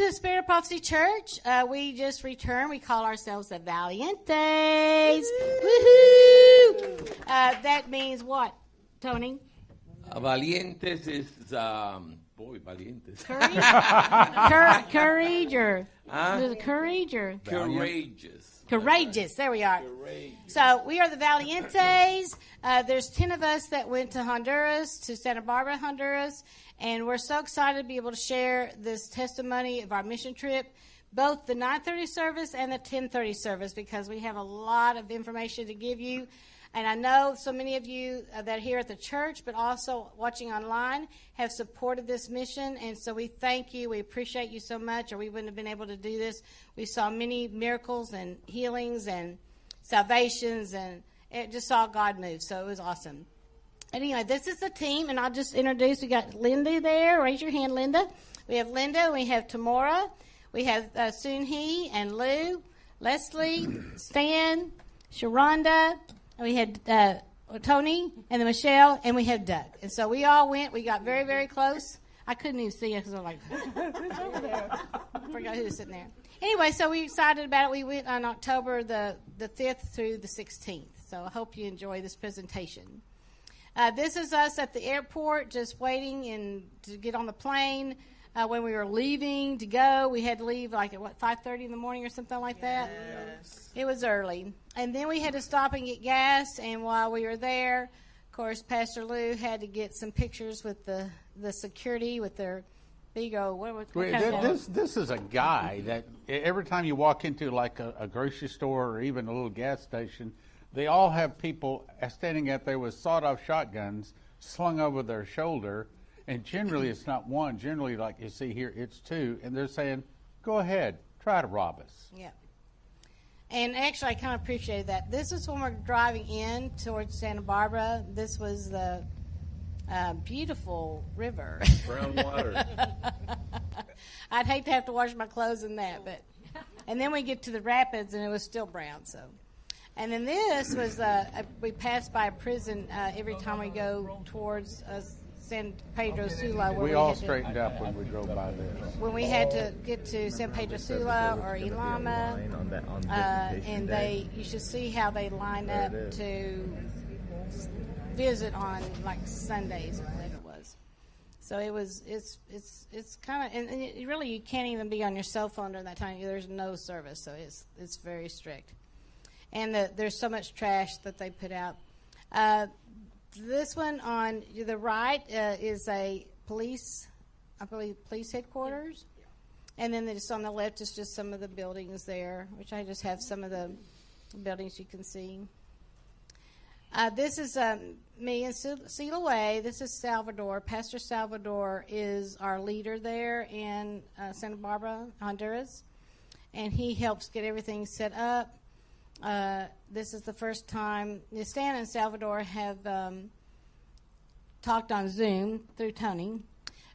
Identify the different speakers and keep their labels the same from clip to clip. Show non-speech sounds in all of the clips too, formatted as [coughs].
Speaker 1: to the Spirit of Prophecy Church. Uh, we just returned. We call ourselves the Valientes. Woohoo! Uh, that means what, Tony?
Speaker 2: Uh, Valientes is, um, boy, Valientes.
Speaker 1: Courage, [laughs] Cour- courage, or
Speaker 2: Huh?
Speaker 1: is courage, or
Speaker 2: Courageous.
Speaker 1: courageous. There we are. So we are the Valientes. Uh, there's 10 of us that went to Honduras, to Santa Barbara, Honduras, and we're so excited to be able to share this testimony of our mission trip, both the 9:30 service and the 10:30 service, because we have a lot of information to give you. And I know so many of you uh, that are here at the church, but also watching online, have supported this mission. And so we thank you. We appreciate you so much, or we wouldn't have been able to do this. We saw many miracles and healings and salvations, and it just saw God move. So it was awesome. Anyway, this is the team, and I'll just introduce. We got Linda there. Raise your hand, Linda. We have Linda. We have Tamora. We have uh, Soon Hee and Lou, Leslie, Stan, Sharonda. And we had uh, Tony and then Michelle, and we had Doug. And so we all went. We got very, very close. I couldn't even see it because I was like, over [laughs] there? I forgot who was sitting there. Anyway, so we excited about it. We went on October the, the 5th through the 16th. So I hope you enjoy this presentation. Uh, this is us at the airport, just waiting and to get on the plane. Uh, when we were leaving to go, we had to leave like at what five thirty in the morning or something like that. It was early, and then we had to stop and get gas. And while we were there, of course, Pastor Lou had to get some pictures with the the security with their big old what, what, what
Speaker 3: Wait,
Speaker 1: kind
Speaker 3: thi-
Speaker 1: of-
Speaker 3: this this is a guy that every time you walk into like a, a grocery store or even a little gas station, they all have people standing out there with sawed-off shotguns slung over their shoulder, and generally it's not one. Generally, like you see here, it's two, and they're saying, "Go ahead, try to rob us."
Speaker 1: Yeah. And actually, I kind of appreciated that. This is when we're driving in towards Santa Barbara. This was the uh, beautiful river. [laughs]
Speaker 2: Brown water. [laughs]
Speaker 1: I'd hate to have to wash my clothes in that, but and then we get to the rapids and it was still brown. So, and then this was uh, we pass by a prison uh, every time we go towards uh, San Pedro Sula. Where
Speaker 3: We
Speaker 1: we
Speaker 3: all
Speaker 1: had to-
Speaker 3: straightened up when we drove by this.
Speaker 1: when we had to get to San Pedro Sula or Ilama,
Speaker 4: on
Speaker 1: uh, and they you should see how they line up to visit on like Sundays, I believe it was. So it was it's it's it's kind of and, and it, really you can't even be on your cell phone during that time. There's no service, so it's it's very strict. And the, there's so much trash that they put out. Uh, this one on the right uh, is a police, I believe, police headquarters. And then just on the left is just some of the buildings there, which I just have some of the buildings you can see. Uh, this is um, me and Ce- Way. This is Salvador. Pastor Salvador is our leader there in uh, Santa Barbara, Honduras, and he helps get everything set up. Uh, this is the first time Stan and Salvador have um, talked on Zoom through Tony,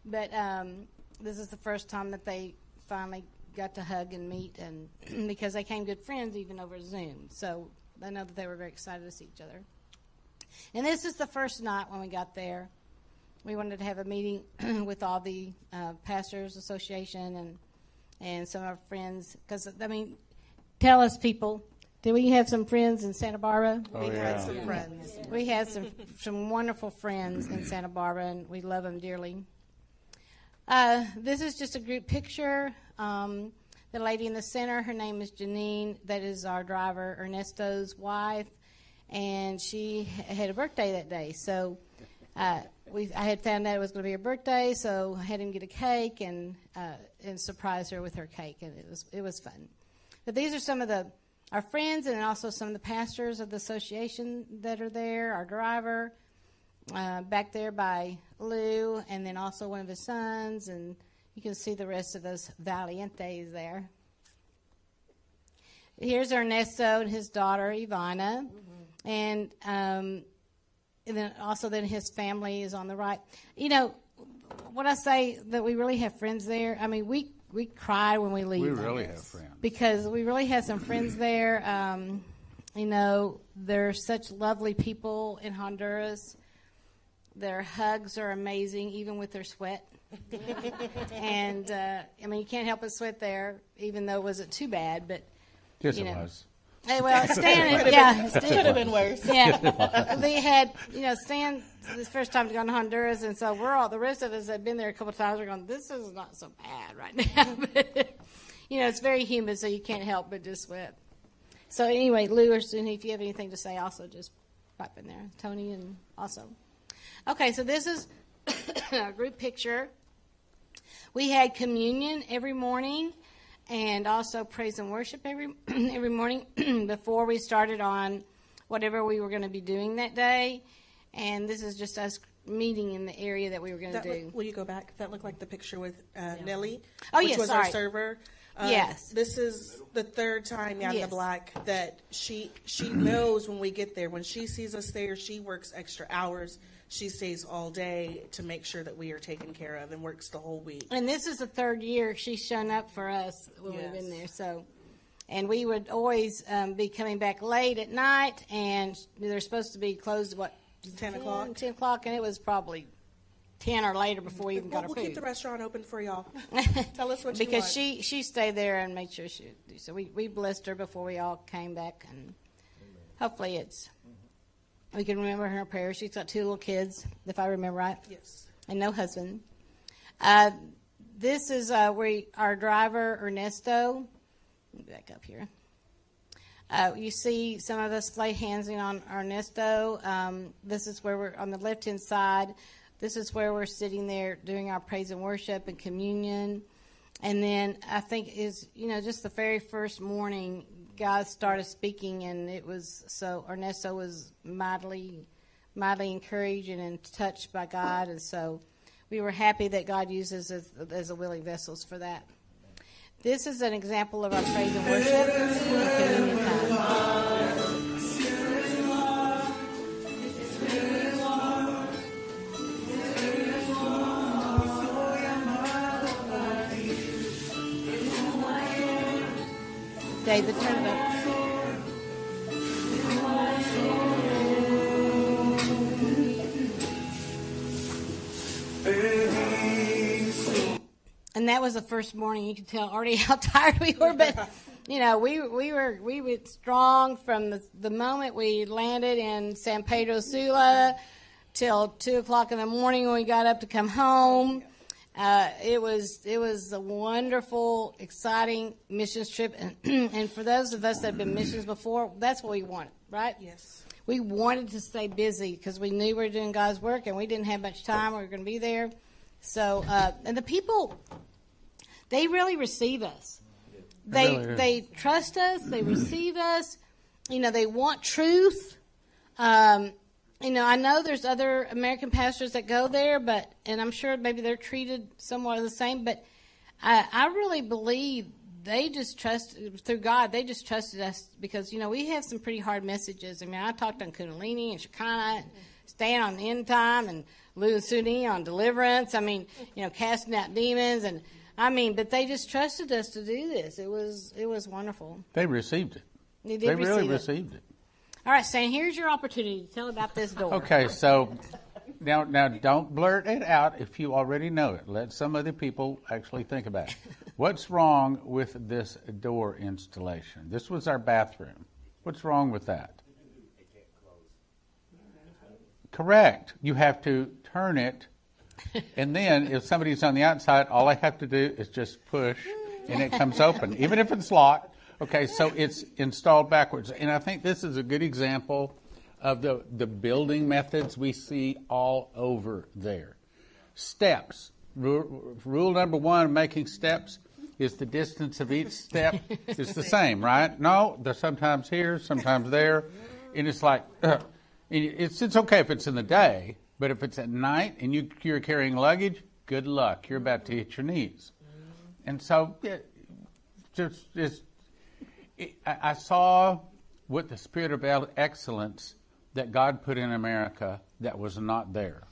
Speaker 1: but um, this is the first time that they finally got to hug and meet, and [clears throat] because they became good friends even over Zoom. So I know that they were very excited to see each other. And this is the first night when we got there. We wanted to have a meeting [clears throat] with all the uh, pastors association and and some of our friends because I mean, tell us people. Do we have some friends in Santa Barbara?
Speaker 3: Oh,
Speaker 5: We
Speaker 3: yeah.
Speaker 5: had some friends.
Speaker 1: We had some some wonderful friends in [clears throat] Santa Barbara, and we love them dearly. Uh, this is just a group picture. Um, the lady in the center, her name is Janine. That is our driver, Ernesto's wife, and she had a birthday that day. So uh, we, I had found out it was going to be her birthday, so I had him get a cake and uh, and surprise her with her cake, and it was it was fun. But these are some of the our friends, and also some of the pastors of the association that are there. Our driver, uh, back there by Lou, and then also one of his sons, and you can see the rest of those Valientes there. Here's Ernesto and his daughter Ivana, and um, and then also then his family is on the right. You know, when I say that we really have friends there, I mean we we cry when we leave.
Speaker 3: We really have friends.
Speaker 1: because we really had some friends there. Um, you know, they're such lovely people in Honduras. Their hugs are amazing, even with their sweat. [laughs] and uh, I mean, you can't help but sweat there, even though it wasn't too bad. But
Speaker 3: Yes,
Speaker 1: You
Speaker 3: it
Speaker 1: know.
Speaker 3: was.
Speaker 1: Hey, well, Stan, yeah,
Speaker 4: it
Speaker 1: Could
Speaker 4: have been worse.
Speaker 1: yeah, [laughs] they had you know Stan this first time to go to Honduras, and so we're all the rest of us had been there a couple of times. We're going, this is not so bad right [laughs] now, but you know it's very humid, so you can't help but just sweat. So anyway, Lou or Sunny, if you have anything to say, also just pipe in there. Tony and also. Okay, so this is [coughs] a group picture. We had communion every morning and also praise and worship every [clears throat] every morning [clears throat] before we started on whatever we were going to be doing that day. And this is just us meeting in the area that we were going to do.
Speaker 4: look, will you go back? That looked like the picture with uh, Nellie,
Speaker 1: Oh,
Speaker 4: which
Speaker 1: yes,
Speaker 4: was
Speaker 1: sorry.
Speaker 4: our server. Uh,
Speaker 1: Yes.
Speaker 4: This is the third time Down in
Speaker 1: Yes.
Speaker 4: the Black that she she knows when we get there. When she sees us there, she works extra hours. She stays all day to make sure that we are taken care of and works the whole week.
Speaker 1: And this is the third year she's shown up for us when we've been there. So, and we would always um, be coming back late at night, and they're supposed to be closed at what
Speaker 4: 10 o'clock?
Speaker 1: Ten o'clock, and it was probably ten or later before we even
Speaker 4: We'll,
Speaker 1: got our
Speaker 4: we'll keep the restaurant open for y'all. [laughs] Tell us what you
Speaker 1: because
Speaker 4: want.
Speaker 1: she she stayed there and made sure she so. We we blessed her before we all came back, and hopefully it's we can remember her in prayer. She's got two little kids, if I remember right
Speaker 4: yes.
Speaker 1: and no husband. Uh, this is uh, where our driver Ernesto. Let me back up here. Uh, you see some of us lay hands in on Ernesto. Um, this is where we're on the left hand side. This is where we're sitting there doing our praise and worship and communion. And then I think is you know just the very first morning, God started speaking, and it was so Ernesto was mightily, mightily encouraged and touched by God, and so we were happy that God uses us as, as a willing vessels for that. This is an example of our praise and worship it up. And that was the first morning. You could tell already [laughs] how tired we were, but you know we we were we were strong from the the moment we landed in San Pedro Sula till two o'clock in the morning when we got up to come home. Uh, it was it was a wonderful, exciting missions trip, and [clears throat] and for those of us that have been missions before, that's what we wanted, right?
Speaker 4: Yes.
Speaker 1: we wanted to stay busy because we knew we were doing God's work and we didn't have much time. We were going to be there. So, uh, and the people, they really receive us. They
Speaker 3: really
Speaker 1: they trust us. They receive us. You know, they want truth. Um, you know, I know there's other American pastors that go there, but and I'm sure maybe they're treated somewhat the same. But I, I really believe they just trust through God. They just trusted us because you know we have some pretty hard messages. I mean, I talked on Kundalini and Shekinah, and staying on the end time, and Lou and Suni on deliverance. I mean, you know, casting out demons, and I mean, but they just trusted us to do this. It was it was wonderful.
Speaker 3: They received it.
Speaker 1: They
Speaker 3: They really
Speaker 1: it.
Speaker 3: received it.
Speaker 1: All right, Stan, here's your opportunity to tell about this door.
Speaker 3: Okay, so now now don't blurt it out if you already know it. Let some other people actually think about it. [laughs] What's wrong with this door installation? This was our bathroom. What's wrong with that? Correct. You have to turn it, and then if somebody's on the outside, all I have to do is just push, and it comes open, even if it's locked. Okay, so it's installed backwards, and I think this is a good example of the the building methods we see all over there. Steps. Rule, rule number one making steps is the distance of each step [laughs] is the same, right? No, they're sometimes here, sometimes there, and it's like uh, [clears throat] and it's it's okay if it's in the day, but if it's at night and you you're carrying luggage, good luck. You're about to hit your knees, and so yeah, just just it, I, I saw with the spirit of excellence that God put in America that was not there.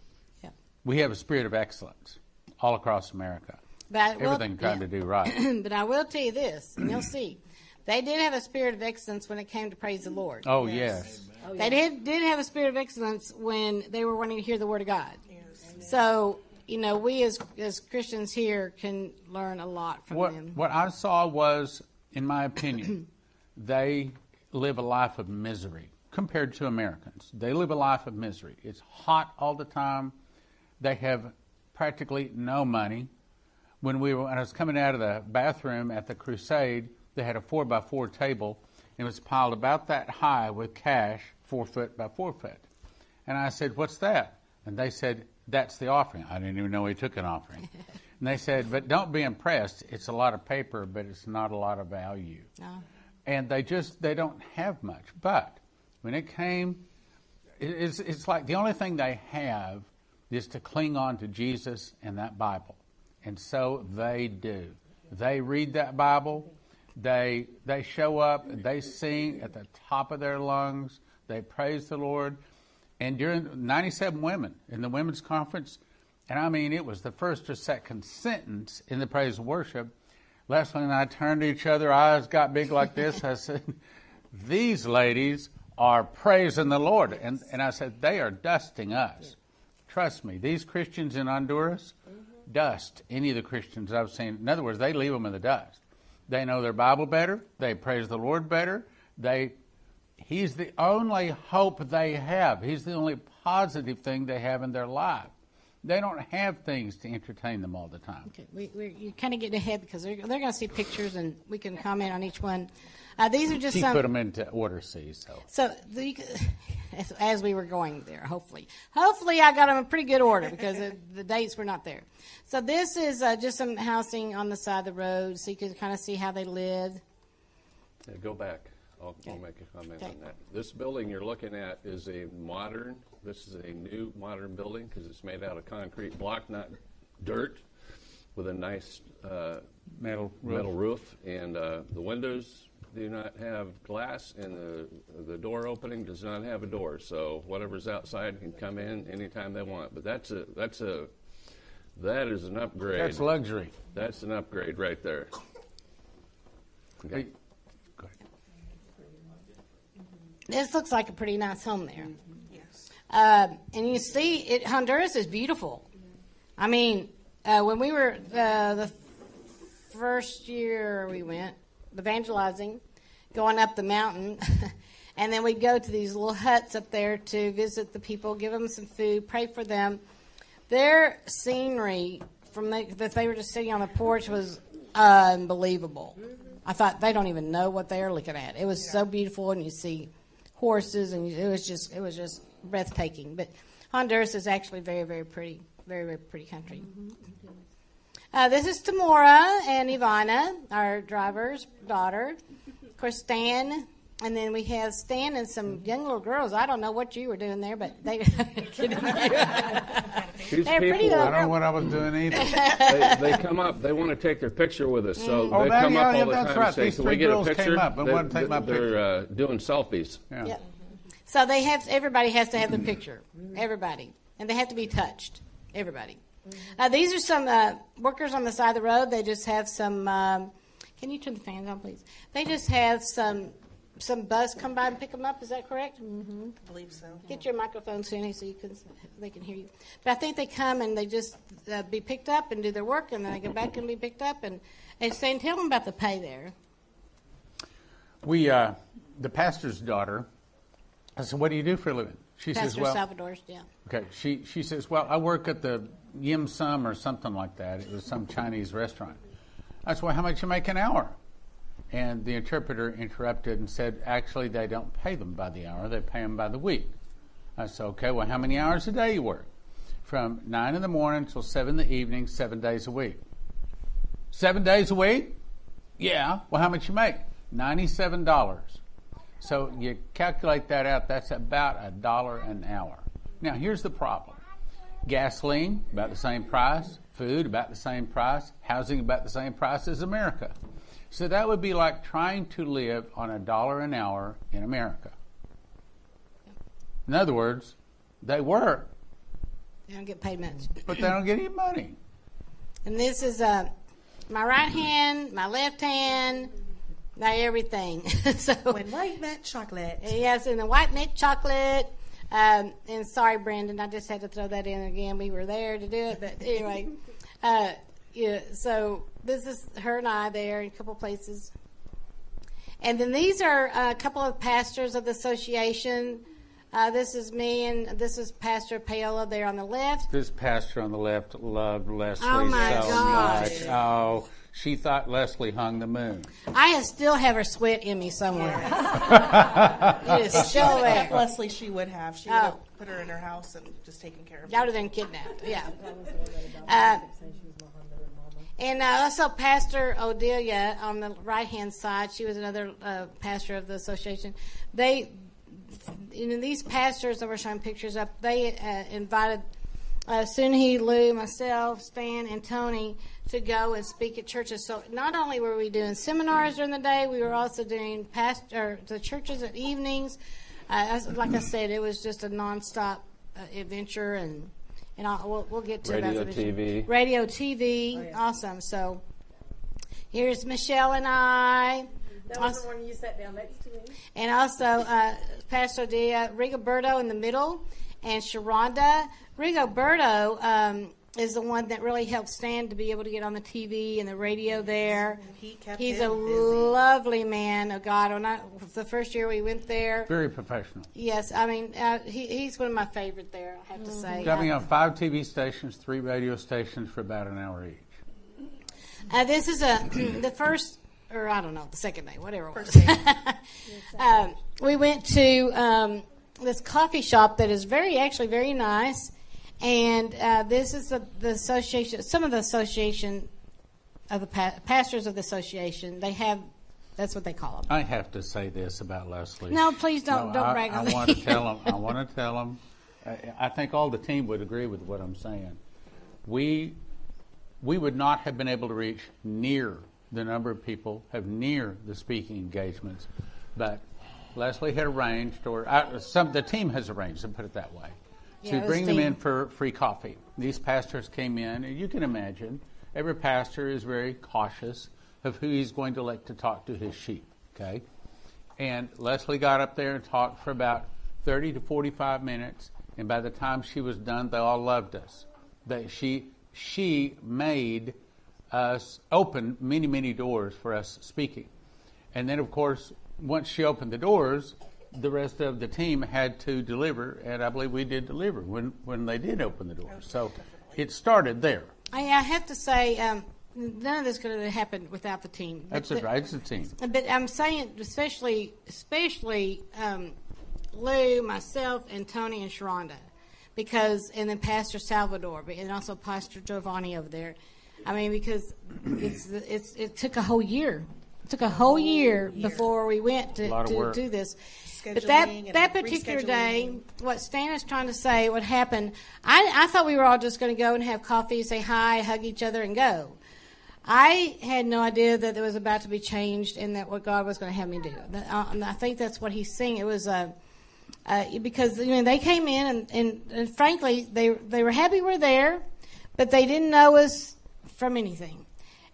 Speaker 1: Yeah.
Speaker 3: We have a spirit of excellence all across America.
Speaker 1: But I will-
Speaker 3: Everything trying
Speaker 1: yeah.
Speaker 3: to do right. [clears throat]
Speaker 1: but I will tell you this, and you'll see. They did have a spirit of excellence when it came to praise the Lord.
Speaker 3: Oh yes,
Speaker 1: They oh, did did have a spirit of excellence when they were wanting to hear the word of God.
Speaker 4: Yes.
Speaker 1: So you know, we as as Christians here can learn a lot from
Speaker 3: What,
Speaker 1: them.
Speaker 3: what I saw was, in my opinion, [clears throat] they live a life of misery compared to Americans. They live a life of misery. It's hot all the time. They have practically no money. When we were, when I was coming out of the bathroom at the crusade, they had a four by four table. And it was piled about that high with cash, four foot by four foot. And I said, "What's that?" And they said, "That's the offering." I didn't even know he took an offering. [laughs] and they said, "But don't be impressed. It's a lot of paper, but it's not a lot of value."
Speaker 1: No.
Speaker 3: And they just they don't have much. But when it came, it's it's like the only thing they have is to cling on to Jesus and that Bible, and so they do. They read that Bible. They they show up. They sing at the top of their lungs. They praise the Lord. And during 97 women in the women's conference, and I mean it was the first or second sentence in the praise and worship. Leslie and I turned to each other, eyes got big like this. I said, [laughs] These ladies are praising the Lord. And, and I said, They are dusting us. Trust me, these Christians in Honduras mm-hmm. dust any of the Christians I've seen. In other words, they leave them in the dust. They know their Bible better. They praise the Lord better. They, he's the only hope they have. He's the only positive thing they have in their life. They don't have things to entertain them all the time.
Speaker 1: Okay, we, we, you're kind of getting ahead because they're, they're going to see pictures and we can comment on each one. Uh, these are just
Speaker 3: She
Speaker 1: some.
Speaker 3: put them into order C, so.
Speaker 1: So the, [laughs] as, as we were going there, hopefully, hopefully I got them in pretty good order because the, [laughs] the dates were not there. So this is uh, just some housing on the side of the road, so you can kind of see how they live.
Speaker 5: Yeah, go back. I'll, I'll make a comment
Speaker 1: Okay.
Speaker 5: on that. This building you're looking at is a modern, this is a new modern building because it's made out of concrete block, not dirt, with a nice uh,
Speaker 3: Metal roof.
Speaker 5: metal roof. And uh, the windows do not have glass, and the, the door opening does not have a door. So whatever's outside can come in anytime they want. But that's a, that's a, that is an upgrade.
Speaker 3: That's luxury.
Speaker 5: That's an upgrade right there. Okay.
Speaker 3: Go ahead.
Speaker 1: This looks like a pretty nice home there. Um, and you see, it, Honduras is beautiful. I mean, uh, when we were uh, the first year we went evangelizing, going up the mountain, [laughs] and then we'd go to these little huts up there to visit the people, give them some food, pray for them. Their scenery from the, that they were just sitting on the porch was unbelievable. I thought they don't even know what they are looking at. It was so beautiful, and you see horses, and it was just it was just breathtaking. But Honduras is actually very very pretty, very very pretty country. Uh, this is Tamora and Ivana, our driver's daughter. Of course, Stan. And then we have Stan and some young little girls. I don't know what you were doing there, but they [laughs] kidding.
Speaker 5: These [laughs]
Speaker 1: They're pretty
Speaker 5: people-
Speaker 3: I don't know what I was doing either. [laughs]
Speaker 5: they, they come up. They want to take their picture with us, so
Speaker 3: Oh,
Speaker 5: they
Speaker 3: that-
Speaker 5: come
Speaker 3: yeah,
Speaker 5: up
Speaker 3: yeah,
Speaker 5: all the time
Speaker 3: right.
Speaker 5: and say,
Speaker 3: These
Speaker 5: "Can we
Speaker 3: three
Speaker 5: get a
Speaker 3: girls came up and
Speaker 5: They-
Speaker 3: wanted to take my
Speaker 5: They're uh, doing selfies.
Speaker 3: Yeah.
Speaker 1: Yep. So they have everybody has to have the picture. Everybody, and they have to be touched. Everybody. Uh, these are some uh, workers on the side of the road. They just have some. Um, can you turn the fans on, please? They just have some some bus come by and pick them up. Is that correct? Mm-hmm.
Speaker 4: I believe so.
Speaker 1: Get your microphone, Sunny, so you can they can hear you. But I think they come and they just uh, be picked up and do their work, and then they go back and be picked up and and saying, tell them about the pay there.
Speaker 3: We, uh, the pastor's daughter, I said, "What do you do for a living?" She says, "Well,
Speaker 1: Salvador's, yeah.
Speaker 3: okay." She she says, "Well, I work at the Yim Sum or something like that. It was some Chinese restaurant." I said, "Well, how much you make an hour?" And the interpreter interrupted and said, "Actually, they don't pay them by the hour; they pay them by the week." I said, "Okay, well, how many hours a day you work?" From nine in the morning till seven in the evening, seven days a week. Seven days a week? Yeah. Well, how much you make? Ninety-seven dollars. So you calculate that out. That's about a dollar an hour. Now, here's the problem: gasoline about the same price, food about the same price, housing about the same price as America. So that would be like trying to live on a dollar an hour in America. In other words, they work,
Speaker 1: They don't get paid much.
Speaker 3: but they don't get any money.
Speaker 1: And this is uh, my right hand, my left hand, my everything. [laughs] so
Speaker 4: When white met chocolate.
Speaker 1: yes, and the white mint chocolate. Um, and sorry, Brandon, I just had to throw that in again. We were there to do it, but anyway, [laughs] uh, yeah. So this is her and I there in a couple places, and then these are a couple of pastors of the association. Uh, this is me, and this is Pastor Paola there on the left.
Speaker 3: This pastor on the left loved Leslie
Speaker 1: Oh, my
Speaker 3: so
Speaker 1: gosh.
Speaker 3: much. Oh, she thought Leslie hung the moon.
Speaker 1: I still have her sweat in me somewhere. [laughs] it is
Speaker 4: If
Speaker 1: still
Speaker 4: would have
Speaker 1: there.
Speaker 4: Leslie, she would have. She would
Speaker 1: Oh.
Speaker 4: have put her in her house and just taken care of her.
Speaker 1: That would have been kidnapped. Yeah. Uh, and uh, also Pastor Odelia on the right hand side. She was another uh, pastor of the association. They, you know, these pastors that we're showing pictures up. They uh, invited uh, Sunhee, Lou, myself, Stan, and Tony to go and speak at churches. So not only were we doing seminars during the day, we were also doing pastor the churches at evenings. Uh, as, like I [clears throat] said, it was just a nonstop uh, adventure, and and I'll, we'll, we'll get to
Speaker 5: Radio,
Speaker 1: that.
Speaker 5: TV.
Speaker 1: Radio, TV, awesome. So here's Michelle and I.
Speaker 6: That was
Speaker 1: Also-
Speaker 6: the one you sat down next to me.
Speaker 1: and also uh, Pastor Dia Rigoberto in the middle, and Sharonda. Rigoberto um, is the one that really helped Stan to be able to get on the TV and the radio there.
Speaker 4: He kept
Speaker 1: He's a
Speaker 4: busy.
Speaker 1: lovely man of God. When I, the first year we went there,
Speaker 3: Very professional.
Speaker 1: yes, I mean uh, he, he's one of my favorite there. I have to say.
Speaker 3: Got me on five TV stations, three radio stations for about an hour each.
Speaker 1: Uh, this is a [clears throat] the first, or I don't know, the second day, whatever it was. [laughs] Um, we went to um, this coffee shop that is very, actually, very nice, and uh, this is the, the association. Some of the association of the pa- pastors of the association, they have. That's what they call them.
Speaker 3: I have to say this about Leslie.
Speaker 1: No, please don't-
Speaker 3: No,
Speaker 1: don't
Speaker 3: I,
Speaker 1: brag on
Speaker 3: I
Speaker 1: me.
Speaker 3: want to tell them. I want to tell them. I, I think all the team would agree with what I'm saying. We we would not have been able to reach near the number of people, have near the speaking engagements, but Leslie had arranged, or uh, some the team has arranged, to put it that way, to
Speaker 1: was
Speaker 3: bring them in for free coffee. These pastors came in, and you can imagine every pastor is very cautious of who he's going to elect to talk to his sheep. Okay, and Leslie got up there and talked for about 30 to 45 minutes. And by the time she was done, they all loved us. That she she made us open many many doors for us speaking. And then of course, once she opened the doors, the rest of the team had to deliver, and I believe we did deliver when when they did open the doors. So it started there.
Speaker 1: I, I have to say, um, none of this could have happened without the team.
Speaker 3: That's
Speaker 1: But
Speaker 3: Right? It's a team.
Speaker 1: But I'm saying, especially, especially um, Lou, myself, and Tony and Sharonda, because and then Pastor Salvador, but- and also Pastor Giovanni over there. I mean, because it's it's it took a whole year. It took a whole year, before we went to,
Speaker 3: A lot of
Speaker 1: to do this. But that that particular day, what Stan is trying to say, what happened? I I thought we were all just going to go and have coffee, say hi, hug each other, and go. I had no idea that it was about to be changed and that what God was going to have me do. That, uh, and I think that's what he's saying. It was uh, uh, because you know they came in and, and, and frankly they they were happy we're there, but they didn't know us from anything.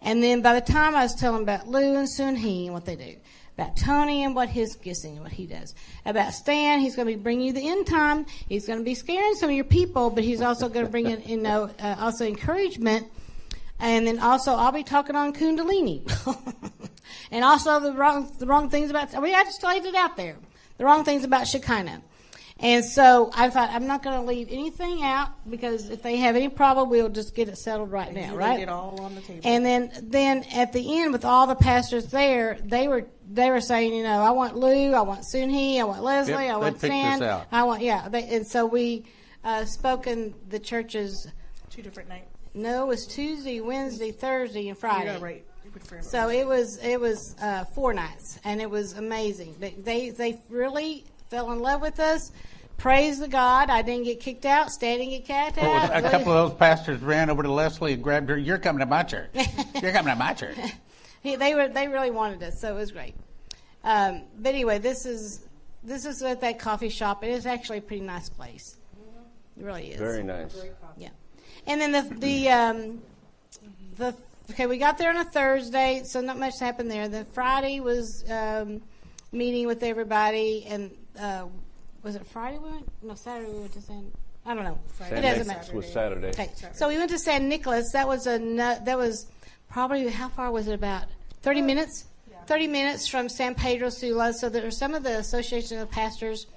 Speaker 1: And then by the time I was telling about Lou and Soon Hee and what they do, about Tony and what his gifting and what he does, about Stan, he's going to be bringing you the end time. He's going to be scaring some of your people, but he's also going to bring in you know uh, also encouragement. And then also, I'll be talking on Kundalini, [laughs] and also the wrong the wrong things about. We I just laid it out there. The wrong things about Shekinah. And so I thought I'm not going to leave anything out because if they have any problem, we'll just get it settled right now,
Speaker 4: You
Speaker 1: right?
Speaker 4: laid it all on the table.
Speaker 1: And then, then at the end, with all the pastors there, they were they were saying, you know, I want Lou, I want Sunhee, I want Leslie,
Speaker 3: Yep,
Speaker 1: I want
Speaker 3: picked
Speaker 1: Stan. I want yeah. They, and so we uh, spoke in the churches.
Speaker 4: Two different nights.
Speaker 1: No, it was Tuesday, Wednesday, Thursday, and Friday.
Speaker 4: got right. You put Friday.
Speaker 1: So it was it was uh, four nights, and it was amazing. They, they they really fell in love with us. Praise the God! I didn't get kicked out. Stan didn't get kicked out.
Speaker 3: a couple of those pastors ran over to Leslie and grabbed her. You're coming to my church. [laughs] You're coming to my church.
Speaker 1: He, they were they really wanted us, so it was great. Um, but anyway, this is this is at that coffee shop. It is actually a pretty nice place. It really is.
Speaker 5: Very nice.
Speaker 1: Yeah. And then the the um, the okay, we got there on a Thursday, so not much happened there. The Friday was um, meeting with everybody, and uh, was it Friday we went? No, Saturday we went to San. I don't know.
Speaker 4: Friday.
Speaker 1: It doesn't
Speaker 5: Nicholas
Speaker 1: matter.
Speaker 5: was Saturday.
Speaker 1: Okay, so we went to San Nicolas. That was a nu- that was probably how far was it? About thirty minutes. Thirty minutes from San Pedro Sula. So there were some of the association of pastors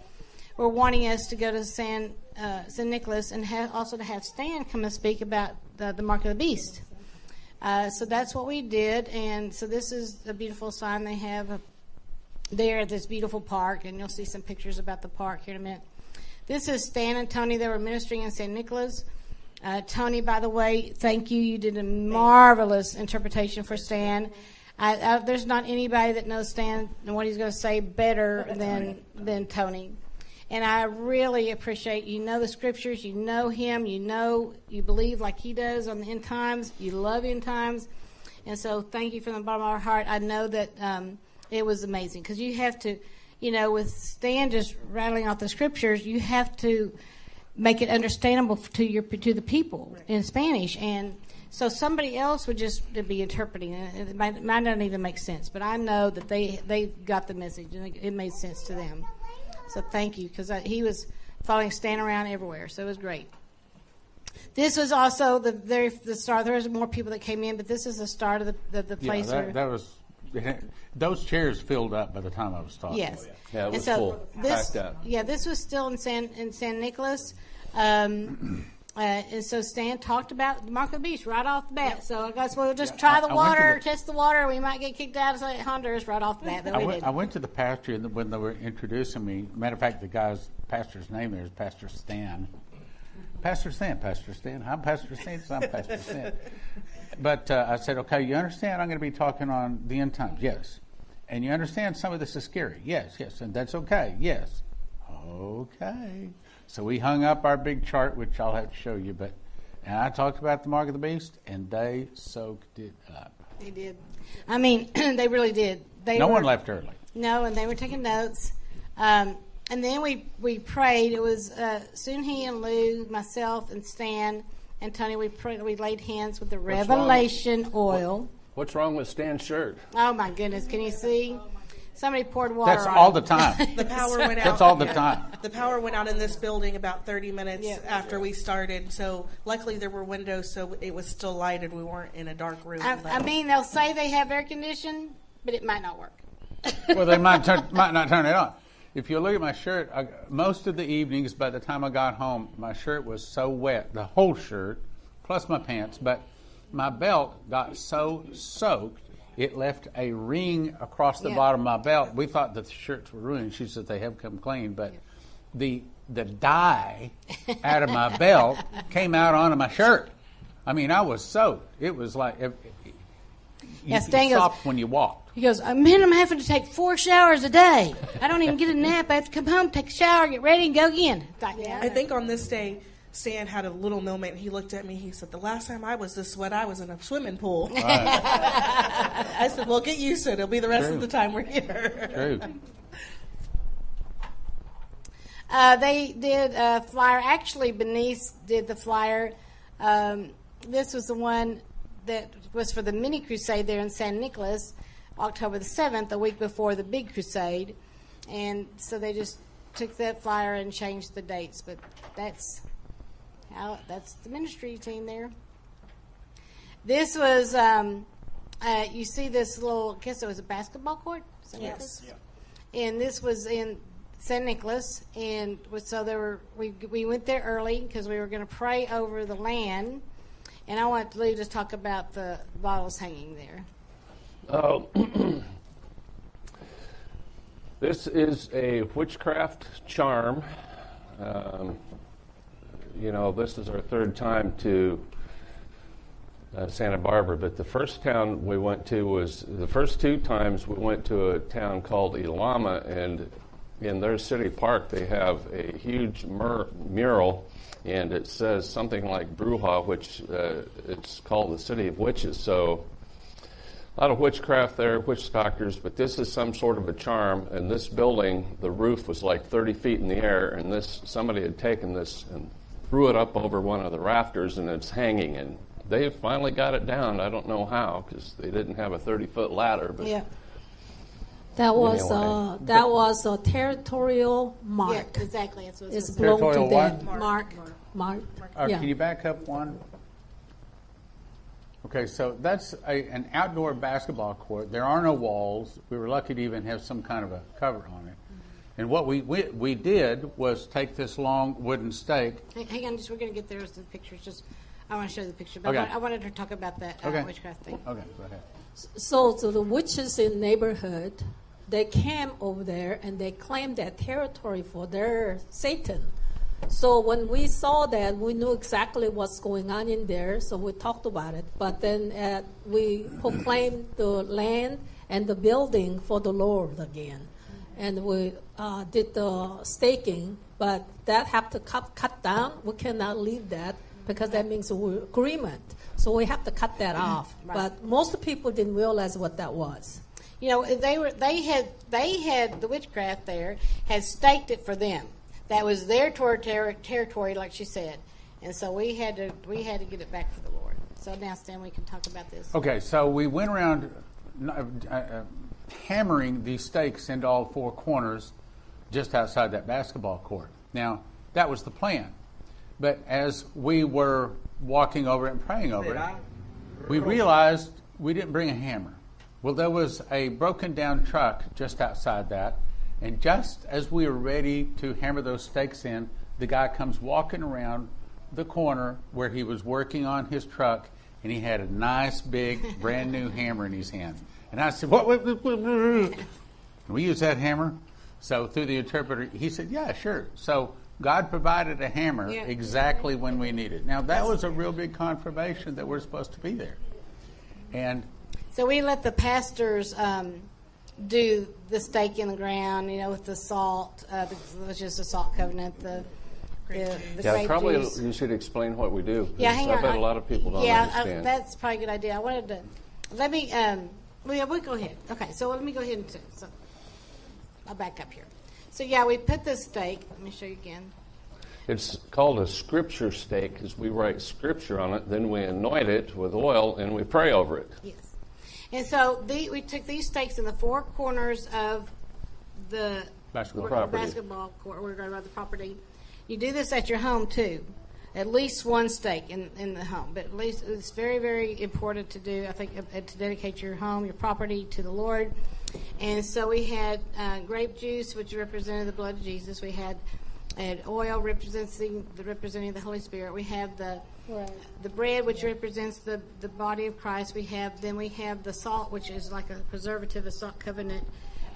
Speaker 1: were wanting us to go to San uh, San Nicolas and ha- also to have Stan come and speak about the, the mark of the beast. Uh, so that's what we did, and so this is a beautiful sign they have there at this beautiful park, and you'll see some pictures about the park here in a minute. This is Stan and Tony. They were ministering in San Nicolas. Uh, Tony, by the way, thank you. You did a marvelous interpretation for Stan. I, I, there's not anybody that knows Stan and what he's going to say better than than Tony. And I really appreciate you know the scriptures, you know him, you know you believe like he does on the end times, you love end times, and so thank you from the bottom of our heart. I know that um, it was amazing because you have to, you know, with Stan just rattling off the scriptures, you have to make it understandable to your to the people in Spanish, and so somebody else would just be interpreting it. It might, might not even make sense, but I know that they they got the message and it made sense to them. So thank you because he was following Stan around everywhere, so it was great. This was also the very the start. There was more people that came in, but this is the start of the the, the
Speaker 3: Yeah,
Speaker 1: place.
Speaker 3: that,
Speaker 1: where,
Speaker 3: that was, those chairs filled up by the time I was talking.
Speaker 1: Yes.
Speaker 5: Yeah, it
Speaker 1: And
Speaker 5: was
Speaker 1: so
Speaker 5: full,
Speaker 1: This,
Speaker 5: packed out.
Speaker 1: Yeah, this was still in San in San Nicolas. Um, [clears throat] uh, and so Stan talked about the mark of right off the bat. So I guess we'll just try
Speaker 3: I-
Speaker 1: the
Speaker 3: I went
Speaker 1: water,
Speaker 3: the-
Speaker 1: test the water. We might get kicked out of Honduras right off the bat, but
Speaker 3: I
Speaker 1: we
Speaker 3: went,
Speaker 1: did.
Speaker 3: I went to the pastor when they were introducing me. Matter of fact, the guy's pastor's name there is Pastor Stan. Pastor Stan, Pastor Stan. I'm Pastor Stan. I'm Pastor Stan. [laughs] But uh, I said, okay, you understand I'm going to be talking on the end times? Yes. And you understand some of this is scary? Yes, yes. And that's okay? Yes. Okay. So we hung up our big chart, which I'll have to show you. But and I talked about the mark of the beast, and they soaked it up.
Speaker 1: They did. I mean, [clears throat] they really did. They
Speaker 3: No
Speaker 1: were,
Speaker 3: one left early.
Speaker 1: No, and they were taking notes. Um, and then we, we prayed. It was uh, He and Lou, myself, and Stan and Tony. We prayed, we laid hands with the
Speaker 5: wrong?
Speaker 1: Revelation oil.
Speaker 5: What's wrong with Stan's shirt?
Speaker 1: Oh my goodness! Can you see? Somebody poured water.
Speaker 3: That's
Speaker 1: on
Speaker 3: all
Speaker 1: it.
Speaker 3: the time. [laughs]
Speaker 4: The power went out.
Speaker 3: That's all the time.
Speaker 4: The power went out in this building about 30 minutes
Speaker 1: Yeah.
Speaker 4: after we started. So luckily there were windows, so it was still lighted. We weren't in a dark room.
Speaker 1: I, I mean, they'll say they have air conditioning, but it might not work.
Speaker 3: well, they might turn, might not turn it on. If you look at my shirt, I, most of the evenings, by the time I got home, my shirt was so wet, the whole shirt, plus my pants, but my belt got so soaked, it left a ring across the
Speaker 1: Yeah.
Speaker 3: bottom of my belt. We thought that the shirts were ruined. She said they have come clean, but the the dye out of my belt came out onto my shirt. I mean, I was soaked. It was like if, you,
Speaker 1: Yeah,
Speaker 3: you stopped when you walked.
Speaker 1: He goes, "Uh, man, I'm having to take four showers a day. I don't even get a nap. I have to come home, take a shower, get ready, and go again. It's like, yeah,
Speaker 4: I think on this day, Stan had a little moment. He looked at me. He said, "The last time I was this wet, I was in a swimming pool." [laughs] I said, "Well, get used to it. It'll be the rest
Speaker 3: True.
Speaker 4: of the time we're here."
Speaker 3: True.
Speaker 1: Uh, they did a flyer. Actually, Benice did the flyer. Um, this was the one that was for the mini crusade there in San Nicolas, October the 7th, a week before the big crusade. And so they just took that flyer and changed the dates. But that's how that's the ministry team there. This was, um, uh, you see this little, I guess it was a basketball court? Is that what
Speaker 4: Yes.
Speaker 1: is? and this was in St. Nicholas, and so there were we we went there early because we were going to pray over the land, and I want Lou to talk about the bottles hanging there.
Speaker 5: Oh, [clears throat] this is a witchcraft charm. Um, you know, this is our third time to uh, Santa Barbara, but the first town we went to was the first two times we went to a town called Ilama, and in their city park they have a huge mur- mural, and it says something like Bruja, which uh, it's called the city of witches. So a lot of witchcraft there, witch doctors, but this is some sort of a charm. And this building, the roof was like 30 feet in the air, and this somebody had taken this and threw it up over one of the rafters, and it's hanging. And they finally got it down. I don't know how because they didn't have a 30 foot ladder, but
Speaker 1: Yeah,
Speaker 6: That was
Speaker 2: Anyway.
Speaker 6: uh, that was a territorial mark.
Speaker 1: Yeah, exactly.
Speaker 6: It's
Speaker 1: it's
Speaker 6: belonged to
Speaker 3: Territorial
Speaker 6: them.
Speaker 3: what?
Speaker 6: Mark. Mark.
Speaker 3: Uh,
Speaker 6: Yeah.
Speaker 3: Can you back up one? Okay, so that's a, an outdoor basketball court. There are no walls. We were lucky to even have some kind of a cover on it. And what we, we, we did was take this long wooden stake.
Speaker 1: Hang- Hang on, just we're going to get there as the pictures. Just I want to show you the picture, but
Speaker 3: Okay.
Speaker 1: I, want, I wanted to talk about that uh,
Speaker 3: Okay.
Speaker 1: witchcraft thing.
Speaker 3: Okay, go ahead.
Speaker 6: So, so the witches in the neighborhood, they came over there and they claimed that territory for their Satan. So when we saw that, we knew exactly what's going on in there. So we talked about it. But then uh, we proclaimed the land and the building for the Lord again, and we uh, did the staking. But that have to cut cut down. We cannot leave that because that means agreement. So we have to cut that off.
Speaker 1: Right.
Speaker 6: But most people didn't realize what that was.
Speaker 1: You know, they were they had they had the witchcraft there had staked it for them. That was their tor- ter- territory, like she said, and so we had to we had to get it back for the Lord. So now, Stan, we can talk about this.
Speaker 3: Okay, so we went around uh, uh, hammering these stakes into all four corners just outside that basketball court. Now, that was the plan. But as we were walking over it and praying over it, we realized we didn't bring a hammer. Well, there was a broken down truck just outside that, and just as we were ready to hammer those stakes in, the guy comes walking around the corner where he was working on his truck, and he had a nice big [laughs] brand new hammer in his hand. And I said, "What? what, what, what, what?" Can we use that hammer? So through the interpreter, he said, "Yeah, sure." So God provided a hammer
Speaker 1: Yeah.
Speaker 3: exactly when we needed. it. Now that was a real big confirmation that we're supposed to be there, and
Speaker 1: So we let the pastors um, do the stake in the ground, you know, with the salt, uh, the, which is the salt covenant, the the, the
Speaker 5: Yeah, probably
Speaker 1: juice.
Speaker 5: you should explain what we do.
Speaker 1: Yeah, hang
Speaker 5: I
Speaker 1: on.
Speaker 5: bet
Speaker 1: I-
Speaker 5: a lot of people don't
Speaker 1: yeah,
Speaker 5: understand.
Speaker 1: uh, that's probably a good idea. I wanted to let me. Um, well, yeah, we'll go ahead. Okay, so let me go ahead and do- so I'll back up here. So yeah, we put the stake. Let me show you again.
Speaker 5: It's called a scripture stake because we write scripture on it, then we anoint it with oil and we pray over it.
Speaker 1: Yes. And so the, we took these stakes in the four corners of the
Speaker 3: Basketball
Speaker 5: property.
Speaker 1: basketball court. We're going about the property. You do this at your home too. At least one stake in, in the home, but at least it's very, very important to do. I think uh, to dedicate your home, your property to the Lord. And so we had uh, grape juice, which represented the blood of Jesus. We had and oil representing the representing the Holy Spirit. We have the the bread, which represents the, the body of Christ. We have then we have the salt, which is like a preservative, a salt covenant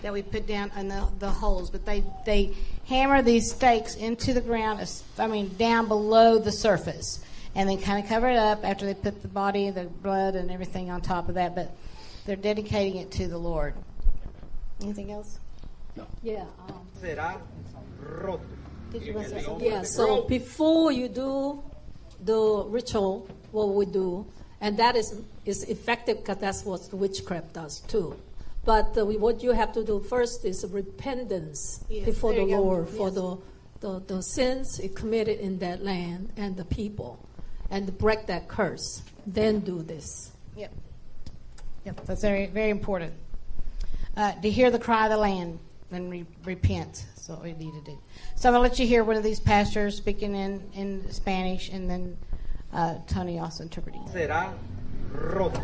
Speaker 1: that we put down in the, the holes. But they they hammer these stakes into the ground. I mean, down below the surface, and then kind of cover it up after they put the body, the blood, and everything on top of that. But they're dedicating it to the Lord. Anything else? No.
Speaker 6: Yeah. Um,
Speaker 7: será roto.
Speaker 1: Did you want to say something?
Speaker 6: Yeah, so before you do the ritual, what we do, and that is, is effective because that's what witchcraft does too. But uh, we, what you have to do first is repentance
Speaker 1: Yes,
Speaker 6: before the. Lord for the, the, the sins committed in that land and the people, and break that curse. Then do this.
Speaker 1: Yep. Yep, that's very, very important. Uh, to hear the cry of the land and re- repent. That's what we need to do. So I'm going to let you hear one of these pastors speaking in, in Spanish and then uh, Tony also interpreting.
Speaker 7: Será roto.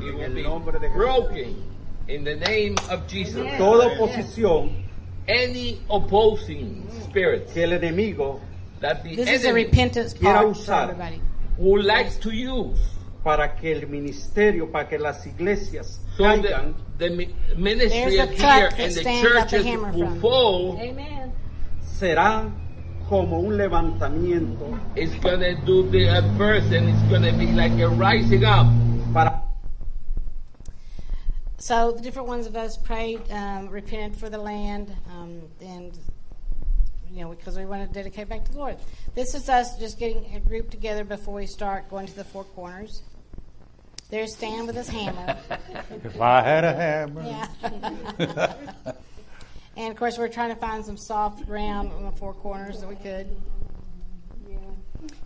Speaker 2: It will be
Speaker 7: nombre de Jesús.
Speaker 2: broken in the name of Jesus.
Speaker 7: Toda oposición
Speaker 2: Any opposing spirit
Speaker 7: que el enemigo
Speaker 2: that the
Speaker 1: This is a repentance
Speaker 7: Quiera
Speaker 1: part for
Speaker 7: usar.
Speaker 1: everybody.
Speaker 2: would like to use
Speaker 7: para que el ministerio, para que las iglesias
Speaker 2: so
Speaker 7: caigan,
Speaker 2: the, the ministry of
Speaker 1: the
Speaker 2: here
Speaker 1: that
Speaker 2: and the
Speaker 1: Stan got the
Speaker 2: churches
Speaker 1: hammer
Speaker 2: will fall
Speaker 6: Amen.
Speaker 7: será como un levantamiento
Speaker 2: It's gonna do the at first, and it's gonna be like a rising up.
Speaker 7: para
Speaker 1: So the different ones of us prayed, um, repented for the land, um, and you know because we want to dedicate back to the Lord. This is us just getting a group together before we start going to the four corners. There's Stan with his hammer. [laughs]
Speaker 3: if I had a hammer,
Speaker 1: Yeah. [laughs] and of course, we're trying to find some soft ground on the four corners that we could.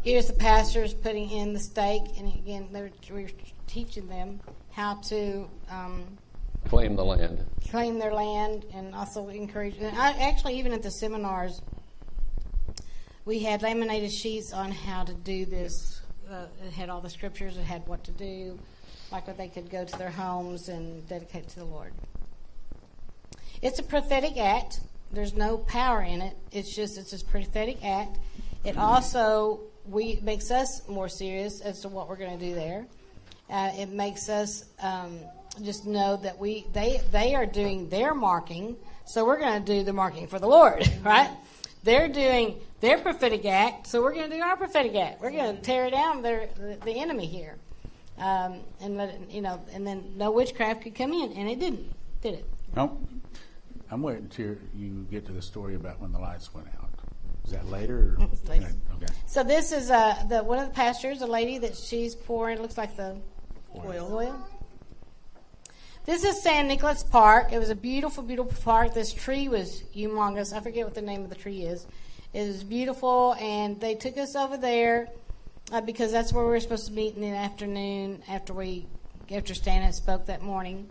Speaker 1: Here's the pastors putting in the stake, and again, they're, we're teaching them how to um,
Speaker 5: Claim the land.
Speaker 1: claim their land and also encourage. And I, actually, even at the seminars, we had laminated sheets on how to do this. Uh, it had all the scriptures. It had what to do, like what they could go to their homes and dedicate to the Lord. It's a prophetic act. There's no power in it. It's just it's a prophetic act. It also we makes us more serious as to what we're going to do there. Uh, it makes us um, just know that we they they are doing their marking, so we're going to do the marking for the Lord, [laughs] right? They're doing their prophetic act, so we're going to do our prophetic act. We're going to tear down their the, the enemy here, um, and let it, you know, and then no witchcraft could come in, and it didn't, did it?
Speaker 3: Nope. I'm waiting until you get to the story about when the lights went out. Is that later? Or?
Speaker 1: It's later.
Speaker 3: Okay.
Speaker 1: So this is uh, the one of the pastors, a lady that she's pouring. Looks like the
Speaker 4: Oil.
Speaker 1: oil. This is San Nicolas Park. It was a beautiful, beautiful park. This tree was humongous. I forget what the name of the tree is. It was beautiful, and they took us over there uh, because that's where we were supposed to meet in the afternoon after we after Stan had spoke that morning.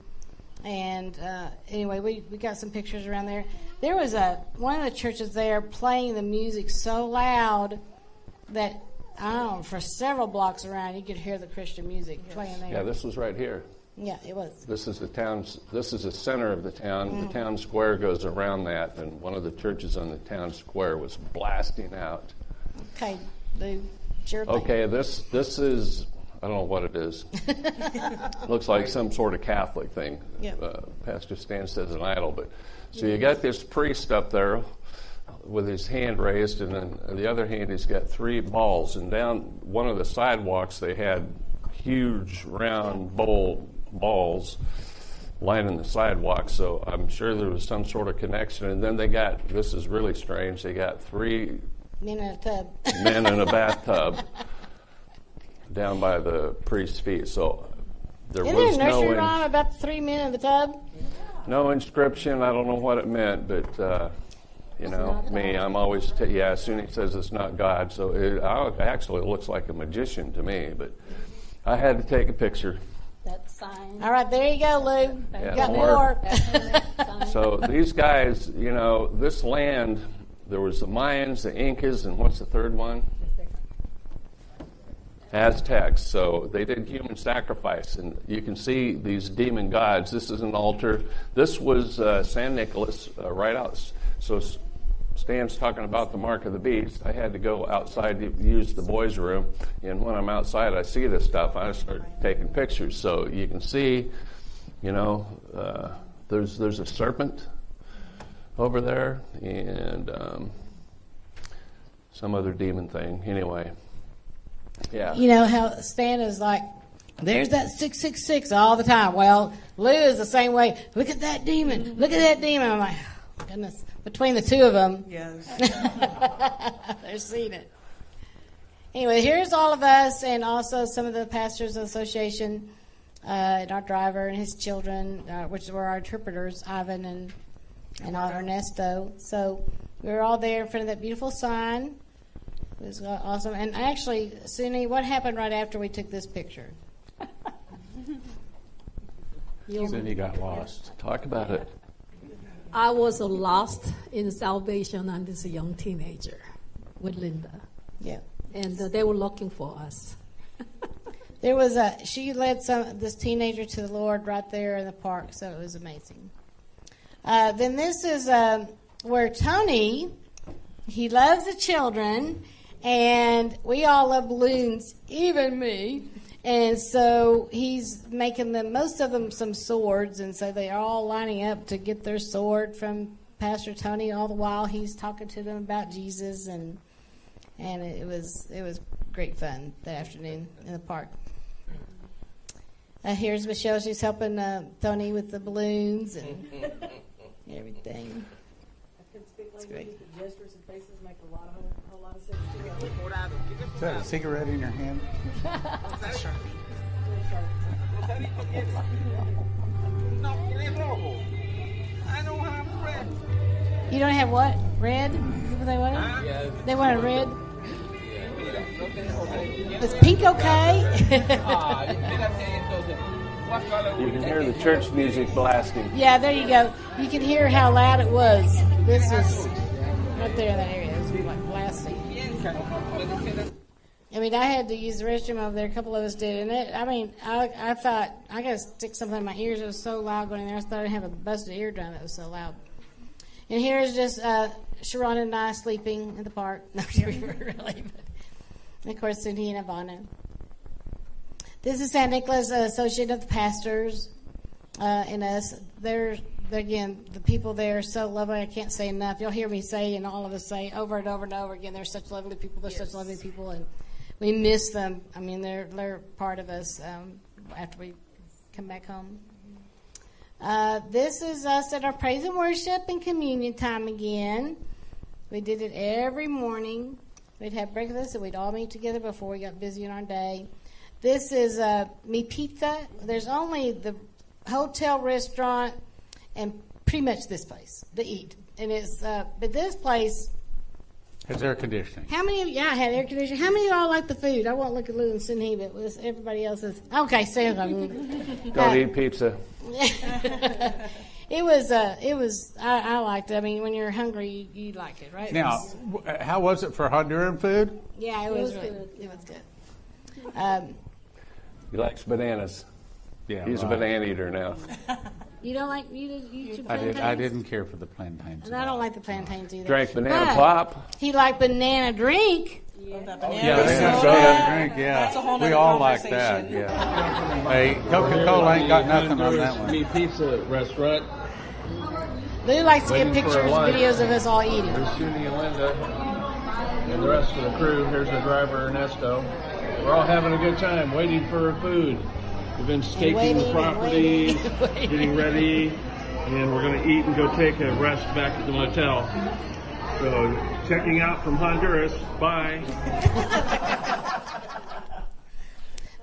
Speaker 1: And uh, anyway, we, we got some pictures around there. There was a one of the churches there playing the music so loud that I don't know for several blocks around you could hear the Christian music playing there.
Speaker 5: Yeah, this was right here.
Speaker 1: Yeah, it was.
Speaker 5: This is the town's. This is the center of the town.
Speaker 1: Mm.
Speaker 5: The town square goes around that, and one of the churches on the town square was blasting out.
Speaker 1: Okay, Lou, thing.
Speaker 5: Okay, this this is I don't know what it is. [laughs] Looks like some sort of Catholic thing.
Speaker 1: Yeah.
Speaker 5: Uh, Pastor Stan says an idol, but so you got this priest up there with his hand raised, and then the other hand he's got three balls, and down one of the sidewalks they had huge round bowl balls lining the sidewalk. So I'm sure there was some sort of connection, and then they got this is really strange. They got three
Speaker 1: Men in a tub. [laughs]
Speaker 5: men in a bathtub down by the priest's feet. So there
Speaker 1: Isn't there
Speaker 5: was
Speaker 1: a nursery
Speaker 5: no
Speaker 1: rhyme
Speaker 5: in,
Speaker 1: about the three men in the tub?
Speaker 5: no inscription. I don't know what it meant, but uh, you know me, I'm always t- yeah. As soon as he says it's not God, so it I, actually it looks like a magician to me. But I had to take a picture.
Speaker 6: That sign.
Speaker 1: All right, there you go, Lou.
Speaker 5: Yeah,
Speaker 1: you got
Speaker 5: more.
Speaker 1: more.
Speaker 5: So these guys, you know, this land. There was the Mayans, the Incas, and what's the third one? Aztecs. So they did human sacrifice, and you can see these demon gods. This is an altar. This was uh, San Nicolas, uh, right out. So Stan's talking about the mark of the beast. I had to go outside to use the boys' room, and when I'm outside, I see this stuff. I start taking pictures. So you can see, you know, uh, there's there's a serpent over there, and um, some other demon thing. Anyway, yeah.
Speaker 1: you know how Stan is like, there's that 666 all the time. Well, Lou is the same way. Look at that demon. Look at that demon. I'm like, oh, goodness. Between the two of them,
Speaker 4: Yes. [laughs]
Speaker 1: they're seeing it. Anyway, here's all of us and also some of the pastors association uh, and our driver and his children, uh, which were our interpreters, Ivan and and Ernesto. So we were all there in front of that beautiful sign. It was uh, awesome. And actually, Soon Hee, what happened right after we took this picture? [laughs]
Speaker 3: Then you got lost.
Speaker 5: Talk about it.
Speaker 6: I was lost in salvation and this young teenager with Linda.
Speaker 1: Yeah.
Speaker 6: And uh, they were looking for us.
Speaker 1: There was a she led some this teenager to the Lord right there in the park, so it was amazing. Uh, then this is um, where Tony he loves the children, and we all love balloons, even me. And so he's making them most of them some swords, and so they are all lining up to get their sword from Pastor Tony. All the while he's talking to them about Jesus, and and it was it was great fun that afternoon in the park. Uh, here's Michelle. She's helping uh, Tony with the balloons and [laughs] everything. It's great.
Speaker 8: gestures and faces make a lot of whole lot of sense to
Speaker 3: Is that a cigarette in your hand?
Speaker 1: You don't have what? Red? Is that what they wanted? They wanted red? Is pink okay?
Speaker 5: You can hear the church music blasting.
Speaker 1: Yeah, there you go. You can hear how loud it was. This is right there in that area. It was like blasting. I mean, I had to use the restroom over there. A couple of us did, and it. I mean, I, I thought I got to stick something in my ears. It was so loud going in there. I thought I'd have a busted eardrum. It was so loud. And here is just uh, Sharon and I sleeping in the park. [laughs] No, we [laughs] were really. But, of course, Cindy and Ivana. This is San Nicolas uh, Associate of the Pastors uh, and us. They're, they're, again, the people there are so lovely. I can't say enough. You'll hear me say, and all of us say over and over and over again, they're such lovely people. They're such lovely people, and we miss them. I mean, they're, they're part of us um, after we come back home. Uh, this is us at our praise and worship and communion time again. We did it every morning. We'd have breakfast and we'd all meet together before we got busy in our day. This is uh, Mi Pizza. There's only the hotel, restaurant, and pretty much this place to eat. And it's, uh, but this place,
Speaker 3: Has air conditioning.
Speaker 1: how many of yeah, I had air conditioning. How many of y'all like the food? I won't look at Lou and Cindy, but with everybody else is okay. Say it. [laughs]
Speaker 5: Don't eat pizza. [laughs]
Speaker 1: it was, uh, it was. I, I liked it. I mean, when you're hungry, you, you like it, right? It
Speaker 3: Now,
Speaker 1: was-
Speaker 3: w- uh, how was it for Honduran food?
Speaker 1: yeah, it,
Speaker 6: It
Speaker 1: was,
Speaker 6: was
Speaker 1: really,
Speaker 6: good.
Speaker 1: it was good. Um,
Speaker 5: He likes bananas.
Speaker 3: Yeah,
Speaker 5: He's a banana eater now. [laughs]
Speaker 1: you don't like you did you eat your
Speaker 3: I did, I didn't care for the plantains.
Speaker 1: And I don't like the plantains either.
Speaker 5: Drank banana
Speaker 1: But
Speaker 5: pop.
Speaker 1: He liked banana drink.
Speaker 4: Oh,
Speaker 3: Yeah,
Speaker 4: banana
Speaker 3: banana
Speaker 4: soda.
Speaker 3: soda drink. Yeah,
Speaker 4: That's a whole
Speaker 3: we all like that. Yeah. hey, Coca Cola ain't got nothing on that one.
Speaker 5: Mi Pizza Restaurant.
Speaker 1: Lou likes to get pictures,
Speaker 5: lunch.
Speaker 1: videos of us all eating.
Speaker 5: There's Judy and Linda and the rest of the crew. Here's the driver Ernesto. We're all having a good time waiting for food. We've been
Speaker 1: waiting
Speaker 5: staking the property,
Speaker 1: waiting [laughs] waiting.
Speaker 5: getting ready, and we're going to eat and go take a rest back at the motel. So, checking out from Honduras. Bye. [laughs]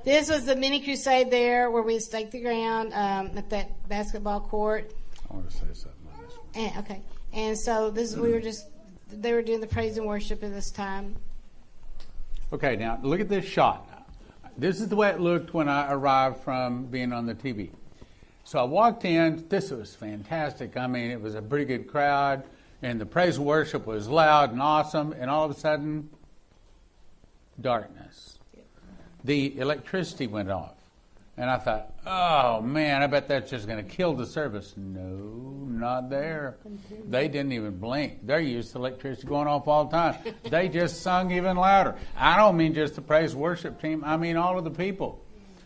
Speaker 1: This was the mini crusade there where we staked the ground um, at that basketball court.
Speaker 3: I want to say something on this one.
Speaker 1: And, okay, and so this we were just they were doing the praise and worship at this time.
Speaker 3: Okay, now look at this shot. This is the way it looked when I arrived from being on the TV. So I walked in. This was fantastic. I mean, it was a pretty good crowd, and the praise and worship was loud and awesome. And all of a sudden, darkness. The electricity went off, and I thought, "Oh man, I bet that's just going to kill the service." No, not there. They didn't even blink. They're used to electricity going off all the time. [laughs] they just sung even louder. I don't mean just the praise worship team. I mean all of the people.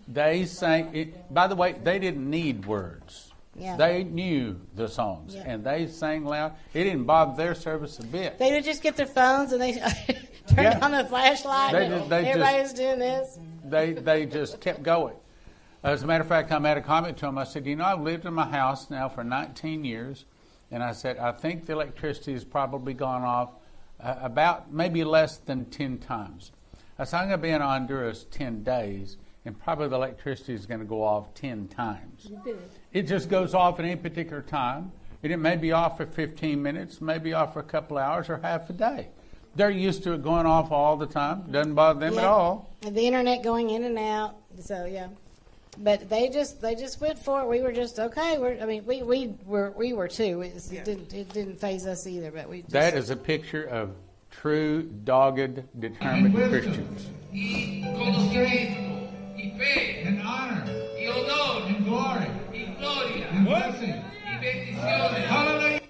Speaker 3: They sang. It, by the way, they didn't need words.
Speaker 1: Yeah.
Speaker 3: They knew the songs,
Speaker 1: Yeah.
Speaker 3: and they sang loud. It didn't bother their service a bit.
Speaker 1: They would just get their phones and they [laughs] turned
Speaker 3: Yeah.
Speaker 1: on the flashlight.
Speaker 3: They
Speaker 1: and
Speaker 3: just- they
Speaker 1: everybody
Speaker 3: just-
Speaker 1: was doing this.
Speaker 3: they they just kept going. As a matter of fact, I made a comment to him. I said, "You know, I've lived in my house now for 19 years, and I said I think the electricity has probably gone off uh, about maybe less than 10 times. I said I'm going to be in Honduras 10 days, and probably the electricity is going to go off 10 times. It just goes off at any particular time, and it may be off for 15 minutes, maybe off for a couple hours, or half a day." They're used to it going off all the time. Doesn't bother them at all.
Speaker 1: And the internet going in and out. So yeah, but they just they just went for it. We were just okay. We're, I mean, we we were we were too. It, was- it
Speaker 4: Yeah.
Speaker 1: didn't it didn't phase us either. But we just,
Speaker 3: That is a picture of true, dogged, determined Christians.
Speaker 9: y conocimiento, y fe,
Speaker 10: and honor,
Speaker 9: y honor,
Speaker 10: and glory,
Speaker 9: y gloria,
Speaker 10: and blessing.
Speaker 9: y bendiciones.
Speaker 10: Hallelujah.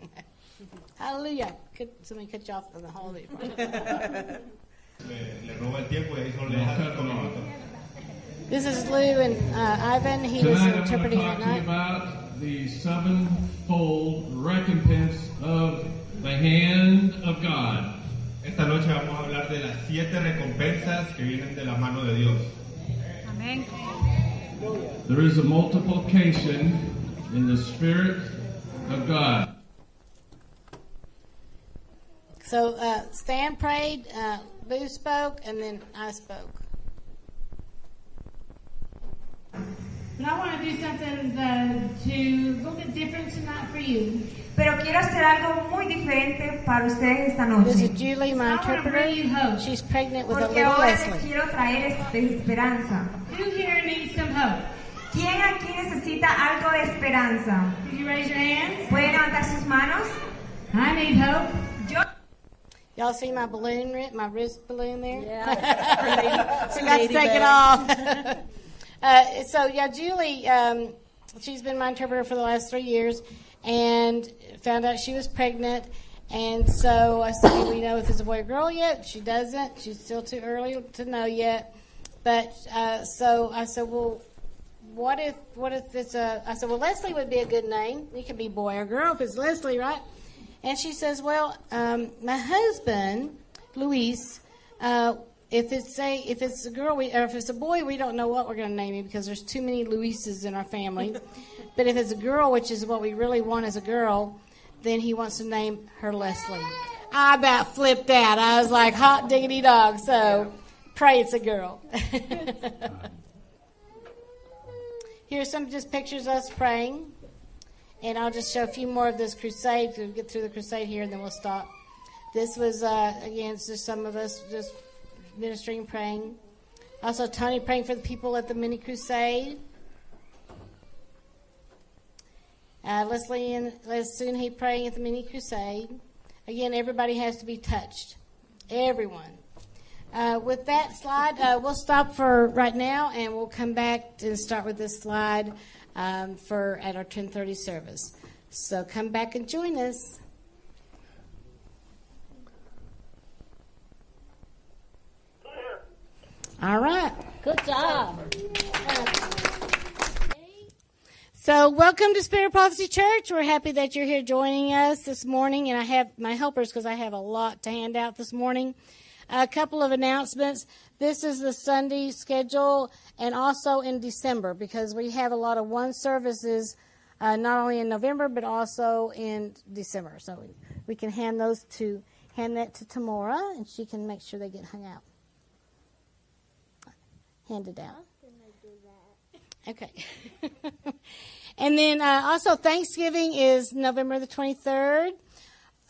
Speaker 10: [laughs]
Speaker 1: hallelujah. Could somebody cut you off on the holiday [laughs] [laughs] part? This is Lou and uh, Ivan. He was
Speaker 11: Tonight I'm
Speaker 1: interpreting
Speaker 11: going
Speaker 1: at
Speaker 11: to talk to you
Speaker 1: night.
Speaker 11: about the sevenfold recompense of the hand of God.
Speaker 10: Esta noche vamos a hablar de las siete recompensas que vienen de la mano de Dios. Amén.
Speaker 11: There is a multiplication in the Spirit of God.
Speaker 1: So uh, Stan prayed, uh, Lou spoke, and then I spoke.
Speaker 12: But I want to do something uh, to look at different tonight for you.
Speaker 13: Pero quiero hacer algo muy diferente para ustedes esta noche.
Speaker 1: This is. Julie, my interpreter. She's pregnant with a little
Speaker 13: ahora les
Speaker 1: Leslie.
Speaker 13: quiero traer esperanza.
Speaker 12: Who here needs some hope?
Speaker 13: ¿Quién aquí necesita algo de esperanza?
Speaker 12: Could you raise your hands?
Speaker 13: ¿Puede levantar sus manos?
Speaker 12: I need hope.
Speaker 13: Yo
Speaker 1: Y'all see my balloon, my wrist balloon there?
Speaker 4: Yeah.
Speaker 1: Forgot to take it off. [laughs] uh, so yeah, Julie, um, she's been my interpreter for the last three years, and found out she was pregnant. And so I said, "Do we know if it's a boy or girl yet?" She doesn't. She's still too early to know yet. But uh, so I said, "Well, what if what if it's a?" I said, "Well, Leslie would be a good name. It could be boy or girl if it's Leslie, right?" And she says, "Well, um, my husband, Luis, uh, if it's a if it's a girl, we, or if it's a boy, we don't know what we're going to name him because there's too many Luises in our family. [laughs] but if it's a girl, which is what we really want as a girl, then he wants to name her Leslie. I about flipped out. I was like, hot diggity dog. So pray it's a girl. [laughs] [laughs] Here's some just pictures of us praying. And I'll just show a few more of this crusade. We'll get through the crusade here and then we'll stop. This was, uh, again, it's just some of us just ministering, praying. Also, Tony praying for the people at the mini crusade. Uh, Leslie and Soon Hee praying at the mini crusade. Again, everybody has to be touched. Everyone. Uh, with that slide, uh, we'll stop for right now, and we'll come back and start with this slide um, for at our 10:30 service. So come back and join us. All right.
Speaker 6: Good job.
Speaker 1: So, welcome to Spirit Prophecy Church. We're happy that you're here joining us this morning, and I have my helpers because I have a lot to hand out this morning. A couple of announcements. This is the Sunday schedule, and also in December because we have a lot of one services, uh, not only in November but also in December. So we, we can hand those to hand that to Tamora, and she can make sure they get hung out. Handed out. Okay. [laughs] and then uh, also Thanksgiving is November the 23rd.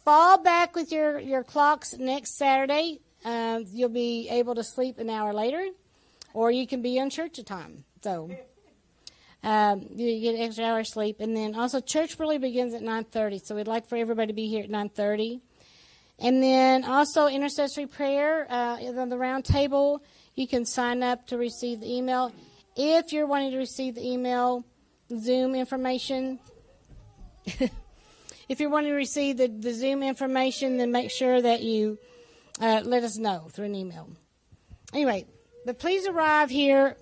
Speaker 1: Fall back with your, your clocks next Saturday. Uh, you'll be able to sleep an hour later, or you can be on church at time. So um, you get an extra hour sleep. And then also church really begins at 9.30, so we'd like for everybody to be here at 9.30. And then also intercessory prayer uh, on the round table. You can sign up to receive the email. If you're wanting to receive the email, Zoom information, [laughs] if you're wanting to receive the, the Zoom information, then make sure that you uh, let us know through an email. Anyway, but please arrive here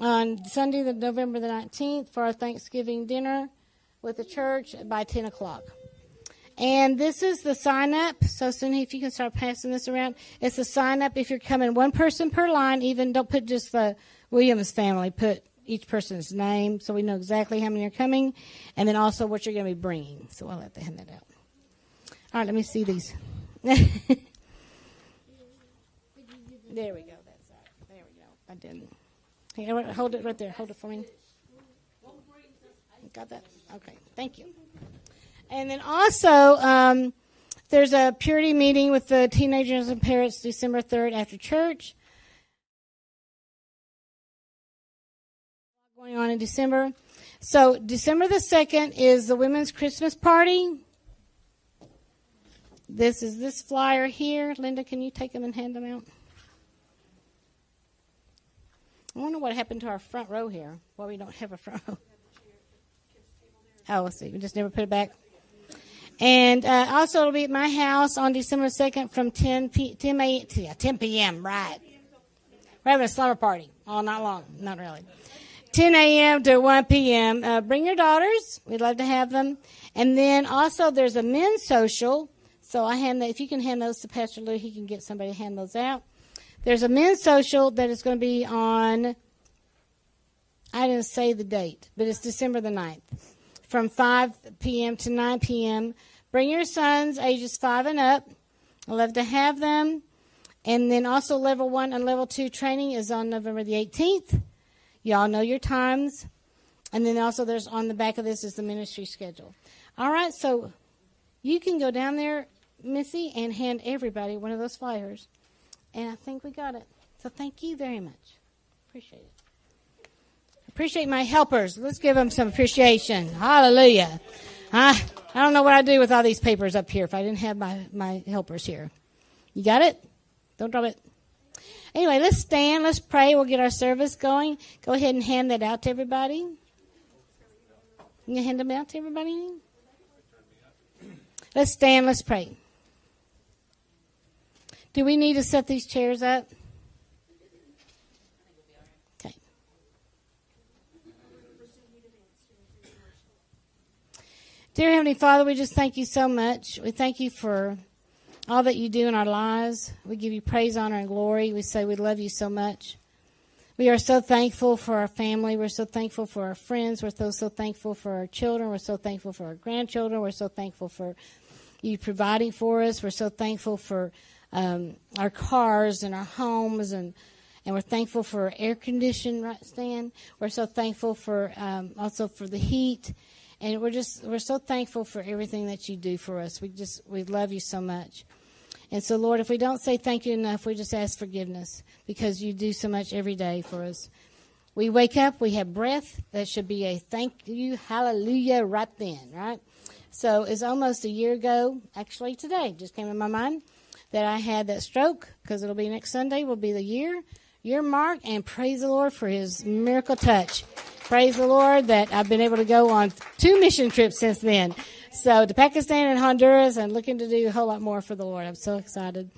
Speaker 1: on Sunday, the November the 19th, for our Thanksgiving dinner with the church by 10 o'clock. And this is the sign up. So, soon if you can start passing this around, it's the sign up if you're coming one person per line. Even don't put just the Williams family. Put each person's name so we know exactly how many are coming, and then also what you're going to be bringing. So I'll have to hand that out. All right, let me see these. [laughs] there we go. That's all right. There we go. I didn't. Hey, hold it right there. Hold it for me. Got that? Okay. Thank you. And then also, um, there's a purity meeting with the teenagers and parents December 3rd after church. Going on in December. So, December the 2nd is the women's Christmas party. This is this flyer here. Linda, can you take them and hand them out? I wonder what happened to our front row here. Why we don't have a front row. Oh, let's see. We just never put it back. And uh, also, it'll be at my house on December 2nd from 10 p- 10, a- yeah, 10 p.m. Right. We're having a slumber party all night long. Not really. 10 a.m. to 1 p.m. Uh, bring your daughters. We'd love to have them. And then also, there's a men's social. So I hand that. If you can hand those to Pastor Lou, he can get somebody to hand those out. There's a men's social that is going to be on. I didn't say the date, but it's December the 9th from 5 p.m. to 9 p.m. Bring your sons, ages 5 and up. I love to have them. And then also level 1 and level 2 training is on November the 18th. Y'all know your times. And then also there's on the back of this is the ministry schedule. All right, so you can go down there, Missy, and hand everybody one of those flyers. And I think we got it. So thank you very much. Appreciate it. Appreciate my helpers. Let's give them some appreciation. Hallelujah. I, I don't know what I'd do with all these papers up here if I didn't have my, my helpers here. You got it? Don't drop it. Anyway, let's stand. Let's pray. We'll get our service going. Go ahead and hand that out to everybody. Can You hand them out to everybody? Let's stand. Let's pray. Do we need to set these chairs up? Dear Heavenly Father, we just thank you so much. We thank you for all that you do in our lives. We give you praise, honor, and glory. We say we love you so much. We are so thankful for our family. We're so thankful for our friends. We're so, so thankful for our children. We're so thankful for our grandchildren. We're so thankful for you providing for us. We're so thankful for um, our cars and our homes and and we're thankful for air conditioning right we're so thankful for um, also for the heat and we're just we're so thankful for everything that you do for us. We just we love you so much. And so lord if we don't say thank you enough we just ask forgiveness because you do so much every day for us. We wake up we have breath. That should be a thank you hallelujah right then right? So it's almost a year ago actually today just came in my mind that I had that stroke because it'll be next Sunday will be the year year mark and praise the Lord for his miracle touch. Praise the Lord that I've been able to go on two mission trips since then. So to Pakistan and Honduras and looking to do a whole lot more for the Lord. I'm so excited.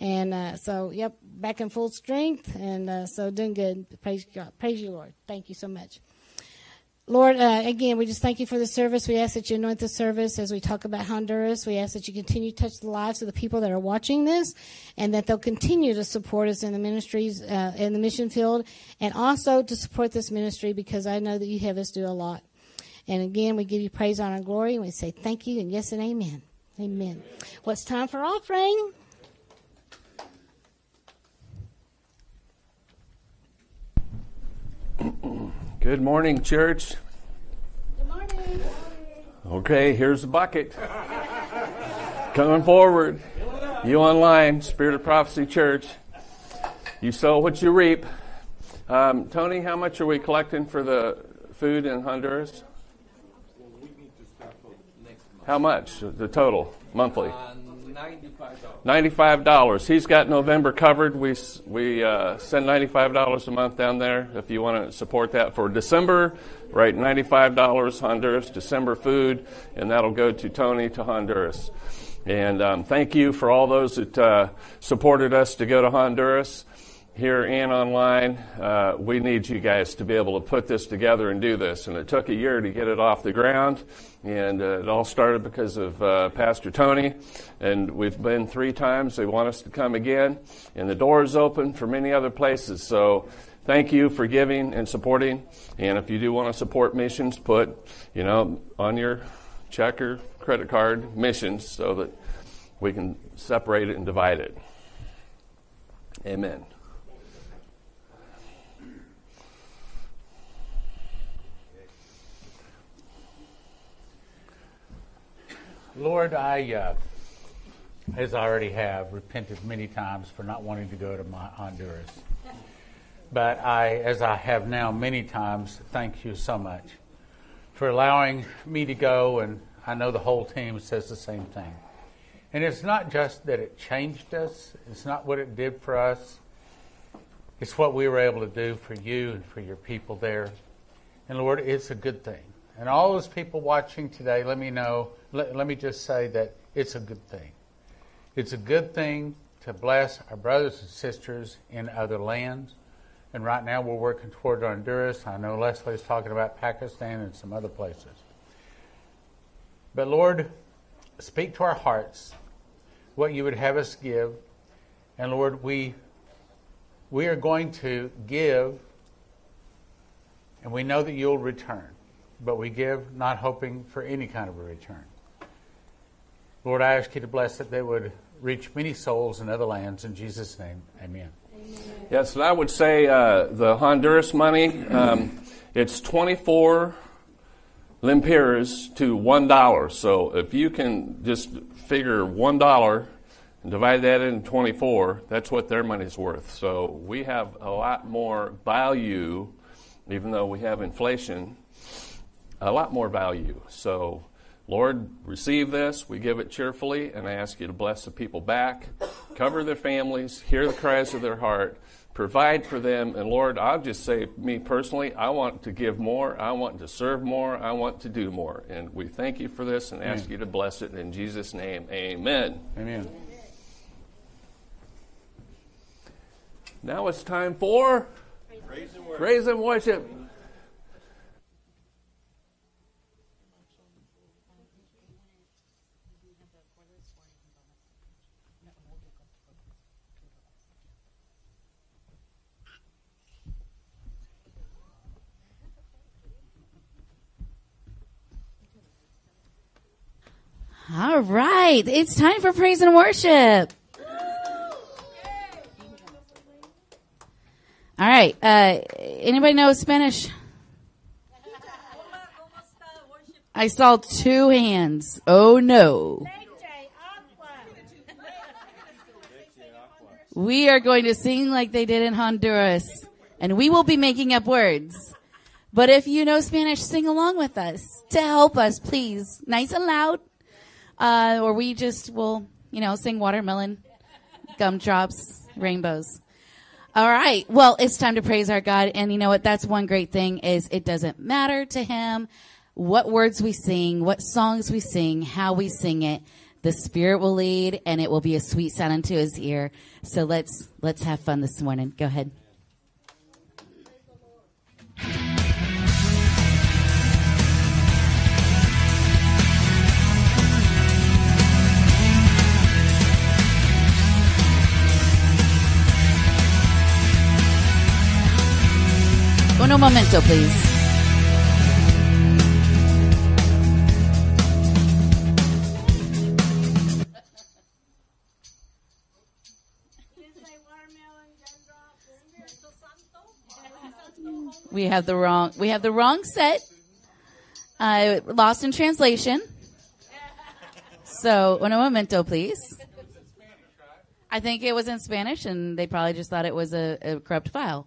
Speaker 1: And uh, so, yep, back in full strength and uh, so doing good. Praise God. Praise you, Lord. Thank you so much. Lord, uh, again, we just thank you for the service. We ask that you anoint the service as we talk about Honduras. We ask that you continue to touch the lives of the people that are watching this and that they'll continue to support us in the ministries, uh, in the mission field, and also to support this ministry because I know that you have us do a lot. And again, we give you praise, honor, and glory, and we say thank you and yes and amen. Amen. What's time for offering? [clears throat]
Speaker 5: Good morning, church.
Speaker 1: Good morning.
Speaker 5: Okay, here's the bucket. Coming forward. You online, Spirit of Prophecy Church. You sow what you reap. Um, Tony, how much are we collecting for the food in Honduras? How much? The total monthly?
Speaker 2: Uh, Ninety-five dollars.
Speaker 5: Ninety-five dollars. He's got November covered. We we uh, send ninety-five dollars a month down there. If you want to support that for December, right? Ninety-five dollars Honduras December food, and that'll go to Tony to Honduras. And um, thank you for all those that uh, supported us to go to Honduras here and online. Uh, we need you guys to be able to put this together and do this. And it took a year to get it off the ground. And uh, it all started because of uh, Pastor Tony. And we've been three times. They want us to come again. And the door is open for many other places. So thank you for giving and supporting. And if you do want to support missions, put, you know, on your check or credit card missions so that we can separate it and divide it. Amen.
Speaker 3: Lord, I, uh, as I already have, repented many times for not wanting to go to my Honduras. But I, as I have now many times, thank you so much for allowing me to go, and I know the whole team says the same thing. And it's not just that it changed us, it's not what it did for us, it's what we were able to do for you and for your people there. And Lord, it's a good thing. And all those people watching today, let me know, let, let me just say that it's a good thing. It's a good thing to bless our brothers and sisters in other lands. And right now we're working toward Honduras. I know Leslie's talking about Pakistan and some other places. But Lord, speak to our hearts what you would have us give. And Lord, we we are going to give and we know that you'll return but we give not hoping for any kind of a return. Lord, I ask you to bless that they would reach many souls in other lands. In Jesus' name, amen.
Speaker 5: Yes, and I would say uh, the Honduras money, um, it's 24 lempiras to $1. So if you can just figure $1 and divide that into 24, that's what their money's worth. So we have a lot more value even though we have inflation, a lot more value. So, Lord, receive this. We give it cheerfully, and I ask you to bless the people back, cover their families, hear the cries of their heart, provide for them. And Lord, I'll just say, me personally, I want to give more. I want to serve more. I want to do more. And we thank you for this and ask
Speaker 3: Amen.
Speaker 5: you to bless it in Jesus' name. Amen.
Speaker 3: Amen.
Speaker 5: Now it's time for
Speaker 14: Praise and worship.
Speaker 5: praise and worship.
Speaker 15: All right, it's time for praise and worship. All right, uh, anybody know Spanish? I saw two hands. Oh no. We are going to sing like they did in Honduras, and we will be making up words. But if you know Spanish, sing along with us to help us, please. Nice and loud. Uh, or we just will, you know, sing watermelon, gumdrops, rainbows. All right. Well, it's time to praise our God. And you know what? That's one great thing is it doesn't matter to him what words we sing, what songs we sing, how we sing it. The spirit will lead and it will be a sweet sound unto his ear. So let's, let's have fun this morning. Go ahead. Uno momento, please. We have the wrong. We have the wrong set. Uh, lost in translation. So, uno momento, please. I think it was in Spanish, and they probably just thought it was a, a corrupt file.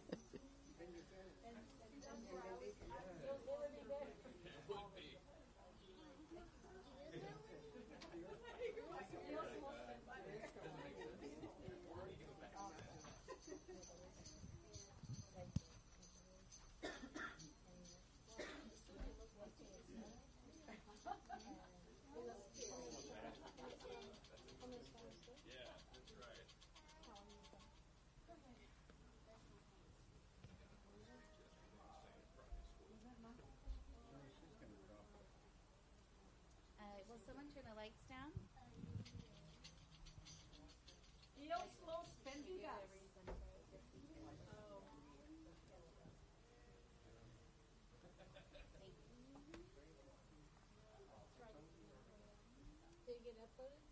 Speaker 15: get uploaded?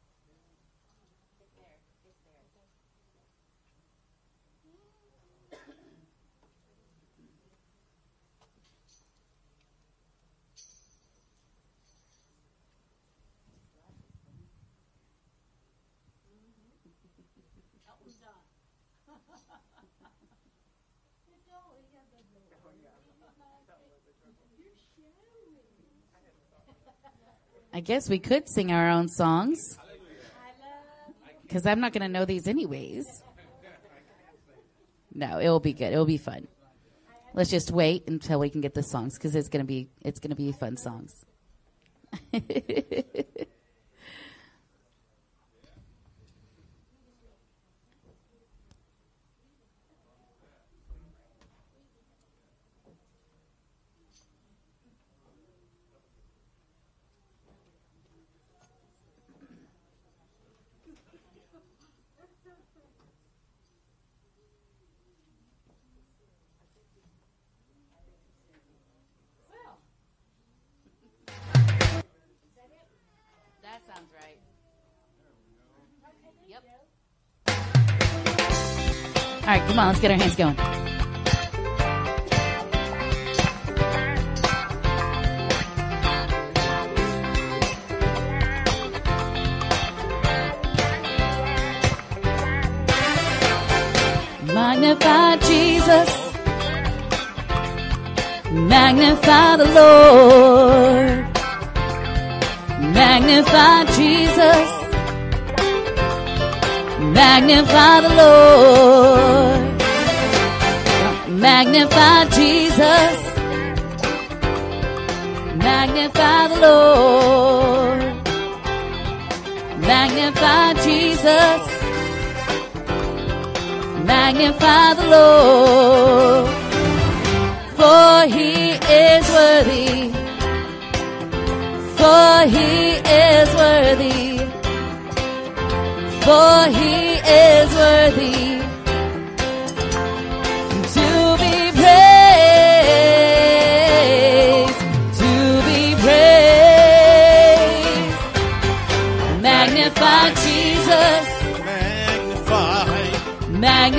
Speaker 15: I guess we could sing our own songs. Because I'm not going to know these anyways. No, it will be good. It will be fun. Let's just wait until we can get the songs because it's going to be it's going to be fun songs. [laughs]
Speaker 16: let's get our hands going. Magnify Jesus. Magnify the Lord. Magnify Jesus. Magnify the Lord. Magnify Jesus. Magnify the Lord. Magnify Jesus. Magnify the Lord. For he is worthy. For he is worthy. For he is worthy.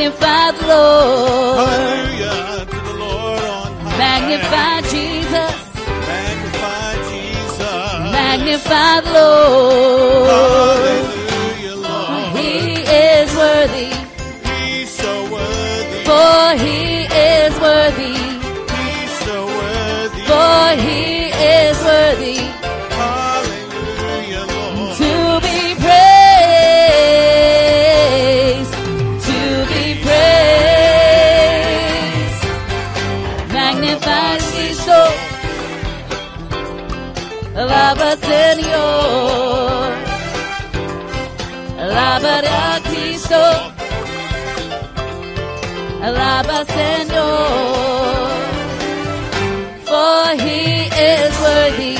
Speaker 16: Magnify the Lord.
Speaker 17: Hallelujah to the Lord on high.
Speaker 16: Magnify Jesus.
Speaker 17: Magnify Jesus.
Speaker 16: Magnify the Lord.
Speaker 17: Hallelujah.
Speaker 16: Abba, Señor, for he is worthy.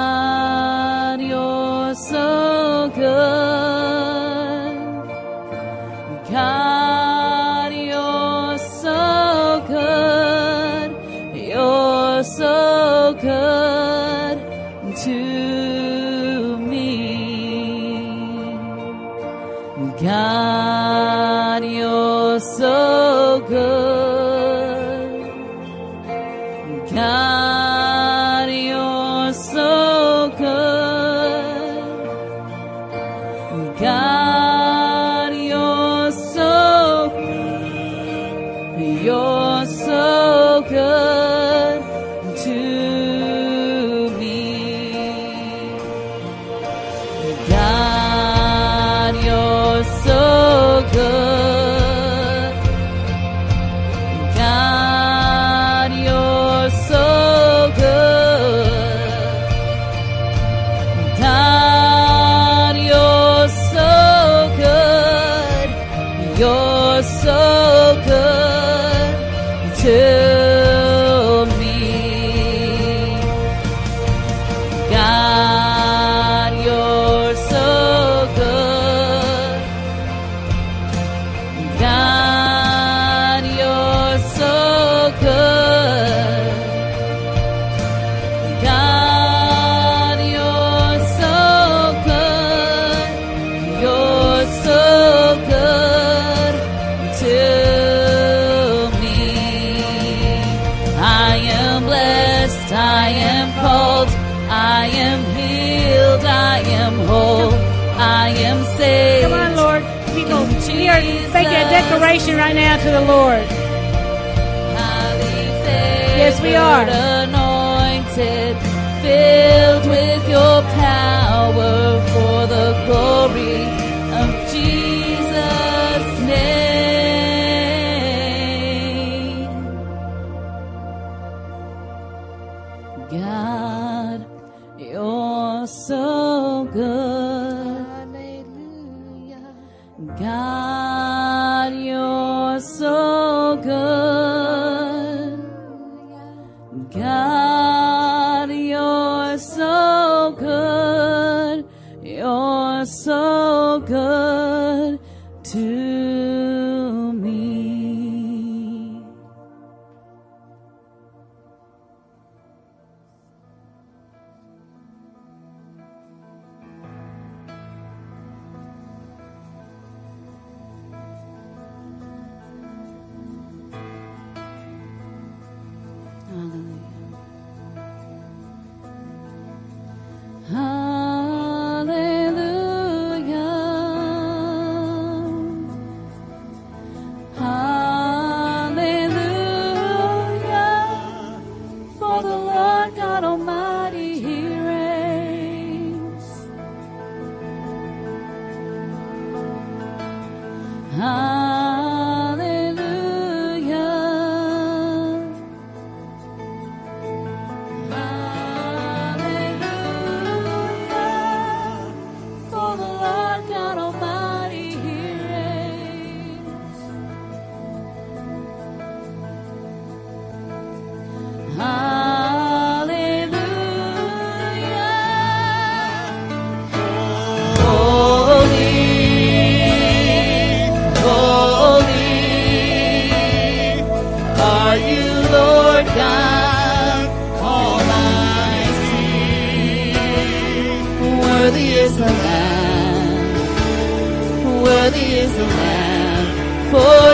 Speaker 16: is the Lamb. For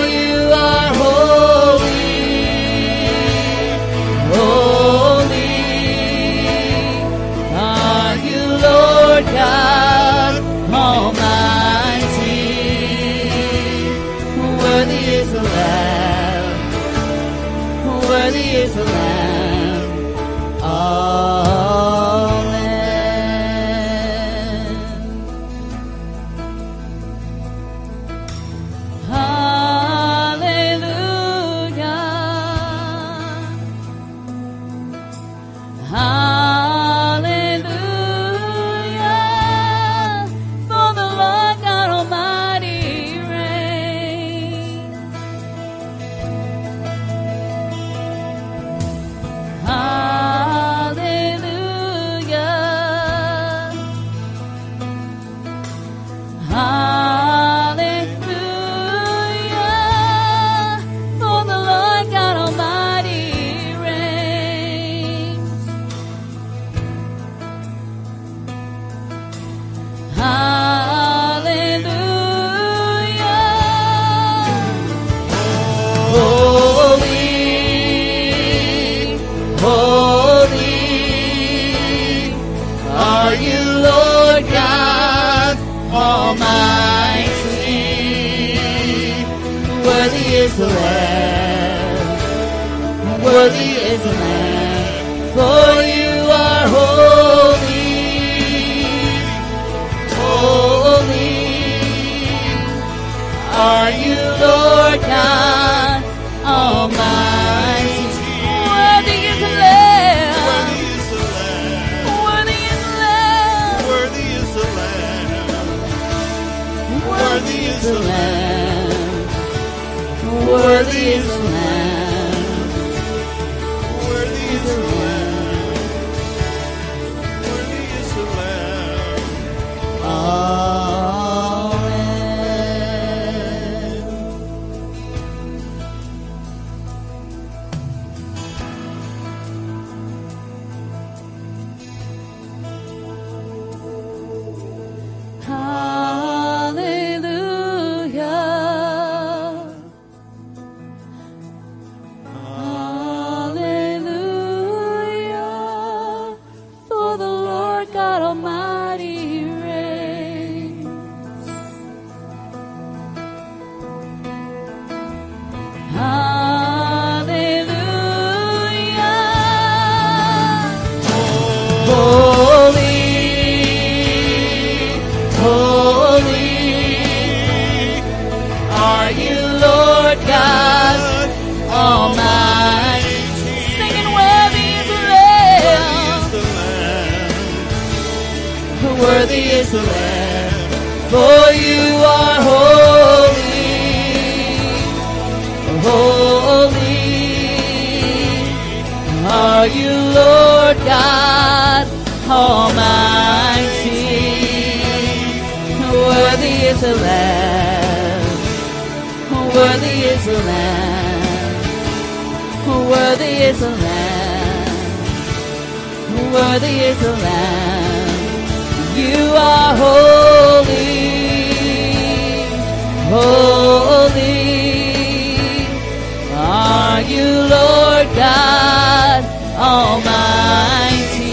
Speaker 16: God Almighty.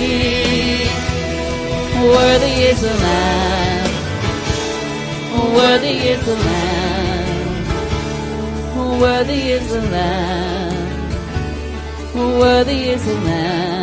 Speaker 16: Worthy is the Lamb. Worthy is the Lamb. Worthy is the Lamb. Worthy is the Lamb.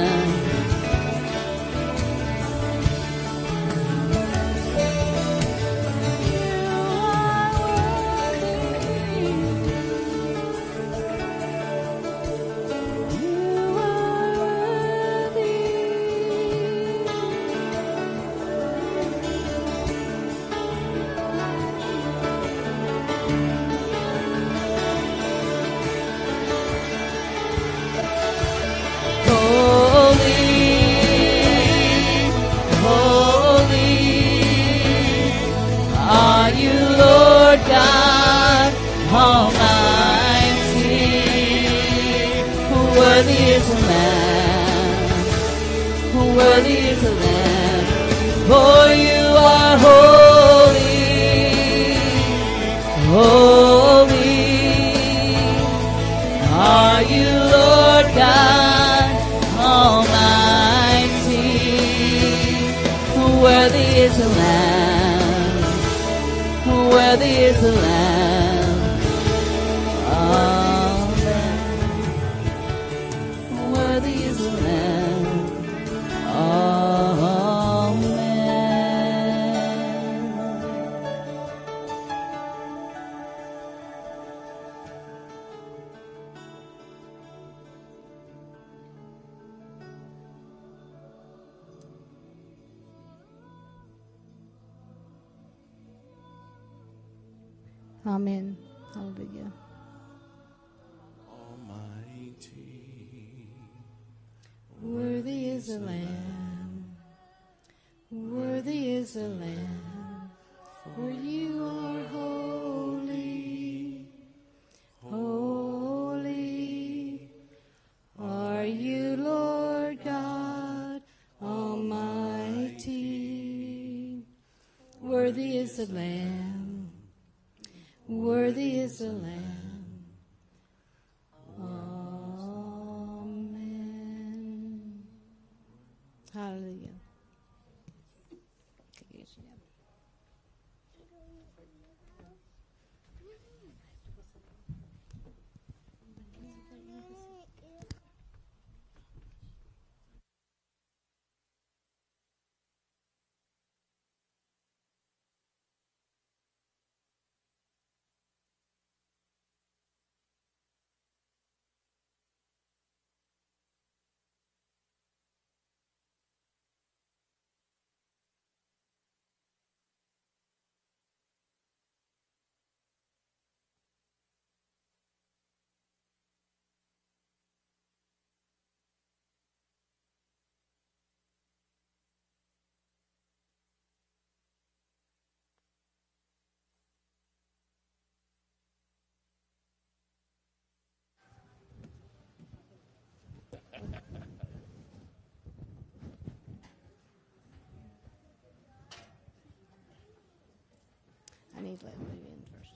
Speaker 1: I need to let Lou in first.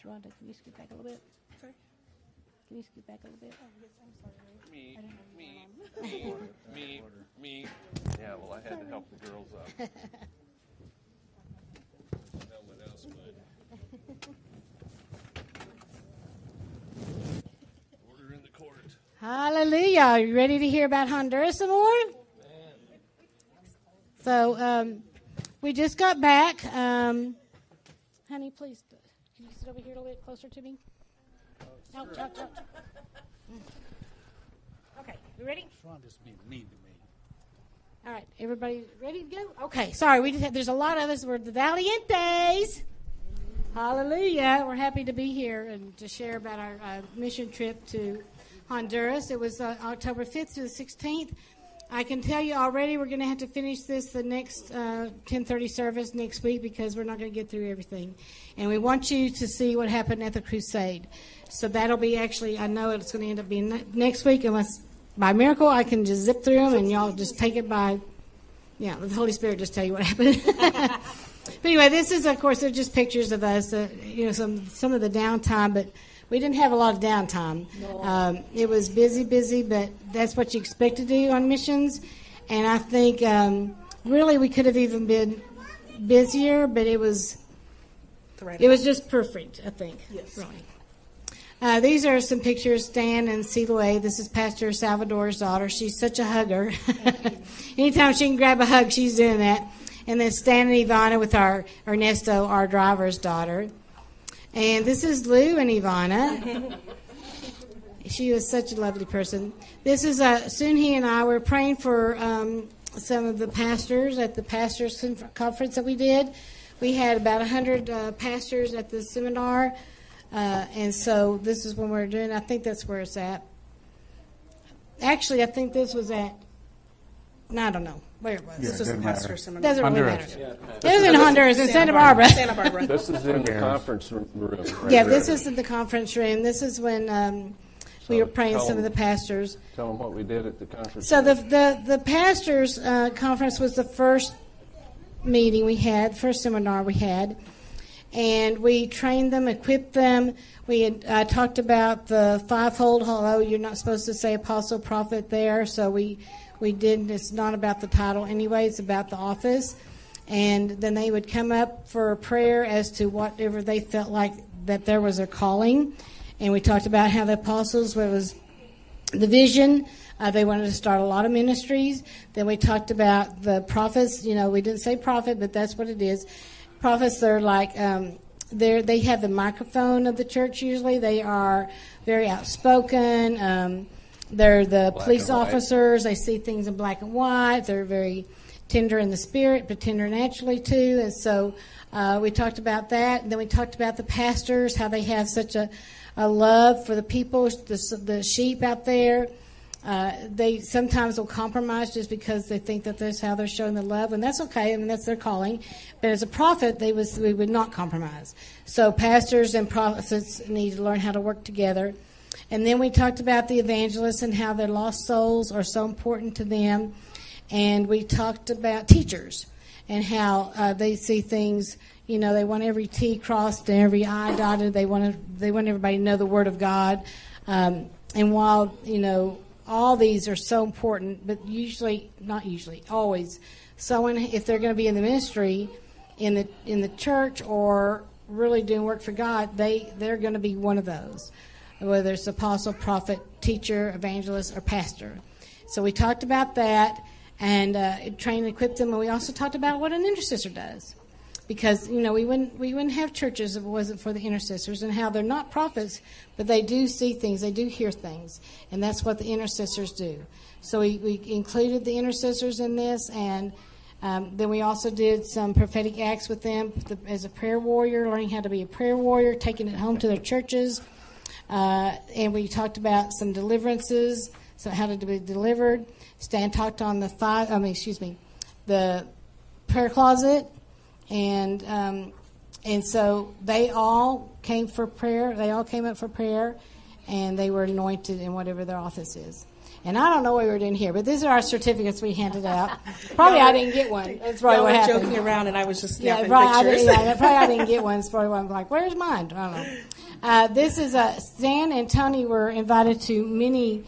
Speaker 1: Sharonda, can you scoot back a little bit?
Speaker 4: Sorry?
Speaker 1: Can you scoot back a little bit?
Speaker 4: Oh, yes, I'm sorry.
Speaker 5: Me,
Speaker 4: I didn't know
Speaker 5: me,
Speaker 4: you
Speaker 5: me, me, me. Yeah, well, I had to help the girls up. No one else would. Order in the court.
Speaker 1: Hallelujah. Are you ready to hear about Honduras some more? So, um, we just got back. Um, honey, please, can you sit over here a little bit closer to me? No, no. Okay, you ready?
Speaker 3: Sharonda's being mean to me.
Speaker 1: All right, everybody ready to go? Okay, sorry, we just had, there's a lot of us. We're the Valientes. Hallelujah. We're happy to be here and to share about our uh, mission trip to Honduras. It was uh, October 5th to the 16th. I can tell you already we're going to have to finish this the next uh, 10:30 service next week because we're not going to get through everything. And we want you to see what happened at the crusade. So that'll be actually I know it's going to end up being ne- next week unless by miracle I can just zip through them and y'all just take it by yeah, the Holy Spirit just tell you what happened. [laughs] but anyway, this is of course they're just pictures of us, uh, you know, some some of the downtime, but we didn't have a lot of downtime.
Speaker 6: No.
Speaker 1: Um, it was busy, busy, but that's what you expect to do on missions. And I think um, really we could have even been busier, but it was it was just perfect. I think.
Speaker 4: Yes.
Speaker 1: Really. Uh, these are some pictures, Stan and Siloe. This is Pastor Salvador's daughter. She's such a hugger. [laughs] Anytime she can grab a hug, she's doing that. And then Stan and Ivana with our Ernesto, our driver's daughter. And this is Lou and Ivana. [laughs] she was such a lovely person. This is uh, He and I were praying for um, some of the pastors at the pastors' conference that we did. We had about 100 uh, pastors at the seminar. Uh, and so this is when we are doing. I think that's where it's at. Actually, I think this was at. No, I don't know. Where it was.
Speaker 3: Yeah,
Speaker 4: This is
Speaker 3: doesn't
Speaker 4: the pastor
Speaker 3: matter.
Speaker 4: seminar.
Speaker 1: Doesn't really
Speaker 3: Honduras.
Speaker 1: matter.
Speaker 5: Yeah.
Speaker 1: It was in Honduras, in Santa Barbara.
Speaker 4: Santa Barbara. [laughs]
Speaker 5: This is in the conference room. right
Speaker 1: Yeah,
Speaker 5: there.
Speaker 1: this is in the conference room. This is when um, we
Speaker 5: So
Speaker 1: were praying
Speaker 5: tell
Speaker 1: some of the
Speaker 5: them.
Speaker 1: pastors.
Speaker 5: Tell them what we did at the conference.
Speaker 1: So the the the pastors uh, conference was the first meeting we had, first seminar we had, and we trained them, equipped them. We had uh, talked about the fivefold. Although you're not supposed to say apostle, prophet there, so we we did. It's not about the title anyway. It's about the office. And then they would come up for a prayer as to whatever they felt like that there was a calling. And we talked about how the apostles what was the vision. Uh, they wanted to start a lot of ministries. Then we talked about the prophets. You know, we didn't say prophet, but that's what it is. Prophets, they're like, um, they're, they have the microphone of the church usually. They are very outspoken. Um, they're the
Speaker 5: Black
Speaker 1: police officers. They see things in black and white. They're very tender in the spirit, but tender naturally too. And so uh, we talked about that. And then we talked about the pastors, how they have such a, a love for the people, the, the sheep out there. Uh, they sometimes will compromise just because they think that that's how they're showing the love, and that's okay. I mean, that's their calling. But as a prophet, they was we would not compromise. So pastors and prophets need to learn how to work together. And then we talked about the evangelists and how their lost souls are so important to them. And we talked about teachers and how uh, they see things. You know, they want every T crossed and every I dotted. They want to, they want everybody to know the Word of God. Um, and while you know all these are so important, but usually, not usually, always, someone if they're going to be in the ministry, in the in the church or really doing work for God, they they're going to be one of those, whether it's apostle, prophet, teacher, evangelist, or pastor. So we talked about that and uh, train and equip them, and we also talked about what an intercessor does because you know we wouldn't we wouldn't have churches if it wasn't for the intercessors and how they're not prophets, but they do see things, they do hear things, and that's what the intercessors do. So we, we included the intercessors in this, and um, then we also did some prophetic acts with them the, as a prayer warrior, learning how to be a prayer warrior, taking it home to their churches, uh, and we talked about some deliverances, so how to be delivered. Stan talked on the five, I mean, excuse me, the prayer closet and um, and so they all came for prayer. They all came up for prayer, and they were anointed in whatever their office is. And I don't know what we were doing here, but these are our certificates we handed out. [laughs] Probably I didn't get one. That's probably what happened.
Speaker 4: joking around, and I was just
Speaker 1: Yeah,
Speaker 4: snapping
Speaker 1: probably I, didn't, yeah, probably I didn't [laughs] get one. It's probably why I'm like, where's mine? I don't know. Uh, this is uh, Stan and Tony were invited to many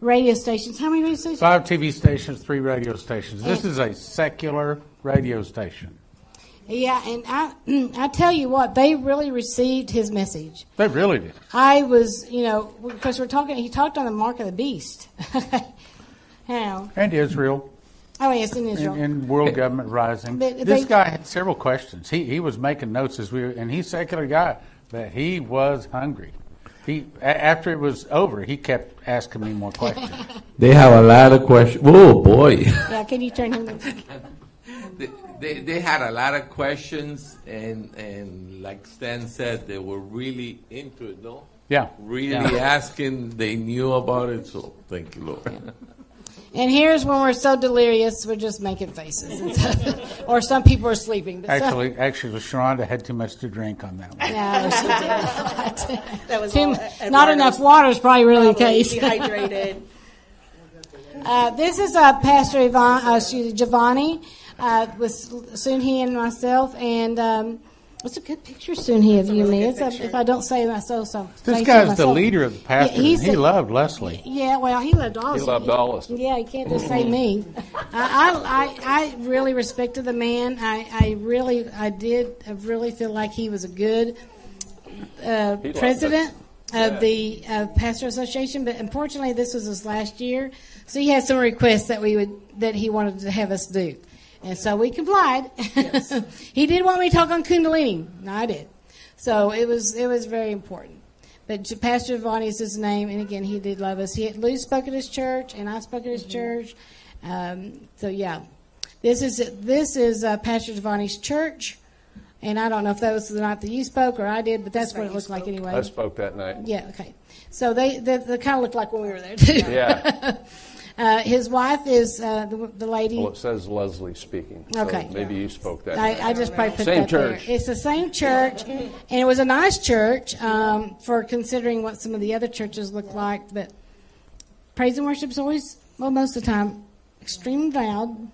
Speaker 1: radio stations. How many radio stations?
Speaker 3: Five TV stations, three radio stations. This is a secular radio station.
Speaker 1: Yeah, and I [clears throat] I tell you what, they really received his message.
Speaker 3: They really did.
Speaker 1: I was, you know, because we're talking. He talked on the mark of the beast. [laughs] How?
Speaker 3: And Israel
Speaker 1: Oh, yes, in Israel.
Speaker 3: and, and world government rising.
Speaker 1: But
Speaker 3: this
Speaker 1: they-
Speaker 3: guy had several questions. He he was making notes as we were, and he's a secular guy, but he was hungry. He after it was over, he kept asking me more questions. [laughs]
Speaker 2: They have a lot of questions. Oh boy. [laughs]
Speaker 1: yeah, can you turn him?
Speaker 2: they, they, they had a lot of questions, and, and like Stan said, they were really into it, no?
Speaker 3: Yeah.
Speaker 2: Really
Speaker 3: Yeah.
Speaker 2: asking, they knew about it, so thank you, Lord. [laughs]
Speaker 1: And here's when we're so delirious, we're just making faces, and so- [laughs] or some people are sleeping. But some-
Speaker 3: Actually, actually, Sharonda had too much to drink on that one.
Speaker 1: no, she did.
Speaker 4: That was
Speaker 1: Too
Speaker 4: all
Speaker 1: not enough water is probably really the case. [laughs]
Speaker 4: Dehydrated.
Speaker 1: Uh, this is uh, Pastor Yvonne, uh, Giovanni uh, with Soon Hee and myself, and um, it's a good picture, Soon Hee, of you and me. If I don't say myself, so
Speaker 3: This
Speaker 1: say so
Speaker 3: guy's the leader of the pastor.
Speaker 1: Yeah,
Speaker 3: he
Speaker 1: the-
Speaker 3: loved Leslie.
Speaker 1: Yeah, well, he loved all.
Speaker 5: He loved all of us.
Speaker 1: Yeah, you can't just say me. I, I, I, I really respected the man. I, I really, I did, I really feel like he was a good uh, president of
Speaker 5: Yeah.
Speaker 1: the uh, pastor association. But unfortunately, this was his last year, so he had some requests that we would that he wanted to have us do, and so we complied. [laughs] he did want me to talk on Kundalini. No, I did. So it was it was very important. But Pastor Giovanni is his name, and again, he did love us. He had, Lou spoke at his church, and I spoke at his church. Um, so yeah, this is this is uh, Pastor Giovanni's church, and I don't know if that was the night that you spoke or I did, but that's what it looked like anyway.
Speaker 5: I spoke that night.
Speaker 1: Yeah, okay. So they they, they kind of looked like when we were there too.
Speaker 5: Yeah. [laughs]
Speaker 1: Uh, his wife is uh, the, the lady.
Speaker 5: Well, it says Leslie speaking. so
Speaker 1: Okay.
Speaker 5: maybe you spoke that.
Speaker 1: I, I just probably put
Speaker 5: Same
Speaker 1: that
Speaker 5: church.
Speaker 1: there. It's the same church, and it was a nice church um, for considering what some of the other churches look like. But praise and worship is always, well, most of the time, extremely loud.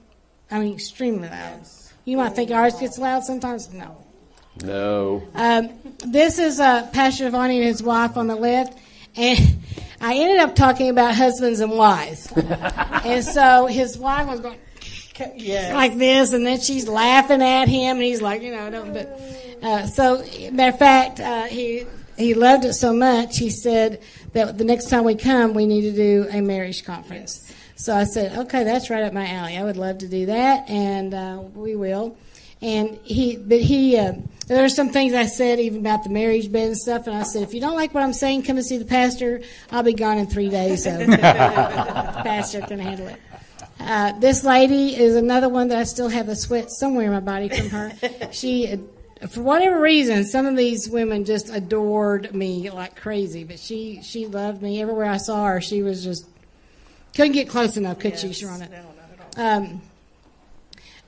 Speaker 1: I mean, extremely loud. You might think ours gets loud sometimes. No.
Speaker 5: No.
Speaker 1: Um, this is uh, Pastor Giovanni and his wife on the left, and I ended up talking about husbands and wives. [laughs] and so his wife was going
Speaker 4: Yes.
Speaker 1: like this, and then she's laughing at him, and he's like, you know, I don't. But uh, so, matter of fact, uh, he he loved it so much. He said that the next time we come, we need to do a marriage conference. So I said, okay, that's right up my alley. I would love to do that, and uh, we will. And he, but he, uh, there are some things I said even about the marriage bed and stuff. And I said, if you don't like what I'm saying, come and see the pastor. I'll be gone in three days, so [laughs] the pastor can handle it. Uh, this lady is another one that I still have the sweat somewhere in my body from her. She, uh, for whatever reason, some of these women just adored me like crazy. But she, she loved me everywhere I saw her. She was just couldn't get close enough, could she, Sharona? Um,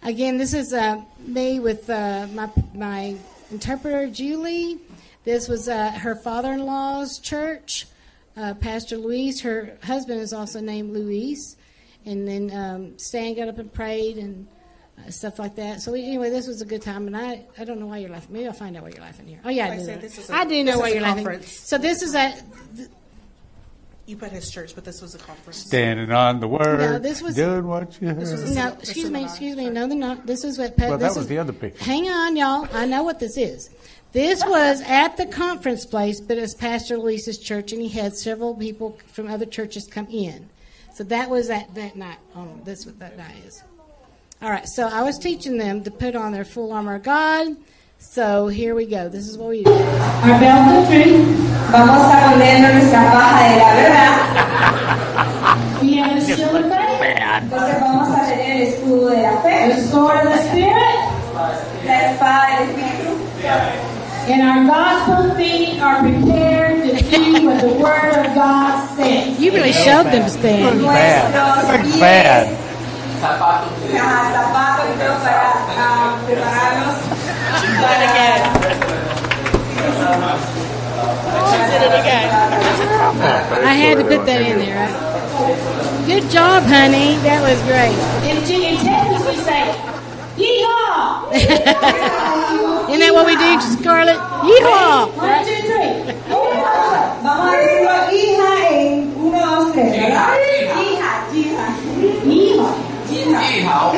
Speaker 1: again, this is uh, me with uh, my my interpreter Julie. This was uh, her father-in-law's church, uh, Pastor Luis. Her husband is also named Luis. And then um, Stan got up and prayed and uh, stuff like that. So anyway, this was a good time. And I, I don't know why you're laughing. Maybe I'll find out why you're laughing here. Oh yeah, I
Speaker 4: I
Speaker 1: do. know.
Speaker 4: a-
Speaker 1: I do know why you're laughing.
Speaker 4: conference.
Speaker 1: So this is a
Speaker 4: You put his church, but this was a conference.
Speaker 3: Standing on the word,
Speaker 1: No, this was-
Speaker 3: doing what you heard.
Speaker 1: no. Excuse me, excuse me. No, they're not. This is what. Pa-
Speaker 3: Well, that
Speaker 1: this
Speaker 3: was
Speaker 1: is-
Speaker 3: the other picture.
Speaker 1: Hang on, y'all. I know what this is. This was at the conference place, but it's Pastor Lisa's church, and he had several people from other churches come in. So that was that that night. Oh, that's what that night is. All right. So I was teaching them to put on their full armor of God. So here we go. This is what we do.
Speaker 13: Our belt of truth. Vamos a ponernos nuestra faja de la verdad.
Speaker 12: We have a shield of faith.
Speaker 13: Entonces vamos a tener el escudo de la fe.
Speaker 12: The sword of the Spirit.
Speaker 13: La espada del Espíritu.
Speaker 12: And our gospel feet are prepared to do what the Word of God says.
Speaker 1: You really showed them, Stan.
Speaker 13: Nuestros pies.
Speaker 3: Bad.
Speaker 13: Ajá, ah, zapatos y todo para ah, prepararnos
Speaker 1: I had to put that in there. Right? Good job, honey. That was great.
Speaker 12: In, in Texas, we say, Yeehaw! [laughs]
Speaker 1: Isn't that what we do, Scarlett? Yeehaw!
Speaker 12: One, two, three.
Speaker 13: Vamos a decirlo hija en uno, dos, tres, ¿verdad? Hija.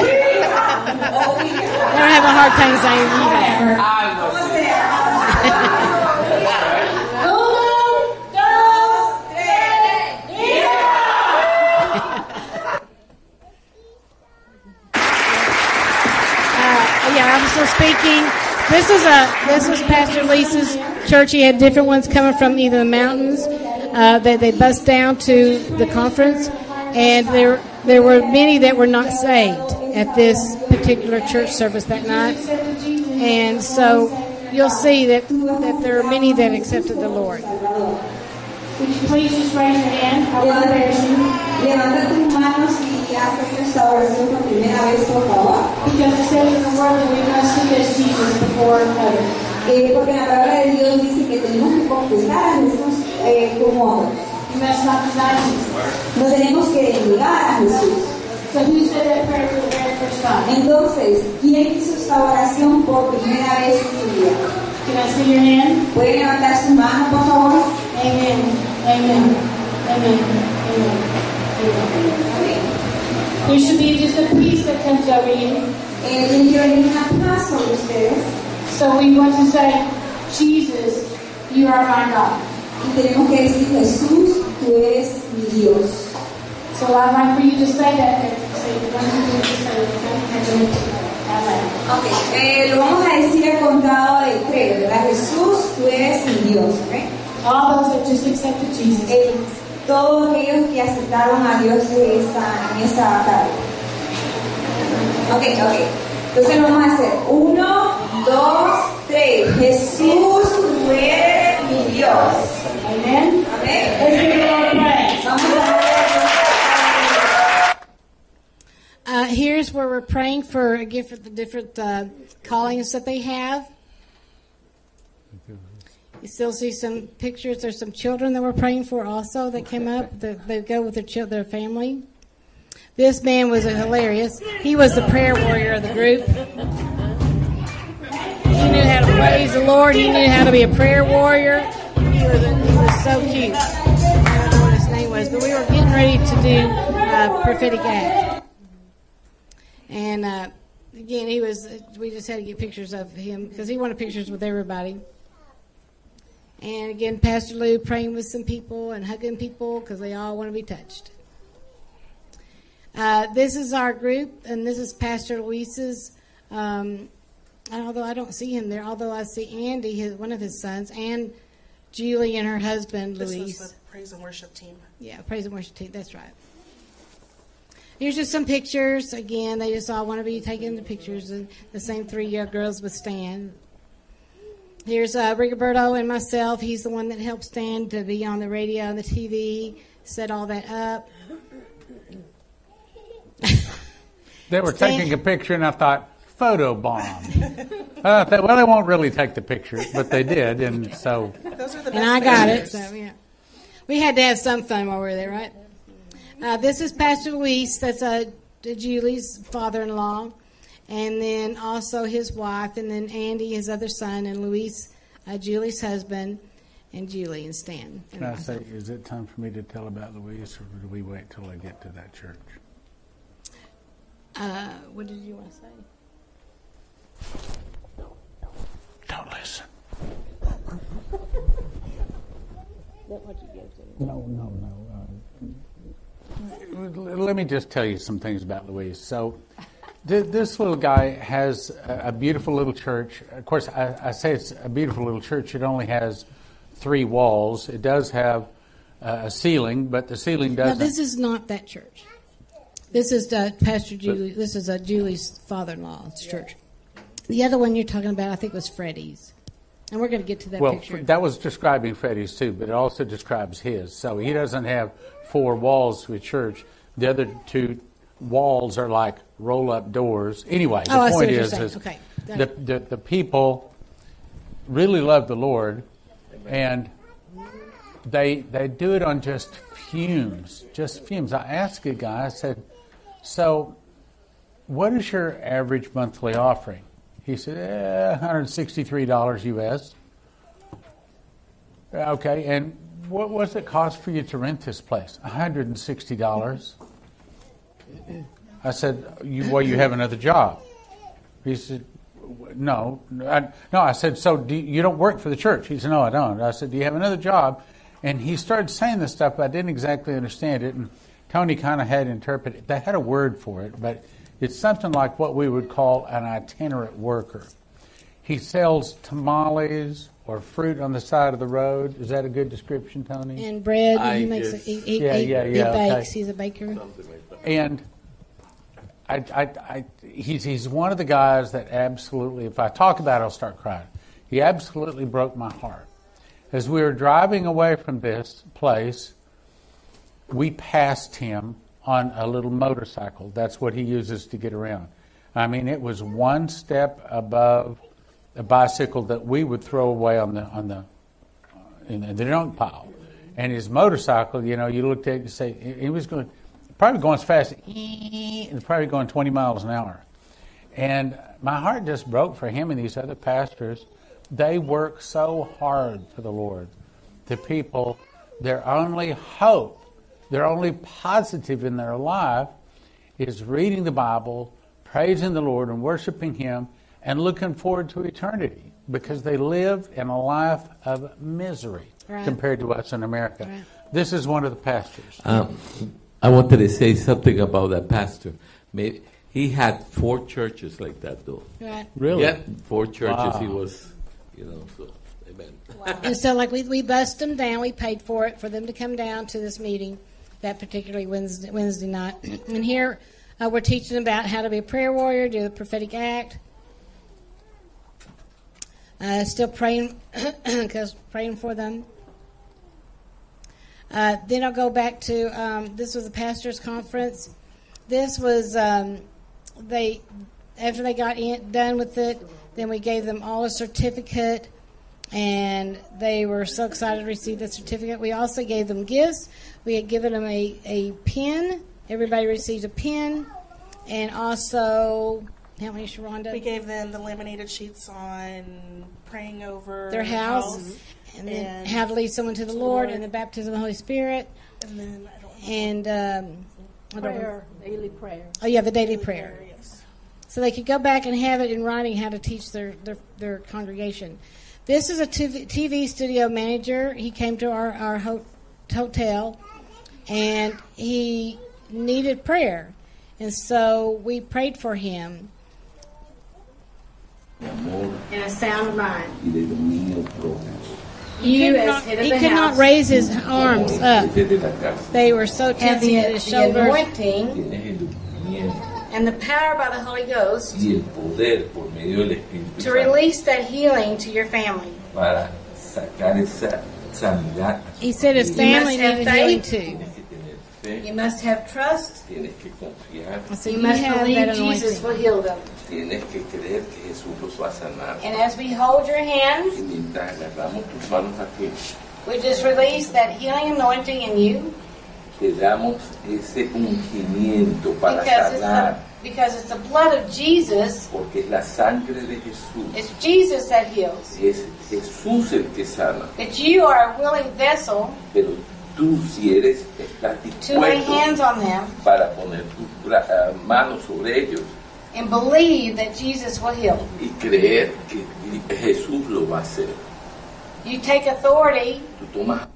Speaker 1: They're having a hard time saying yeehaw.
Speaker 13: ¿Cómo se
Speaker 12: Uno, dos, tres.
Speaker 1: Uh, yeah, I'm still speaking. This is a this was Pastor Lisa's church. He had different ones coming from either the mountains uh, that they bust down to the conference, and there there were many that were not saved at this particular church service that night, and so you'll see that that there are many that accepted the Lord.
Speaker 12: Would you please just raise your hand? I will prepare you.
Speaker 13: Levanta tus manos y haz esta oración por primera vez, por favor.
Speaker 12: Because it says in the Word that we must confess Jesus before others.
Speaker 13: Eh, porque la palabra de Dios dice que tenemos que confesar a Jesús eh, como otros. No tenemos que negar a Jesús. Entonces, ¿quién hizo esta oración por primera vez en su vida? ¿Puede levantar su mano, por favor?
Speaker 12: Amen. Amen. Amen. Amen. Amen. There should be just a peace that comes over you. So we want to say, Jesus, you are my God.
Speaker 13: Y tenemos que decir, Jesús, tú eres mi Dios.
Speaker 12: So I'd like for you to say that. Say it. Okay?
Speaker 13: Eh, lo vamos a decir al contado de tres, ¿verdad? Jesús, tú eres mi Dios, ¿ok?
Speaker 12: All those that just accepted Jesus.
Speaker 13: Eh, todos aquellos que aceptaron a Dios en esta, en esta tarde. Ok, ok. Entonces lo vamos a hacer. Uno, dos, tres. Jesús, tú eres Vamos a
Speaker 1: where we're praying for again for the different uh, callings that they have. You still see some pictures. There's some children that we're praying for also that came up. That they go with their chil- their family. This man was hilarious. He was the prayer warrior of the group. He knew how to praise the Lord. He knew how to be a prayer warrior. He was, he was so cute. I don't know what his name was, but we were getting ready to do uh, prophetic act. And uh, again, he was. We just had to get pictures of him because he wanted pictures with everybody. And again, Pastor Lou praying with some people and hugging people because they all want to be touched. Uh, this is our group, and this is Pastor Luis's. Um, although I don't see him there, although I see Andy, his, one of his sons, and Julie and her husband,
Speaker 4: This
Speaker 1: Luis.
Speaker 4: was the praise and worship team.
Speaker 1: Yeah, praise and worship team. That's right. Here's just some pictures. Again, they just all want to be taking the pictures. And the same three young girls with Stan. Here's uh, Rigoberto and myself. He's the one that helped Stan to be on the radio and the TV, set all that up.
Speaker 3: They were
Speaker 1: Stan-
Speaker 3: taking a picture, and I thought, photo bomb. [laughs] I thought, well, they won't really take the picture, but they did, and so.
Speaker 4: Those are the
Speaker 1: and I got it. So yeah, we had to have some fun while we were there, right? Uh, this is Pastor Luis. That's uh, Julie's father-in-law, and then also his wife, and then Andy, his other son, and Luis, uh, Julie's husband, and Julie and Stan. And
Speaker 3: Can I say,
Speaker 1: myself.
Speaker 3: is it time for me to tell about Luis, or do we wait till I get to that church?
Speaker 1: Uh, what did you want to say?
Speaker 3: Don't listen.
Speaker 1: What you give to?
Speaker 3: No, no, no. Uh, let me just tell you some things about Luis. So, th- this little guy has a, a beautiful little church. Of course, I, I say it's a beautiful little church. It only has three walls. It does have uh, a ceiling, but the ceiling doesn't.
Speaker 1: this is not that church. This is uh, Pastor Julie. This is uh, Julie's father-in-law's church. The other one you're talking about, I think, was Freddie's, and we're going to get to that
Speaker 3: well,
Speaker 1: picture.
Speaker 3: that was describing Freddie's too, but it also describes his. So he doesn't have four walls to a church. The other two walls are like roll-up doors. Anyway,
Speaker 1: oh, the Oh,
Speaker 3: point is, is
Speaker 1: Okay,
Speaker 3: the, the the people really love the Lord, and they they do it on just fumes, just fumes. I asked a guy, I said, "So, what is your average monthly offering?" He said, eh, $163 US. Okay, and what was it cost for you to rent this place? $160. I said, you, well, you have another job. He said, no. I, no, I said, so do you, you don't work for the church? He said, no, I don't. I said, do you have another job? And he started saying this stuff, but I didn't exactly understand it. And Tony kind of had interpreted. They had a word for it, but it's something like what we would call an itinerant worker. He sells tamales or fruit on the side of the road. Is that a good description, Tony?
Speaker 1: and bread.
Speaker 2: I
Speaker 1: he makes.
Speaker 2: guess-
Speaker 1: He, he,
Speaker 3: Yeah,
Speaker 1: he,
Speaker 3: yeah,
Speaker 1: he
Speaker 3: yeah, okay.
Speaker 1: bakes. He's a baker.
Speaker 3: And I, I, I, he's, he's one of the guys that absolutely, if I talk about it, I'll start crying. He absolutely broke my heart. As we were driving away from this place, we passed him on a little motorcycle. That's what he uses to get around. I mean, it was one step above a bicycle that we would throw away on the on the in the junk pile. And his motorcycle, you know, you looked at it and say he- was going probably going as fast and probably going 20 miles an hour. And my heart just broke for him and these other pastors. They work so hard for the Lord. The people, their only hope, their only positive in their life is reading the Bible, praising the Lord, and worshiping Him, and looking forward to eternity because they live in a life of misery
Speaker 1: Right.
Speaker 3: compared to us in America.
Speaker 1: Right.
Speaker 3: This is one of the pastors.
Speaker 2: Um, I wanted to say something about that pastor. May- He had four churches like that, though.
Speaker 1: Right.
Speaker 3: Really?
Speaker 2: Yeah, four churches. He was, you know, so, amen.
Speaker 1: And so, like, we, we bust them down. We paid for it for them to come down to this meeting, that particularly Wednesday, Wednesday night. And here uh, we're teaching about how to be a prayer warrior, do the prophetic act. Uh, still praying, [clears throat] because praying for them. Uh, then I'll go back to um, this was a pastors' conference. This was um, they after they got in, done with it, then we gave them all a certificate, and they were so excited to receive the certificate. We also gave them gifts. We had given them a, a pin. Everybody received a pin, and also how many, Sharonda?
Speaker 4: We gave them the laminated sheets on praying over
Speaker 1: their house, and then
Speaker 4: and
Speaker 1: how to lead someone to the Lord,
Speaker 4: Lord.
Speaker 1: and the baptism of the Holy Spirit,
Speaker 4: and then I don't
Speaker 1: and um, I don't.
Speaker 6: Prayer, daily prayer.
Speaker 1: Oh yeah, the daily prayer. So they could go back and have it in writing how to teach their their, their congregation. This is a TV, TV studio manager. He came to our our hotel, and he needed prayer, and so we prayed for him. In a sound mind.
Speaker 2: y de dominio propio.
Speaker 1: He
Speaker 18: You
Speaker 1: could
Speaker 18: as
Speaker 1: not,
Speaker 18: head of
Speaker 1: he
Speaker 18: the
Speaker 1: could not raise his arms up.
Speaker 2: Jefe de la casa.
Speaker 1: They were so
Speaker 18: Have
Speaker 1: tense
Speaker 18: the,
Speaker 1: in his
Speaker 18: the
Speaker 1: shoulders.
Speaker 18: anointing
Speaker 2: Tienes el movimiento
Speaker 18: and the power by the Holy Ghost
Speaker 2: y el poder por medio del Espíritu
Speaker 18: to release that healing to your family.
Speaker 2: para sacar esa sanidad.
Speaker 1: He said his family needed healing too.
Speaker 2: Tienes que tener fe,
Speaker 18: You must have trust.
Speaker 2: tienes que confiar,
Speaker 1: So
Speaker 18: You
Speaker 1: you
Speaker 18: must believe Jesus will heal them.
Speaker 2: tienes que creer que Jesús los va a sanar.
Speaker 18: And as we hold your hands,
Speaker 2: Y mientras agarramos tus manos aquí,
Speaker 18: we just release that healing anointing in you
Speaker 2: te damos ese ungimiento para
Speaker 18: because it's, the, because it's the blood of Jesus.
Speaker 2: porque es la sangre de Jesús.
Speaker 18: It's Jesus that heals.
Speaker 2: Es Jesús el que sana,
Speaker 18: That you are a willing vessel
Speaker 2: pero tú si eres, estás
Speaker 18: to lay
Speaker 2: dispuesto
Speaker 18: hands on them
Speaker 2: para poner tu bra- mano sobre ellos
Speaker 18: and believe that Jesus will heal.
Speaker 2: y creer que Jesús lo va a hacer.
Speaker 18: You take authority
Speaker 2: Tú tomas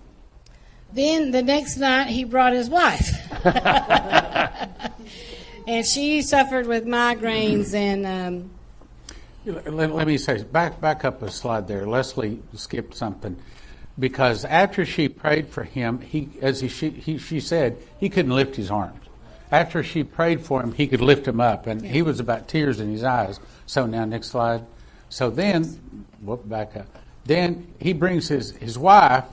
Speaker 1: Then the next night he brought his wife. [laughs] and she suffered with migraines and um,
Speaker 3: Let, let me say, back back up a slide there. Leslie skipped something because after she prayed for him, he as he she, he she said he couldn't lift his arms. After she prayed for him, he could lift him up, and he was about tears in his eyes. So now next slide. So then, whoop, back up. Then he brings his his wife.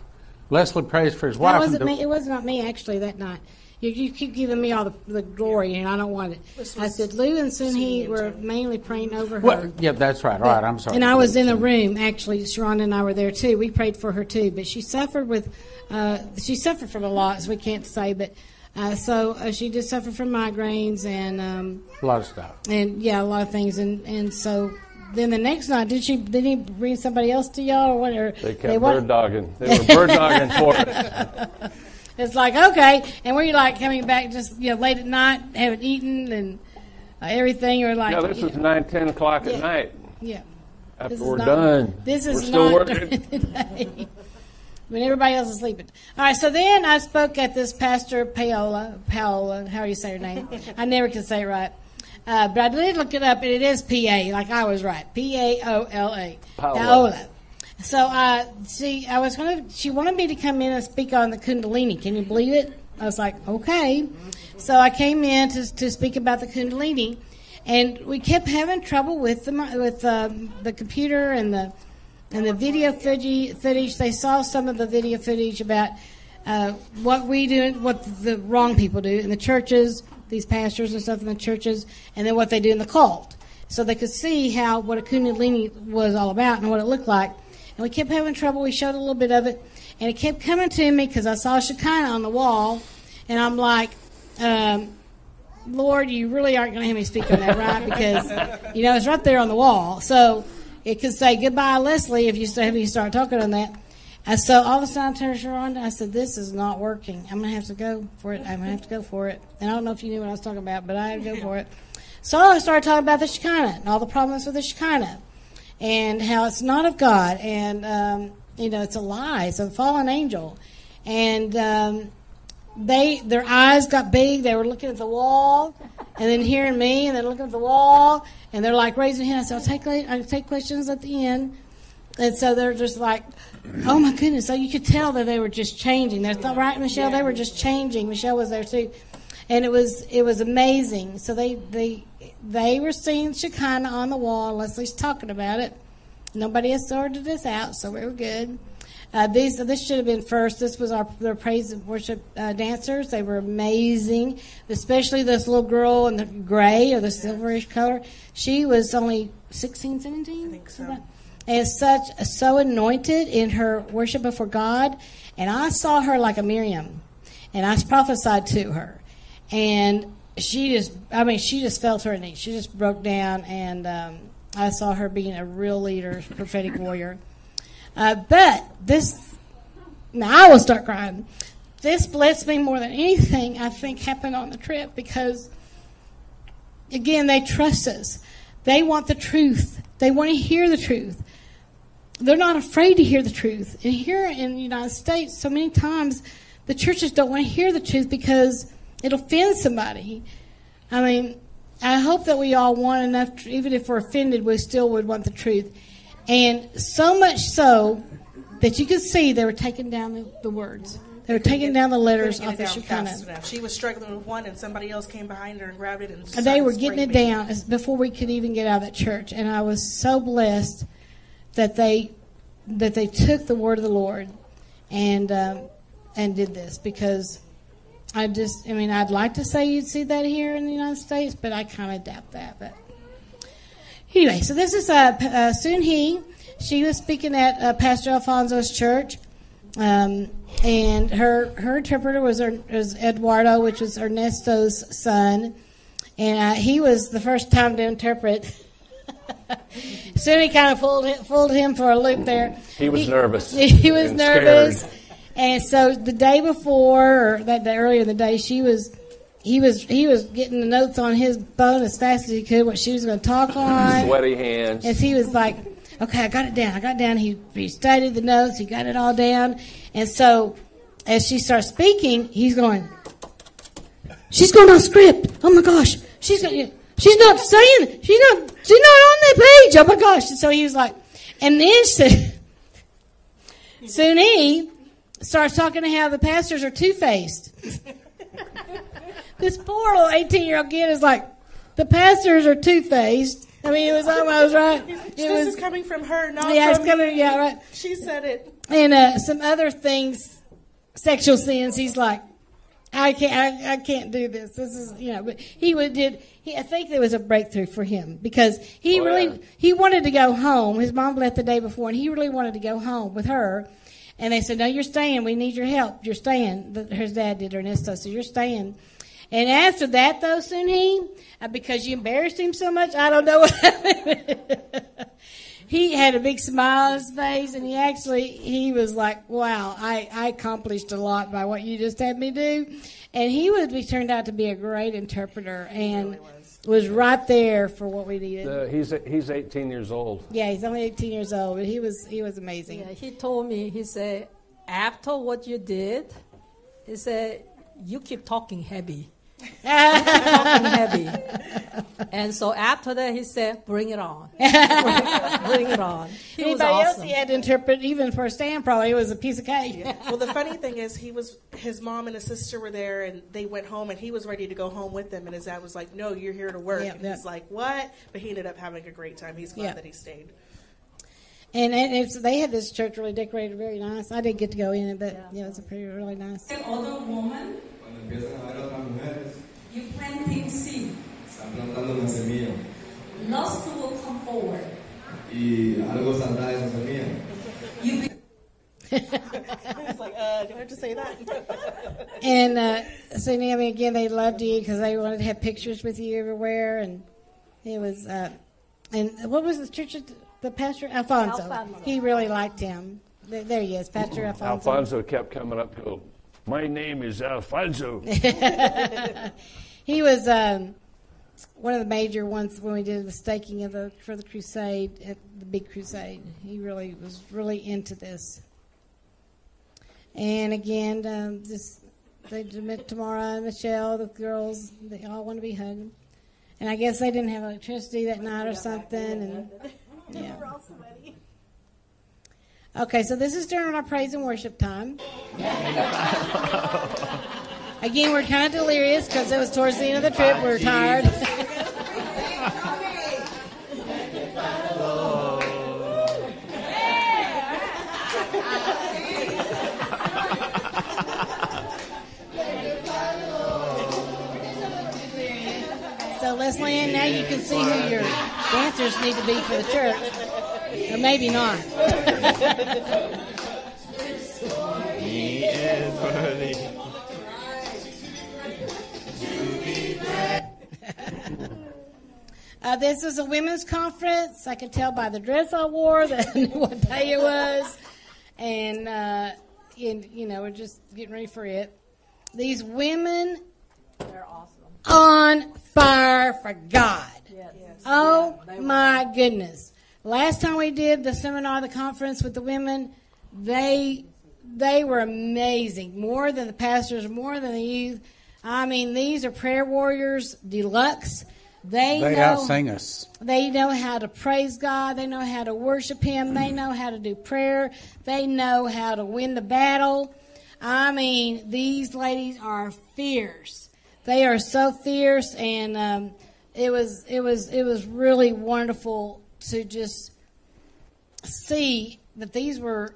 Speaker 3: Leslie prays for his wife.
Speaker 1: that
Speaker 3: and
Speaker 1: wasn't me. It was not me actually that night. You, you keep giving me all the, the glory, and I don't want it. I said Lou and Soon Hee were mainly praying over her.
Speaker 3: Well, yeah, that's right. All right, I'm sorry.
Speaker 1: And I was in the room. Actually, Sharonda and I were there too. We prayed for her too, but she suffered with, uh, she suffered from a lot, so we can't say. But uh, so uh, she did suffer from migraines and um,
Speaker 3: a lot of stuff.
Speaker 1: and yeah, a lot of things. And and so then the next night, did she? Did he bring somebody else to y'all or whatever?
Speaker 5: They kept
Speaker 1: what-
Speaker 5: bird dogging. They were bird dogging for us. [laughs]
Speaker 1: It's like okay, and we're like coming back just you know late at night, haven't eaten and uh, everything. Or like
Speaker 5: Yeah, this is
Speaker 1: know,
Speaker 5: nine, ten o'clock
Speaker 1: Yeah.
Speaker 5: at night.
Speaker 1: yeah.
Speaker 5: After we're
Speaker 1: not-
Speaker 5: done,
Speaker 1: This is
Speaker 5: we're still
Speaker 1: not
Speaker 5: working. [laughs]
Speaker 1: during the day. when everybody else is sleeping. All right, so then I spoke at this Pastor Paola. Paola, how do you say her name? [laughs] I never can say it right. Uh, but I did look it up, and it is P A, like I was right. P A O L A.
Speaker 5: Paola.
Speaker 1: Paola. So, uh, see, I was going to, she wanted me to come in and speak on the Kundalini. Can you believe it? I was like, okay. So I came in to, to speak about the Kundalini, and we kept having trouble with the with um, the computer and the and the video footage. footage. They saw some of the video footage about uh, what we do, what the wrong people do in the churches, these pastors and stuff in the churches, and then what they do in the cult. So they could see how what a Kundalini was all about and what it looked like. And we kept having trouble. We showed a little bit of it, and it kept coming to me because I saw Shekinah on the wall, and I'm like, um, Lord, you really aren't going to have me speak on that, right? [laughs] Because you know it's right there on the wall, so it could say goodbye, Leslie, if you if you start talking on that. And so all of a sudden I turned to Sharonda. I said, "This is not working. I'm going to have to go for it. I'm going to have to go for it." And I don't know if you knew what I was talking about, but I had to go for it. So I started talking about the Shekinah and all the problems with the Shekinah, and how it's not of God, and um, you know it's a lie. It's a fallen angel, and um, they their eyes got big. They were looking at the wall, and then hearing me, and then looking at the wall, and they're like raising hands. So I'll take I'll take questions at the end, and so they're just like, oh my goodness! So you could tell that they were just changing. They're th- right, Michelle. They were just changing. Michelle was there too, and it was it was amazing. So they they they were seeing Shekinah on the wall. Leslie's talking about it. Nobody has sorted this out, so we were good. Uh, these this should have been first. This was our their praise and worship uh, dancers. They were amazing, especially this little girl in the gray or the silverish color. She was only 16, 17? I think so. And such so anointed in her worship before God, and I saw her like a Miriam, and I prophesied to her, and she just I mean she just fell to her knees. She just broke down, and um, I saw her being a real leader, prophetic [laughs] warrior. Uh, but this, now I will start crying. This blessed me more than anything I think happened on the trip because, again, they trust us. They want the truth. They want to hear the truth. They're not afraid to hear the truth. And here in the United States, so many times the churches don't want to hear the truth because it offends somebody. I mean, I hope that we all want enough, even if we're offended, we still would want the truth. And so much so that you could see they were taking down the, the words. They were taking down the letters off the
Speaker 4: it
Speaker 1: Shekinah.
Speaker 4: She was struggling with one, and somebody else came behind her and grabbed it and.
Speaker 1: And they were getting it
Speaker 4: screaming.
Speaker 1: down before we could even get out of that church. And I was so blessed that they that they took the word of the Lord and um, and did this because I just I mean I'd like to say you'd see that here in the United States, but I kind of doubt that. But anyway, so this is uh, uh, Soon Hee. She was speaking at uh, Pastor Alfonso's church. Um, and her her interpreter was, Er- was Eduardo, which was Ernesto's son, and uh, he was the first time to interpret. [laughs] Soon Hee kind of fooled him, fooled him for a loop there.
Speaker 5: He was nervous [laughs]
Speaker 1: He was nervous,
Speaker 5: scared.
Speaker 1: And so the day before, or that day earlier in the day, she was. He was he was getting the notes on his phone as fast as he could what she was going to talk [clears throat] on.
Speaker 5: Sweaty hands.
Speaker 1: As he was like, okay, I got it down. I got it down. He, he studied the notes. He got it all down. And so as she starts speaking, he's going, she's going on script. Oh my gosh. She's going, she's not saying, she's not, she's not on that page. Oh my gosh. And so he was like, and then [laughs] she, he starts talking to how the pastors are two-faced. this poor little 18-year-old kid is like, the pastors are two-faced. I mean, it was almost right. It
Speaker 4: this
Speaker 1: was
Speaker 4: is coming from her, not
Speaker 1: Yeah, it's coming-
Speaker 4: me.
Speaker 1: yeah, right.
Speaker 4: She said it.
Speaker 1: and uh, some other things, sexual sins. He's like, I can't, I, I can't do this. This is, you know. But he would did. He, I think there was a breakthrough for him because he
Speaker 5: Oh,
Speaker 1: really
Speaker 5: yeah.
Speaker 1: he wanted to go home. His mom left the day before, and he really wanted to go home with her. And they said, "No, you're staying. We need your help. You're staying." His dad did Ernesto, so you're staying. And after that, though, Soon Hee, uh, because you embarrassed him so much, I don't know [laughs] what happened. [laughs] he had a big smile on his face, and he actually he was like, "Wow, I, I accomplished a lot by what you just had me do." And he would be turned out to be a great interpreter, and was. right there for what we needed.
Speaker 5: Uh, he's he's 18 years old.
Speaker 1: yeah, he's only 18 years old, but he was he was amazing.
Speaker 6: Yeah, he told me, he said, after what you did, he said, you keep talking heavy. You keep talking heavy. And so after that, he said, bring it on. bring, [laughs] bring it on. He was
Speaker 1: Anybody else he had to interpret, even for Stan, probably it was a piece of cake.
Speaker 4: well, the funny thing is, he was his mom and his sister were there, and they went home, and he was ready to go home with them, and his dad was like, "No, you're here to work."
Speaker 1: Yeah,
Speaker 4: and
Speaker 1: yeah.
Speaker 4: he's like, "What?" But he ended up having a great time. He's glad
Speaker 1: Yeah.
Speaker 4: that he stayed.
Speaker 1: And, and it's, they had this church really decorated very nice. I didn't get to go in it, but yeah, it was a pretty really nice.
Speaker 19: Other woman,
Speaker 17: Cuando empiezan a ver a otras mujeres,
Speaker 19: you planting seed.
Speaker 17: están plantando una semilla
Speaker 19: Lost will come forward.
Speaker 17: y algo saldrá de esa semilla.
Speaker 19: You be-
Speaker 4: like, uh, do I have to say that? [laughs]
Speaker 1: And uh, so, Naomi, again, they loved you because they wanted to have pictures with you everywhere. And it was, uh, and what was the church, the pastor? Alfonso.
Speaker 6: Alfonso.
Speaker 1: He really liked him. There, there he is, Pastor Alfonso.
Speaker 5: Alfonso kept coming up, go, my name is Alfonso. [laughs]
Speaker 1: he was um, one of the major ones when we did the staking of the for the crusade at the big crusade. He really was really into this. And again, um, this they met Tamara and Michelle, the girls. They all want to be hugged. And I guess they didn't have electricity that night or something. And [laughs] yeah. Okay, so this is during our praise and worship time. Again, we're kind of delirious because it was towards the end of the trip. We are tired. [laughs] so, Leslie land. now you can see who your dancers need to be for the church. Or maybe not.
Speaker 20: He is worthy.
Speaker 1: Uh, this is a women's conference. I could tell by the dress I wore [laughs] that I knew what day it was. And, uh, and, you know, we're just getting ready for it. These women
Speaker 8: They're awesome.
Speaker 1: on fire for God.
Speaker 8: Yes.
Speaker 1: Oh my goodness. Last time we did the seminar, the conference with the women, they they were amazing. More than the pastors, more than the youth. I mean, these are prayer warriors deluxe. They,
Speaker 3: They
Speaker 1: know
Speaker 3: outsing us.
Speaker 1: they know how to praise God. They know how to worship Him. They know how to do prayer. They know how to win the battle. I mean, these ladies are fierce. They are so fierce, and um, it was it was it was really wonderful to just see that these were.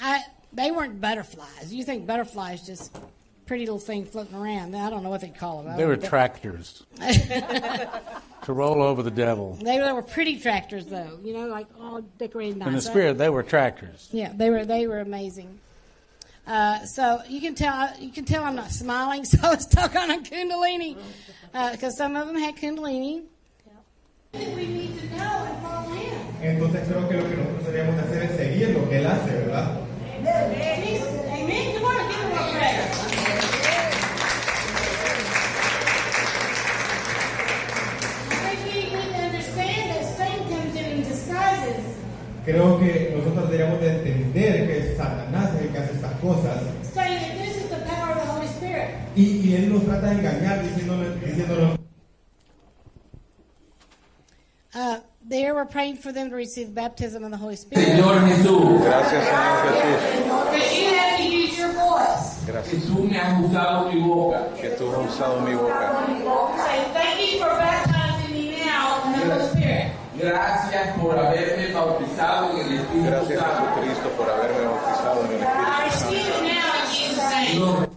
Speaker 1: I they weren't butterflies. You think butterflies just pretty little thing floating around? I don't know what they call them.
Speaker 3: They were tractors [laughs] to roll over the devil.
Speaker 1: They were, they were pretty tractors, though. You know, like all decorated nice.
Speaker 3: In the spirit, they were tractors.
Speaker 1: Yeah, they were they were amazing. Uh, so you can tell you can tell I'm not smiling. [laughs] So I was talking on a Kundalini because some of them had Kundalini. We need to know and follow him.
Speaker 10: Entonces creo que lo que nosotros deberíamos de hacer es seguir lo que él hace, ¿verdad?
Speaker 1: Amen. Come on, give him a prayer. I think we need to understand that Satan comes in in disguises.
Speaker 10: Creo que nosotros deberíamos de entender que Satanás es el que hace estas cosas
Speaker 1: saying that this is the power of the Holy Spirit.
Speaker 10: y, y él nos trata de engañar diciéndonos, diciéndonos
Speaker 1: Uh, there we're praying for them to receive the baptism of the Holy Spirit.
Speaker 2: Señor Jesús.
Speaker 20: Gracias, Señor Jesús.
Speaker 1: Because you have to use your voice.
Speaker 20: Gracias.
Speaker 2: Tú me has usado mi boca.
Speaker 20: Que tú has usado mi boca.
Speaker 1: Say, thank you for baptizing me now in the Holy Spirit.
Speaker 2: Gracias por haberme bautizado en el Espíritu
Speaker 20: Gracias,
Speaker 2: Santo.
Speaker 20: Jesucristo, por haberme bautizado en el Espíritu Santo.
Speaker 1: now in Jesus' name.
Speaker 2: Señor,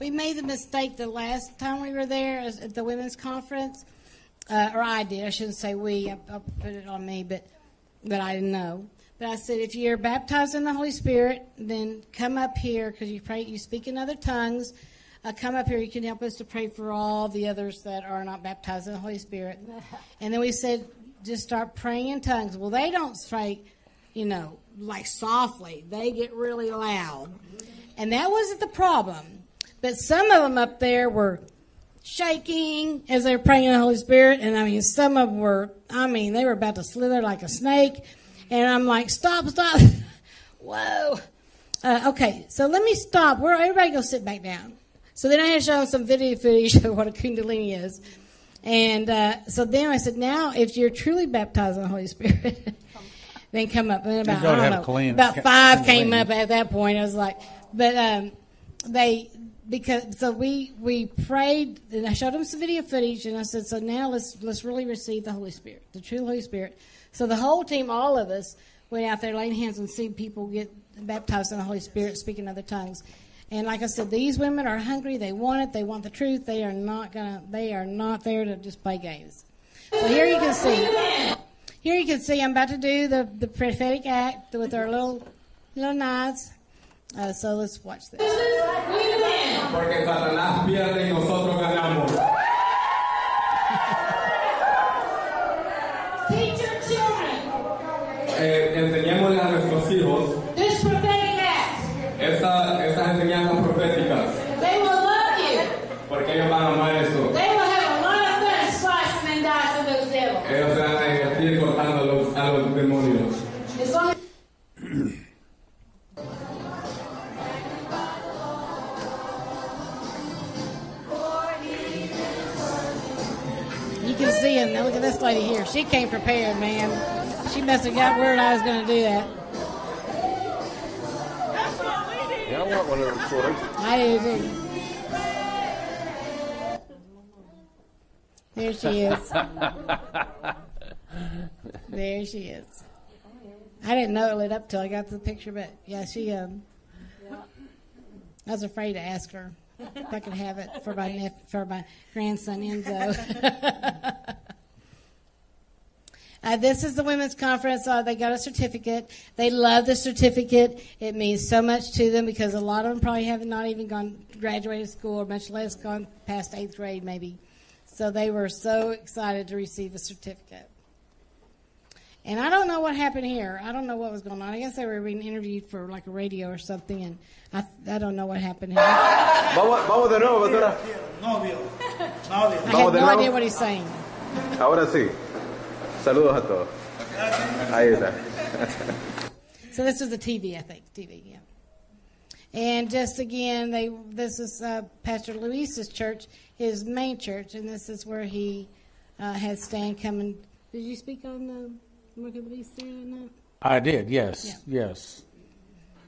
Speaker 1: We made the mistake the last time we were there at the women's conference, uh, or I did. I shouldn't say we. I, I put it on me, but but I didn't know. But I said, if you're baptized in the Holy Spirit, then come up here because you pray, you speak in other tongues. Uh, come up here. You can help us to pray for all the others that are not baptized in the Holy Spirit. [laughs] And then we said, just start praying in tongues. Well, they don't pray, you know, like softly. They get really loud. And that wasn't the problem. But some of them up there were shaking as they were praying in the Holy Spirit. And I mean, some of them were, I mean, they were about to slither like a snake. And I'm like, stop, stop. [laughs] Whoa. Uh, okay, so let me stop. Where everybody go sit back down. So then I had to show them some video footage [laughs] of what a Kundalini is. And uh, so then I said, now if you're truly baptized in the Holy [laughs] Spirit, then come up. And about, I don't know, about five came up at that point. I was like, but um, they because so we we prayed and I showed them some video footage and I said, so now let's let's really receive the Holy Spirit, the true Holy Spirit. So the whole team, all of us, went out there laying hands and seeing people get baptized in the Holy Spirit, speaking other tongues. And like I said, these women are hungry. They want it. They want the truth. They are not gonna. They are not there to just play games. So here you can see. Here you can see. I'm about to do the the prophetic act with our little little knives. Uh, so let's watch this.
Speaker 21: Porque Satanás pierde y nosotros ganamos.
Speaker 1: Teach your children
Speaker 21: Eh, enseñémosle a
Speaker 1: at this lady here. She came prepared, man. She must have got word I was going to do that.
Speaker 20: Yeah, I want one of those swords.
Speaker 1: I do too. There she is. [laughs] There she is. I didn't know it lit up till I got the picture, but yeah, she um. I was afraid to ask her if I could have it for my nep- for my grandson Enzo. [laughs] Uh, this is the women's conference. Uh, they got a certificate. They love the certificate. It means so much to them because a lot of them probably have not even gone graduated school, or much less gone past eighth grade, maybe. So they were so excited to receive a certificate. And I don't know what happened here. I don't know what was going on. I guess they were being interviewed for like a radio or something, and I, I don't know what happened here. I
Speaker 20: Vamos, vamos de nuevo, pastora.
Speaker 7: Novio. Novio.
Speaker 1: have no idea what he's saying.
Speaker 20: Ahora sí. Saludos a todos. Ahí está. [laughs]
Speaker 1: So this was the TV, I think. TV, yeah. And just again, they this is uh, Pastor Luis's church, his main church, and this is where he uh, had Stan come and. Did you speak on the Mark of the Beast there or not?
Speaker 3: I did, yes, yes.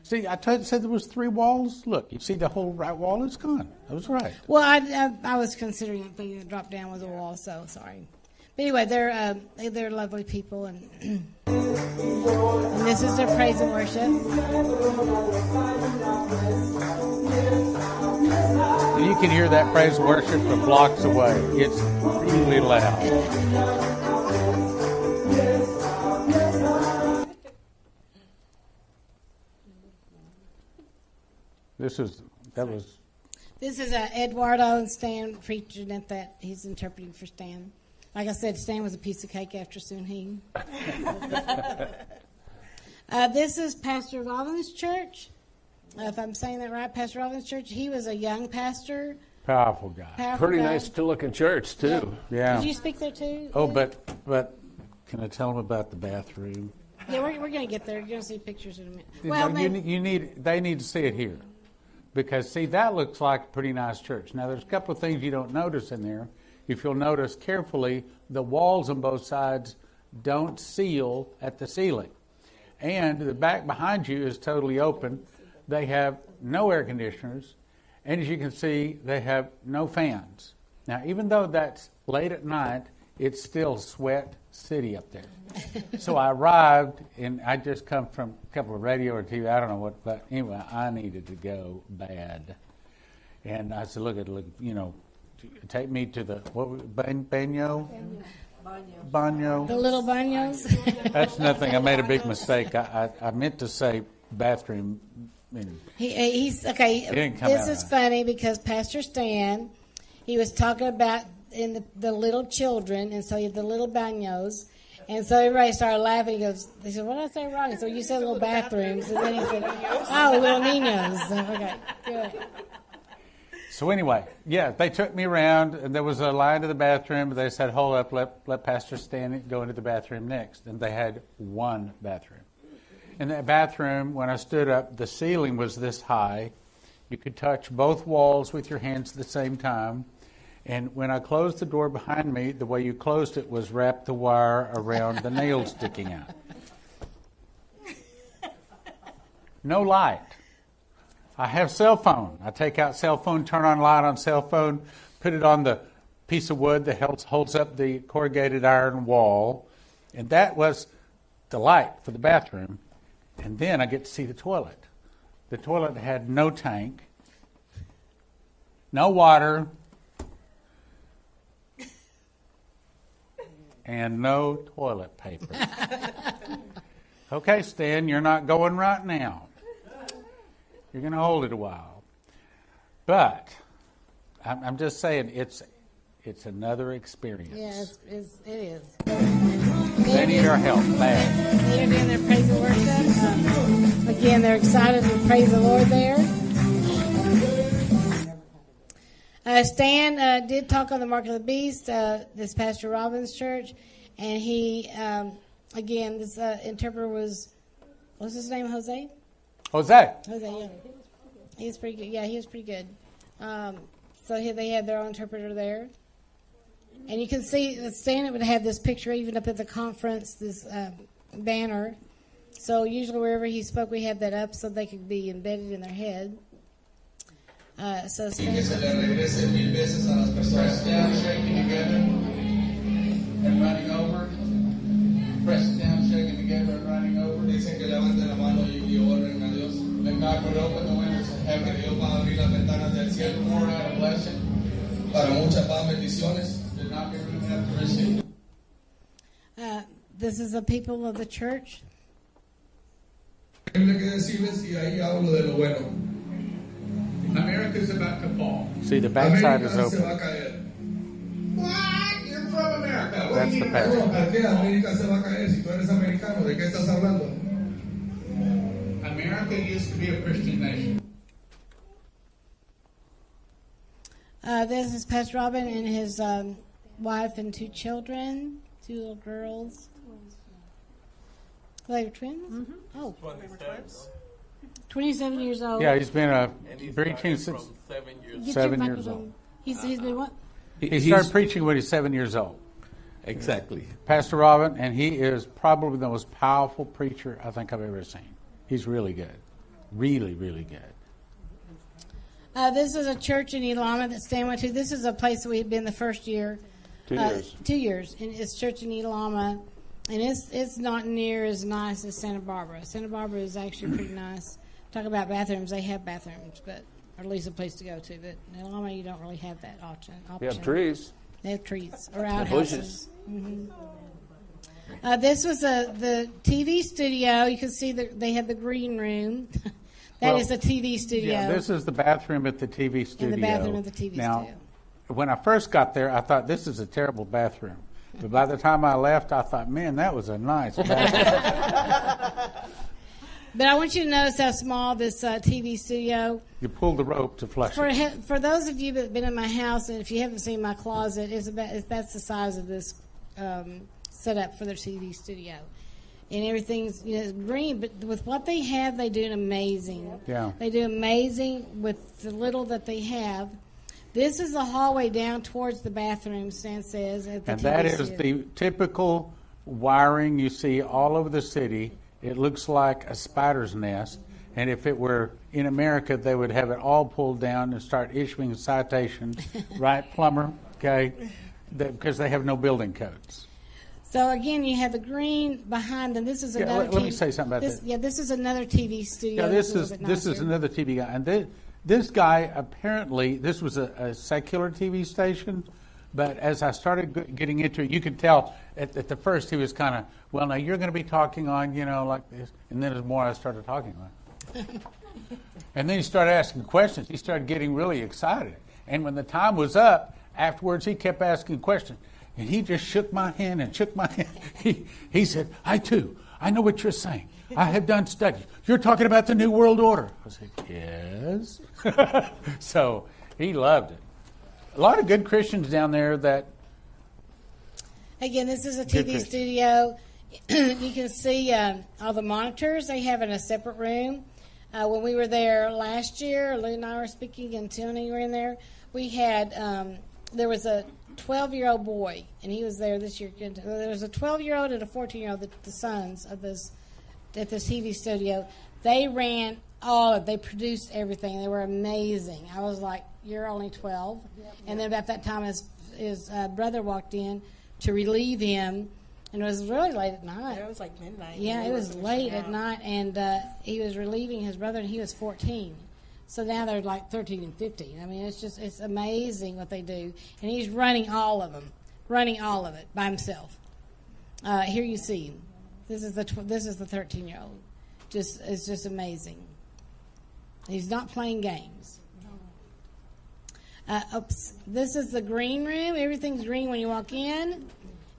Speaker 3: See, I told, said there was three walls. Look, you see the whole right wall is gone. I was right.
Speaker 1: Well, I, I, I was considering it, thinking it dropped down was a wall, so sorry. But anyway, they're uh, they're lovely people, and, [clears throat] and this is their praise and worship.
Speaker 3: You can hear that praise and worship from blocks away. It's really loud. This is that was
Speaker 1: This is uh, Eduardo and Stan preaching at that. He's interpreting for Stan. Like I said, Stan was a piece of cake after Soon Hee. [laughs] uh, this is Pastor Robbins' church. Uh, if I'm saying that right, Pastor Robbins' church. He was a young pastor.
Speaker 3: powerful guy.
Speaker 1: Powerful
Speaker 5: Pretty
Speaker 1: guy.
Speaker 5: nice to looking church too.
Speaker 3: Yeah.
Speaker 1: Did you speak there too?
Speaker 3: Oh, but but can I tell them about the bathroom?
Speaker 1: Yeah, we're, we're going to get there. You're going to see pictures in a minute. Well,
Speaker 3: know,
Speaker 1: they-
Speaker 3: you, need- you need they need to see it here because see that looks like a pretty nice church. Now there's a couple of things you don't notice in there. If you'll notice carefully, the walls on both sides don't seal at the ceiling, and the back behind you is totally open. They have no air conditioners, and as you can see, they have no fans. Now, even though that's late at night, it's still sweat city up there. [laughs] so I arrived, and I just come from a couple of radio or TV. I don't know what, but anyway, I needed to go bad, and I said, "Look at look, you know, take me to the what was- ban- banyo, banyo."
Speaker 1: the little banyos. [laughs]
Speaker 3: That's nothing. I made a big mistake. I, I, I meant to say bathroom.
Speaker 1: He, he's okay.
Speaker 3: It didn't come
Speaker 1: This is funny because Pastor Stan, he was talking about in the, the little children, and so he had the little baños, and so everybody started laughing. He goes, "They said, what did I say wrong?" So you said little bathrooms, and then he said, "Oh, little niños." [laughs] Okay, good.
Speaker 3: So anyway, yeah, they took me around, and there was a line to the bathroom. But they said, "Hold up, let let Pastor Stan go into the bathroom next." And they had one bathroom. In that bathroom, when I stood up, the ceiling was this high. You could touch both walls with your hands at the same time. And when I closed the door behind me, the way you closed it was wrap the wire around the nail sticking out. No light. I have cell phone. I take out cell phone, turn on light on cell phone, put it on the piece of wood that holds, holds up the corrugated iron wall, and that was the light for the bathroom. And then I get to see the toilet. The toilet had no tank, no water, and no toilet paper. [laughs] okay, Stan, you're not going right now. You're going to hold it a while. But I'm, I'm just saying it's it's another experience.
Speaker 1: Yes, it's, it is.
Speaker 3: They need our help bad.
Speaker 1: They're doing their praise and worship. Um, again, they're excited to praise the Lord there. Uh, Stan uh, did talk on the Mark of the Beast, uh, this Pastor Robbins church, and he, um, again, this uh, interpreter was, what's his name, Jose?
Speaker 3: Jose.
Speaker 1: Jose, yeah. He was pretty good. Yeah, he was pretty good. Um, so he, they had their own interpreter there. And you can see that Stan would have this picture even up at the conference, this uh, banner. So usually wherever he spoke, we had that up so they could be embedded in their head. Uh, so
Speaker 21: Y que se
Speaker 1: Stan,
Speaker 21: le regrese mil veces a las personas. down, shaking together, and running over. Press down, shaking together, and running over. Dicen que levanten la mano y, y oren a Dios. Then God will open the windows of heaven. Dios va a abrir las ventanas del cielo. Pour para mucha paz, bendiciones.
Speaker 7: They're not going to have to receive.
Speaker 1: Uh, this is the people of the church.
Speaker 21: Tengo que decirles y ahí hablo de lo bueno.
Speaker 7: America's about to fall.
Speaker 3: See, the backside is open.
Speaker 21: va a caer.
Speaker 7: What? You're from America. What
Speaker 3: That's
Speaker 7: do you
Speaker 3: the
Speaker 7: mean? America used to be a Christian nation.
Speaker 1: Uh, this is Pastor Robin and his um, wife and two children, two little girls. They were twins? Oh. 27 years old.
Speaker 3: Yeah, he's been a
Speaker 2: And he's
Speaker 3: preaching
Speaker 2: started
Speaker 3: since
Speaker 2: seven years
Speaker 3: seven years
Speaker 1: microphone.
Speaker 3: old.
Speaker 1: He's, he's been what?
Speaker 3: He,
Speaker 2: He's-
Speaker 3: started preaching when he's seven years old.
Speaker 2: Exactly.
Speaker 3: Pastor Robin, and he is probably the most powerful preacher I think I've ever seen. He's really good. Really, really good.
Speaker 1: Uh, this is a church in Elama that Stan went to. This is a place that we had been the first year.
Speaker 3: Two
Speaker 1: Uh,
Speaker 3: years.
Speaker 1: Two years. And it's church in Elama. And it's it's not near as nice as Santa Barbara. Santa Barbara is actually pretty [clears throat] nice. Talk about bathrooms. They have bathrooms, but or at least a place to go to. But in Elama, you don't really have that option.
Speaker 5: You have trees.
Speaker 1: They have trees or
Speaker 5: And
Speaker 1: outhouses.
Speaker 5: bushes.
Speaker 1: hmm Uh, this was a, the TV studio. You can see that they had the green room. [laughs] That is
Speaker 3: Well,
Speaker 1: the TV studio.
Speaker 3: Yeah, this is the bathroom at the TV studio.
Speaker 1: In the bathroom at the TV
Speaker 3: now,
Speaker 1: studio.
Speaker 3: when I first got there, I thought this is a terrible bathroom. But by the time I left, I thought, man, that was a nice [laughs] bathroom.
Speaker 1: But I want you to notice how small this uh, TV studio.
Speaker 3: you pull the rope to flush
Speaker 1: For
Speaker 3: it.
Speaker 1: for those of you that have been in my house, and if you haven't seen my closet, it's about it's, that's the size of this um, setup for their TV studio, and everything's you know green. But with what they have, they do an amazing.
Speaker 3: Yeah.
Speaker 1: They do amazing with the little that they have. This is the hallway down towards the bathroom. Stan says, at the
Speaker 3: And
Speaker 1: TV
Speaker 3: that is
Speaker 1: studio.
Speaker 3: the typical wiring you see all over the city. It looks like a spider's nest. And if it were in America, they would have it all pulled down and start issuing citations, [laughs] right, plumber? Okay, because they have no building codes.
Speaker 1: So again, you have the green behind them. This is
Speaker 3: Yeah,
Speaker 1: another.
Speaker 3: let- let me
Speaker 1: TV
Speaker 3: say something about
Speaker 1: this.
Speaker 3: that.
Speaker 1: Yeah, this is another TV studio.
Speaker 3: Yeah, this
Speaker 1: that's a
Speaker 3: is
Speaker 1: little bit
Speaker 3: this is
Speaker 1: nicer.
Speaker 3: another TV guy, and this, this guy apparently this was a, a secular TV station, but as I started g- getting into it, you could tell at, at the first he was kind of well. Now you're going to be talking on you know like this, and then as more I started talking on, [laughs] and then he started asking questions. He started getting really excited, and when the time was up, afterwards he kept asking questions. And he just shook my hand and shook my hand. [laughs] He, he said, I too, I know what you're saying. I have done studies. You're talking about the New World Order. I said, Yes. [laughs] so he loved it. A lot of good Christians down there that
Speaker 1: Again, this is a TV studio. [clears throat] you can see um, all the monitors they have in a separate room. Uh, when we were there last year, Lou and I were speaking, and Tony were in there. We had um, there was a 12 year old boy, and he was there this year. There was a 12 year old and a 14 year old, the, the sons of this at this TV studio. They ran all of. They produced everything. They were amazing. I was like, "You're only 12," and then about that time, his his uh, brother walked in to relieve him, and it was really late at night.
Speaker 4: It was like midnight.
Speaker 1: Yeah, it was late
Speaker 4: out.
Speaker 1: at night, and uh, he was relieving his brother, and he was 14. So now they're like 13 and 15. I mean, it's just it's amazing what they do, and he's running all of them, running all of it by himself. Uh, here you see him. This is the tw- this is the 13 year old. Just it's just amazing. He's not playing games. Uh, oops. This is the green room. Everything's green when you walk in,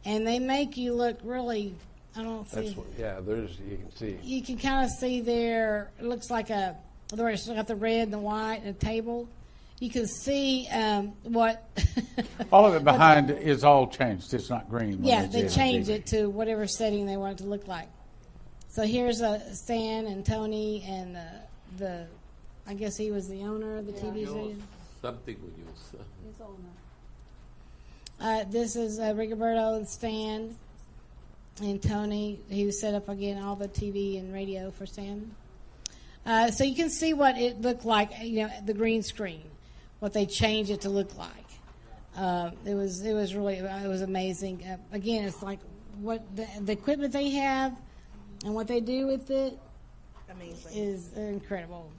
Speaker 1: and they make you look really. I don't see.
Speaker 5: That's what, yeah. There's you can see.
Speaker 1: you can kind of see there. It looks like a. Where it's got the red and the white and a table. You can see um, what. [laughs]
Speaker 3: all of it behind is all changed. It's not green.
Speaker 1: yeah, they
Speaker 3: in
Speaker 1: changed it to whatever setting they want it to look like. So here's uh, Stan and Tony and uh, the. I guess he was the owner of the TV station.
Speaker 2: Something we [laughs] use.
Speaker 1: Uh, this is uh, Rigoberto and Stan and Tony, he who set up again all the TV and radio for Stan. Uh, so you can see what it looked like, you know, the green screen, what they changed it to look like. Uh, it was it was really it was amazing. Uh, again, it's like what the, the equipment they have and what they do with it
Speaker 4: Amazing.
Speaker 1: is incredible.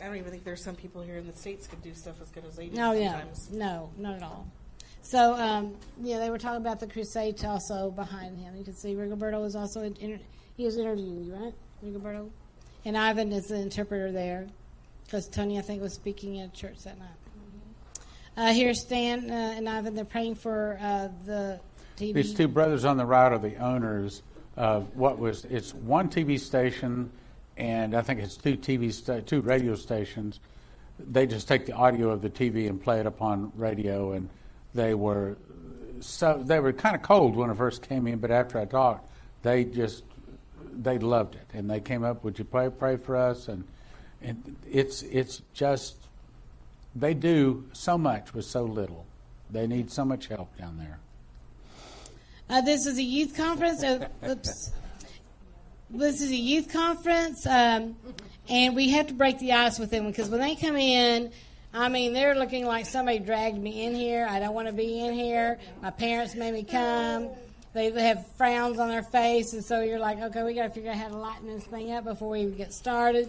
Speaker 4: I don't even think there's some people here in the states could do stuff as good as they do.
Speaker 1: No, yeah,
Speaker 4: sometimes.
Speaker 1: no, not at all. So, um, yeah, they were talking about the crusade also behind him. You can see Rigoberto was also in, he was interviewing you, right, Rigoberto, and Ivan is the interpreter there because Tony, I think, was speaking at church that night. Uh, here's Stan uh, and Ivan. They're praying for uh, the TV.
Speaker 3: These two brothers on the right are the owners of what was it's one TV station, and I think it's two TV sta- two radio stations. They just take the audio of the TV and play it upon radio, and they were so they were kind of cold when I first came in, but after I talked, they just they loved it, and they came up, "Would you pray pray for us?" and and it's it's just they do so much with so little. They need so much help down there.
Speaker 1: Uh, this is a youth conference. Uh, oops. This is a youth conference, um, and we have to break the ice with them because when they come in, I mean, they're looking like somebody dragged me in here. I don't want to be in here. My parents made me come. They, they have frowns on their face, and so you're like, okay, we got to figure out how to lighten this thing up before we even get started.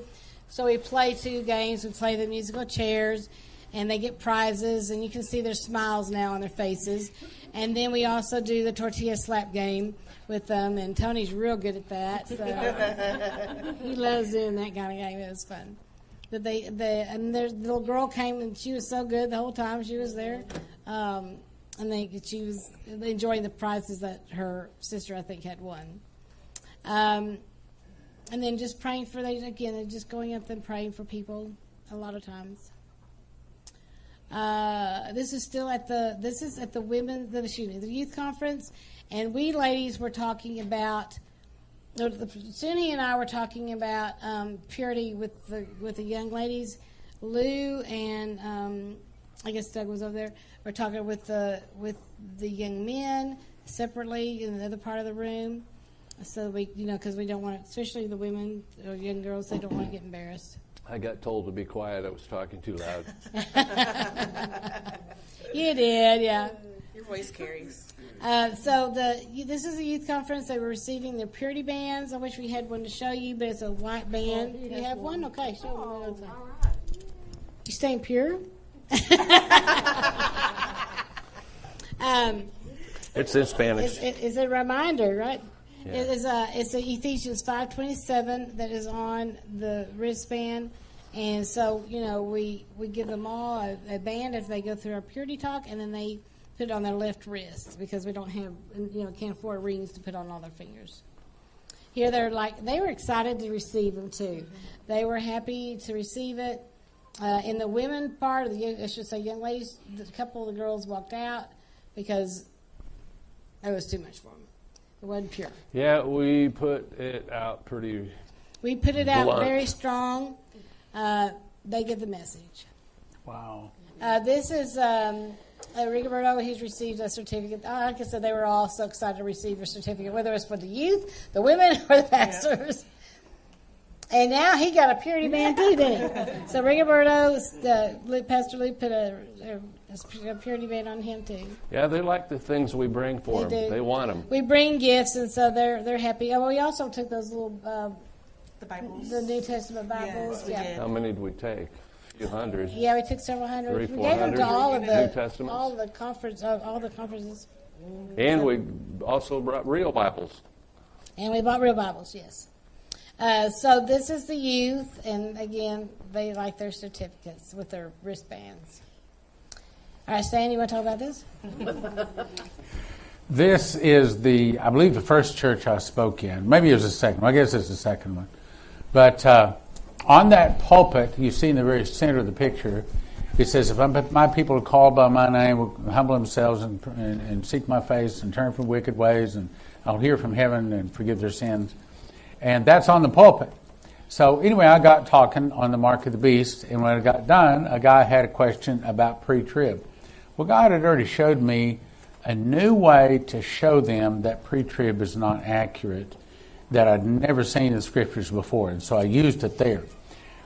Speaker 1: So we play two games. We play the musical chairs, and they get prizes, and you can see their smiles now on their faces. And then we also do the tortilla slap game with them, and Tony's real good at that. So [laughs] he loves doing that kind of game. It was fun. But they, they, and their the little girl came, and she was so good the whole time she was there. Um, and they, she was enjoying the prizes that her sister, I think, had won. Um, and then just praying for they again, just going up and praying for people a lot of times. Uh, this is still at the this is at the women's the, excuse me, the youth conference, and we ladies were talking about. Sunny and I were talking about um, purity with the with the young ladies. Lou and um, I guess Doug was over there. We're talking with the with the young men separately in the other part of the room. So we, you know, because we don't want, especially the women or young girls, they don't want to get embarrassed.
Speaker 5: I got told to be quiet. I was talking too loud. [laughs] [laughs]
Speaker 1: You did, yeah.
Speaker 4: Your voice carries.
Speaker 1: Uh, so the this is a youth conference. They were receiving their purity bands. I wish we had one to show you, but it's a white band. you have one? Okay, show me. You staying pure? [laughs] um,
Speaker 5: It's in Spanish.
Speaker 1: It's, it's a reminder, right?
Speaker 5: Yeah.
Speaker 1: It is a, it's a Ephesians five twenty seven that is on the wristband, and so you know we we give them all a, a band if they go through our purity talk, and then they put it on their left wrist because we don't have you know can't afford rings to put on all their fingers. Here they're like they were excited to receive them too. They were happy to receive it. Uh, in the women part of the, young- I should say, young ladies, a couple of the girls walked out because it was too much for them. It wasn't pure.
Speaker 5: Yeah, we put it out pretty.
Speaker 1: We put it out very strong. Uh, they get the message.
Speaker 3: Wow.
Speaker 1: Uh, this is um, uh, Rigoberto. He's received a certificate. Uh, Like I said, they were all so excited to receive a certificate, whether it's for the youth, the women, or the pastors. And now he got a purity band too, didn't he? So Rigoberto, uh, Luke, Pastor Luke put a, a, a purity band on him too.
Speaker 5: Yeah, they like the things we bring for
Speaker 1: They
Speaker 5: them.
Speaker 1: do.
Speaker 5: They want them.
Speaker 1: We bring gifts, and so they're they're happy. Oh, we also took those little uh,
Speaker 4: the Bibles,
Speaker 1: the New Testament Bibles.
Speaker 4: Yes,
Speaker 1: yeah.
Speaker 5: How many did we take? A few hundred.
Speaker 1: Yeah, we took several hundred.
Speaker 5: Three,
Speaker 1: we gave them to
Speaker 5: 400
Speaker 1: all of
Speaker 5: New
Speaker 1: the all of the conference, uh, all the conferences,
Speaker 5: And we also brought real Bibles.
Speaker 1: and we bought real Bibles. Yes. Uh, so this is the youth, and again, they like their certificates with their wristbands. All right, Stan, you want to talk about this? [laughs]
Speaker 3: This is the, I believe, the first church I spoke in. Maybe it was the second one. I guess it's the second one. But uh, on that pulpit, you see in the very center of the picture, it says, If my people are called by my name, will humble themselves and, and, and seek my face and turn from wicked ways, and I'll hear from heaven and forgive their sins. And that's on the pulpit. So anyway, I got talking on the mark of the beast, and when I got done, a guy had a question about pre-trib. Well, God had already showed me a new way to show them that pre-trib is not accurate, that I'd never seen in the scriptures before, and so I used it there.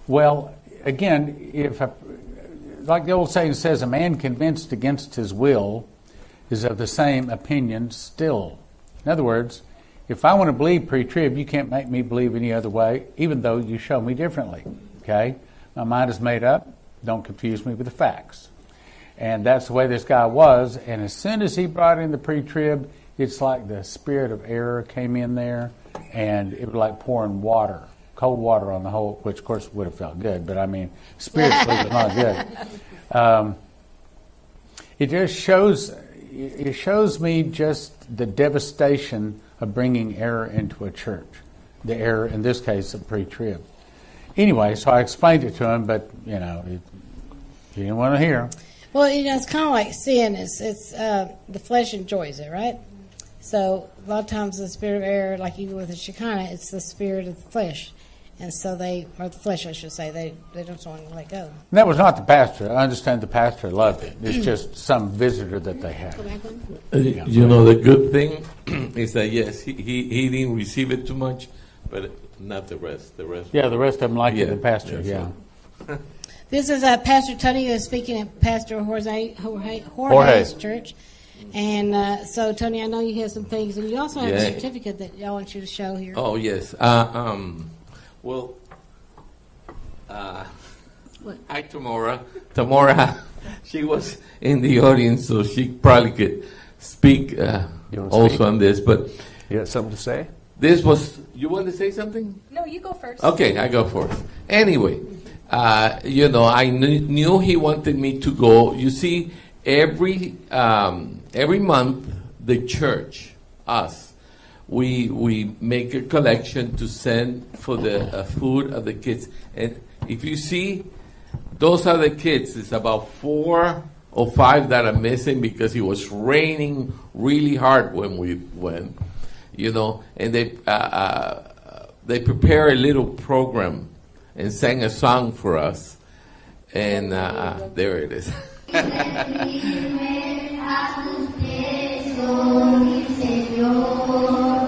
Speaker 3: Well, again, if a, like the old saying says, a man convinced against his will is of the same opinion still. In other words, if I want to believe pre-trib, you can't make me believe any other way, even though you show me differently. Okay? My mind is made up. Don't confuse me with the facts. And that's the way this guy was. And as soon as he brought in the pre trib, it's like the spirit of error came in there, and it was like pouring water, cold water on the whole, which of course would have felt good, but I mean, spiritually, [laughs] it was not good. Um, it just shows it shows me just the devastation of bringing error into a church. The error, in this case, of pre-trib. Anyway, so I explained it to him, but you know, he didn't want to hear.
Speaker 1: Well, you know, it's kind of like sin. It's it's uh, the flesh enjoys it, right? So a lot of times the spirit of error, like even with the Shekinah, it's the spirit of the flesh, and so they or the flesh, I should say, they they don't want to let go.
Speaker 3: And that was not the pastor. I understand the pastor loved it. It's just some visitor that they had.
Speaker 2: Uh, You know, the good thing [clears throat] is that yes, he, he, he didn't receive it too much, but not the rest. The rest.
Speaker 3: Yeah, the rest of them liked it,
Speaker 2: Yeah,
Speaker 3: the pastor,
Speaker 2: yeah,
Speaker 3: yeah. [laughs]
Speaker 1: This is uh, Pastor Tony who is speaking at Pastor Jorge, Jorge,
Speaker 3: Jorge.
Speaker 1: Church. And uh, so, Tony, I know you have some things, and you also have
Speaker 2: Yeah.
Speaker 1: a certificate that y'all want you to show here.
Speaker 2: Oh yes. Uh, um, well, uh,
Speaker 1: What?
Speaker 2: hi Tamora. Tamora, [laughs] she was in the audience, so she probably could speak uh, also
Speaker 22: speak?
Speaker 2: on this. But
Speaker 22: You got something to say?
Speaker 2: this was. You want to say something?
Speaker 23: No, you go first.
Speaker 2: Okay, I go first. Anyway, uh, you know, I knew, knew he wanted me to go. You see, every um, every month, the church, us, we we make a collection to send for the uh, food of the kids. And if you see, those are the kids. It's about four or five that are missing because it was raining really hard when we went. You know, and they uh, uh, they prepare a little program and sang a song for us. And uh, uh, there it is.
Speaker 24: Quiero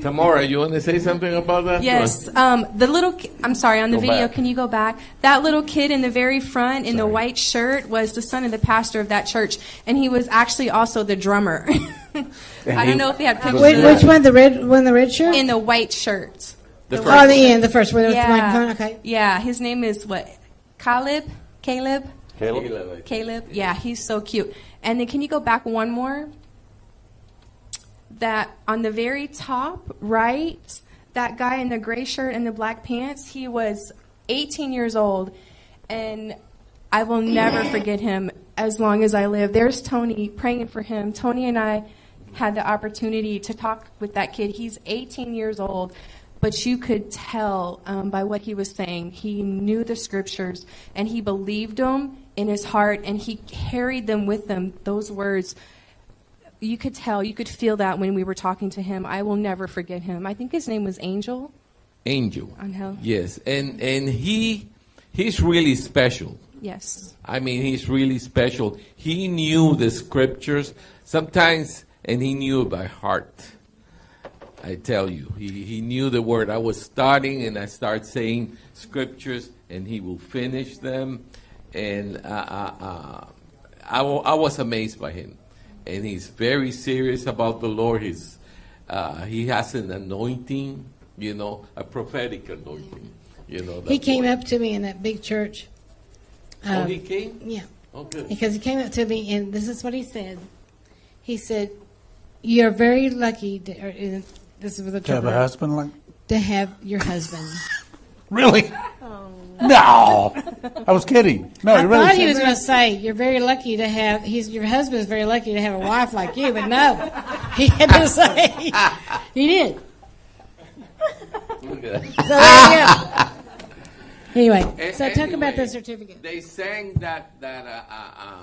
Speaker 2: Tamara, you want to say something about that?
Speaker 23: Yes, um, the little. ki- I'm sorry. On the
Speaker 2: Go
Speaker 23: video,
Speaker 2: back.
Speaker 23: can you go back? That little kid in the very front in the white shirt was the son of the pastor of that church, and he was actually also the drummer. [laughs] [laughs] I don't know if he had pictures.
Speaker 1: Which, which one? The red one, the red shirt.
Speaker 23: In the white shirt.
Speaker 2: The first.
Speaker 1: Oh, the end, the first one with the
Speaker 23: Yeah.
Speaker 1: Okay.
Speaker 23: Yeah, his name is what? Caleb. Caleb.
Speaker 2: Caleb.
Speaker 23: Caleb. Yeah, he's so cute. And then can you go back one more? That on the very top right, that guy in the gray shirt and the black pants, he was 18 years old, and I will never forget him as long as I live. There's Tony praying for him. Tony and I had the opportunity to talk with that kid. He's 18 years old, but you could tell um, by what he was saying. He knew the scriptures and he believed them in his heart and he carried them with him. Those words, you could tell, you could feel that when we were talking to him. I will never forget him. I think his name was Angel.
Speaker 2: Angel.
Speaker 23: Angel.
Speaker 2: Yes, and and he he's really special.
Speaker 23: Yes.
Speaker 2: I mean, he's really special. He knew the scriptures sometimes, and he knew by heart. I tell you, he, he knew the word. I was starting, and I start saying scriptures, and he will finish them. And uh, uh, uh, I, I was amazed by him. And he's very serious about the Lord. He's, uh, he has an anointing, you know, a prophetic anointing. You know,
Speaker 1: He came
Speaker 2: boy.
Speaker 1: up to me in that big church.
Speaker 2: Oh,
Speaker 1: Um,
Speaker 2: he came?
Speaker 1: Yeah.
Speaker 2: Okay.
Speaker 1: Because he came up to me, and this is what he said. He said, "You're very lucky." To, or, uh, this is with a
Speaker 3: To have a husband like
Speaker 1: To have your husband. [laughs]
Speaker 3: Really? No, I was kidding. No,
Speaker 1: I
Speaker 3: he really
Speaker 1: thought he was
Speaker 3: that.
Speaker 1: going to say, "You're very lucky to have." He's your husband's very lucky to have a wife like you, but no, he had to say [laughs] he did. So there you go. Anyway,
Speaker 2: A-
Speaker 1: so talk about the certificate.
Speaker 2: They sang that that uh, uh, uh,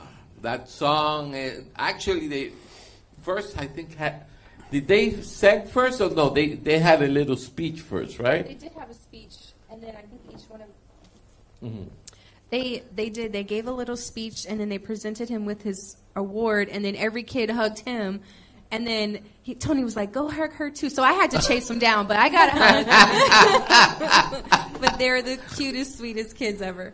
Speaker 2: that song, and actually, they first I think had did they sang first or no? They they had a little speech first, right?
Speaker 23: They did have a speech, and then I think each one of
Speaker 2: Mhm.
Speaker 23: They they did. They gave a little speech and then they presented him with his award and then every kid hugged him And then he, Tony was like, "Go hug her too." So I had to chase him down, but I got hug. [laughs] but they're the cutest, sweetest kids ever.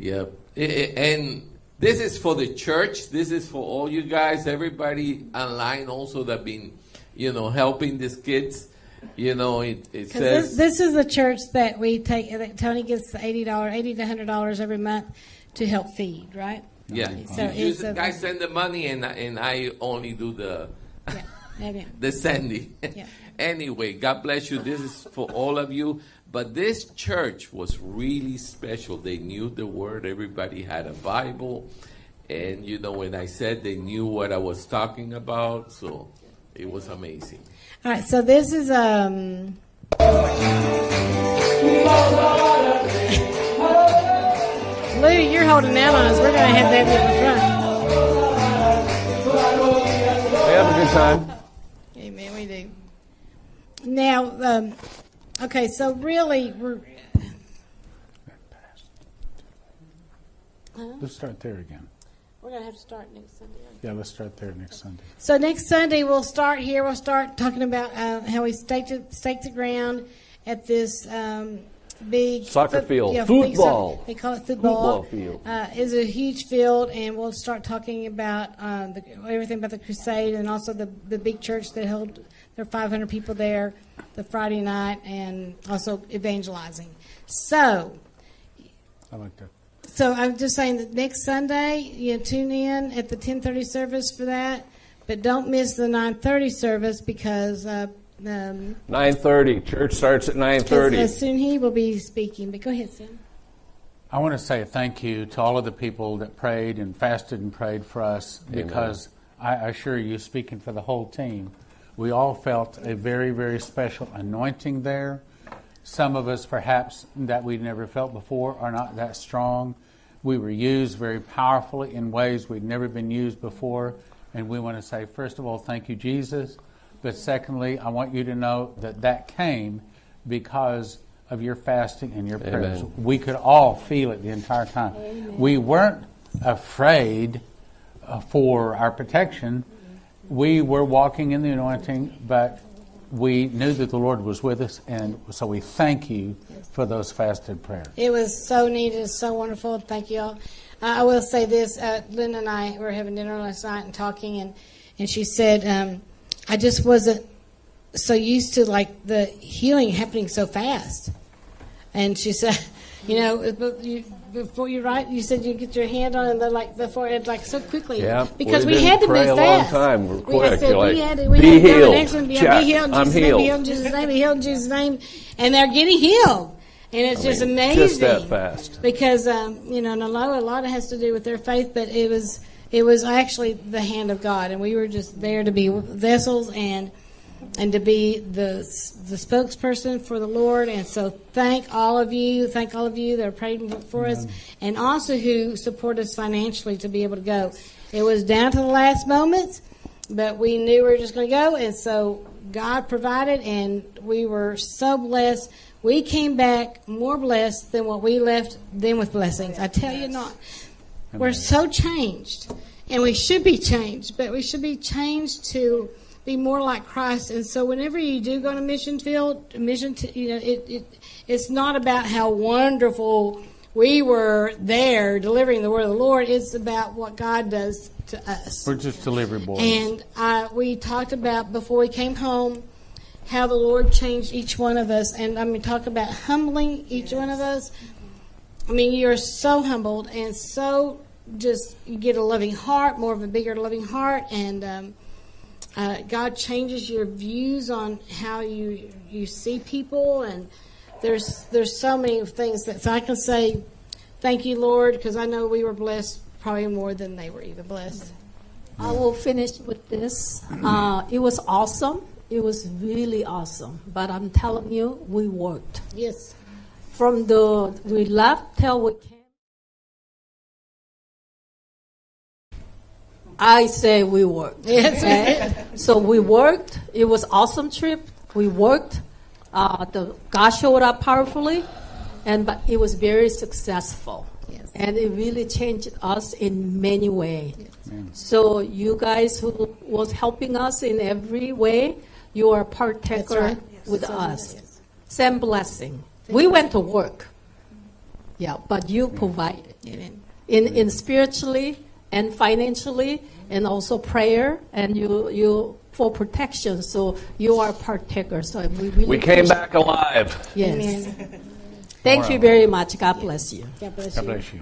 Speaker 2: Yep. I- I- And this is for the church. This is for all you guys, everybody online also that been, you know, helping these kids. You know, it, it says
Speaker 1: this, this is the church that we take. That Tony gets the eighty dollars, eighty to hundred dollars every month to help feed. Right.
Speaker 2: Yeah,
Speaker 1: So
Speaker 2: you
Speaker 1: it's
Speaker 2: just-
Speaker 1: a-
Speaker 2: guys send the money and and I only do the
Speaker 1: Amen. [laughs]
Speaker 2: the sending.
Speaker 1: Yeah. [laughs]
Speaker 2: anyway, God bless you. This is for all of you. But this church was really special. They knew the word. Everybody had a Bible, and you know when I said they knew what I was talking about, so it was amazing.
Speaker 1: All right. So this is um. Lou, you're holding out on us. We're gonna have that in the front.
Speaker 5: We have a good time.
Speaker 1: Amen. We do. Now, um, okay. So really, we're. Huh?
Speaker 3: Let's start there again.
Speaker 1: We're gonna have to start next Sunday.
Speaker 3: Yeah, let's start there next Sunday.
Speaker 1: So next Sunday we'll start here. We'll start talking about uh, how we stake it, staked the ground at this um, big
Speaker 5: Soccer field.
Speaker 1: big
Speaker 5: Football.
Speaker 1: soc- they call it football.
Speaker 5: Football field.
Speaker 1: Uh, is a huge field, and we'll start talking about um, the, everything about the crusade, and also the the big church that held there are 500 people there, the Friday night, and also evangelizing. So
Speaker 3: I like that.
Speaker 1: so I'm just saying that next Sunday, you know, tune in at the 10:30 service for that, but don't miss the 9:30 service because uh, um,
Speaker 5: 9:30. Church starts at 9:30.
Speaker 1: as Soon Hee will be speaking. But go ahead, Sam.
Speaker 3: I want to say thank you to all of the people that prayed and fasted and prayed for us
Speaker 5: Amen.
Speaker 3: because I assure you, speaking for the whole team, we all felt a very, very special anointing there. Some of us, perhaps, that we'd never felt before, are not that strong. We were used very powerfully in ways we'd never been used before. And we want to say, first of all, thank you, Jesus. But secondly, I want you to know that that came because of your fasting and your prayers.
Speaker 5: Amen.
Speaker 3: We could all feel it the entire time. We weren't afraid uh, for our protection. We were walking in the anointing, but we knew that the Lord was with us, and so we thank you for those fasted prayers.
Speaker 1: It was so. It was so wonderful. Thank you all. Uh, I will say this: uh, Linda and I were having dinner last night and talking, and and she said, um, "I just wasn't so used to like the healing happening so fast." And she said, [laughs] "You know, before you write, you said you get your hand on it, like before it like so quickly
Speaker 5: Yeah,
Speaker 1: because
Speaker 5: we
Speaker 1: we, had to move
Speaker 5: a long time. We're
Speaker 1: We had
Speaker 5: quick.
Speaker 1: said
Speaker 5: You're
Speaker 1: we
Speaker 5: like,
Speaker 1: had to, we
Speaker 5: "Be
Speaker 1: had to go to the
Speaker 5: healed.
Speaker 1: one, be, be healed in
Speaker 5: I'm
Speaker 1: Jesus' name, be
Speaker 5: healed.
Speaker 1: healed in Jesus' name, be healed in Jesus' name, and they're getting healed. And it's
Speaker 5: I
Speaker 1: just
Speaker 5: mean,
Speaker 1: amazing.
Speaker 5: just that fast.
Speaker 1: Because um, you know, and a lot, a lot of it has to do with their faith, but it was it was actually the hand of God, and we were just there to be vessels and and to be the the spokesperson for the Lord. And so, thank all of you, thank all of you that are praying for us, and also who support us financially to be able to go. It was down to the last moments, but we knew we were just going to go, and so God provided, and we were so blessed. We came back more blessed than what we left them with blessings. I tell you not. We're so changed, and we should be changed, but we should be changed to be more like Christ. And so, whenever you do go to mission field, mission, to, you know, it, it it's not about how wonderful we were there delivering the word of the Lord. It's about what God does to us.
Speaker 3: We're just delivery boys.
Speaker 1: And uh, we talked about before we came home how the Lord changed each one of us. And I mean, talk about humbling each one of us. I mean, you're so humbled and so just you get a loving heart, more of a bigger loving heart, and um, uh, God changes your views on how you you see people. And there's there's so many things that so I can say, thank you, Lord, because I know we were blessed probably more than they were even blessed.
Speaker 6: I will finish with this. Uh, it was awesome. It was really awesome. But I'm telling you, we worked.
Speaker 1: Yes.
Speaker 6: From the we left till we came. I say we worked. [laughs]
Speaker 1: Yes.
Speaker 6: okay? so we worked. It was awesome trip. We worked. Uh, the God showed up powerfully, and but it was very successful.
Speaker 1: Yes.
Speaker 6: and it really changed us in many ways. So you guys who was helping us in every way, you are partaker
Speaker 1: right.
Speaker 6: with
Speaker 1: Yes.
Speaker 6: us. Same blessing. We went to work. Yeah, but you provided in, in spiritually and financially and also prayer and you you for protection. So you are partakers. So we, really
Speaker 5: we came back that. alive.
Speaker 6: Yes. Amen. Thank wow. you very much. God bless you.
Speaker 1: God bless you.
Speaker 3: God bless you.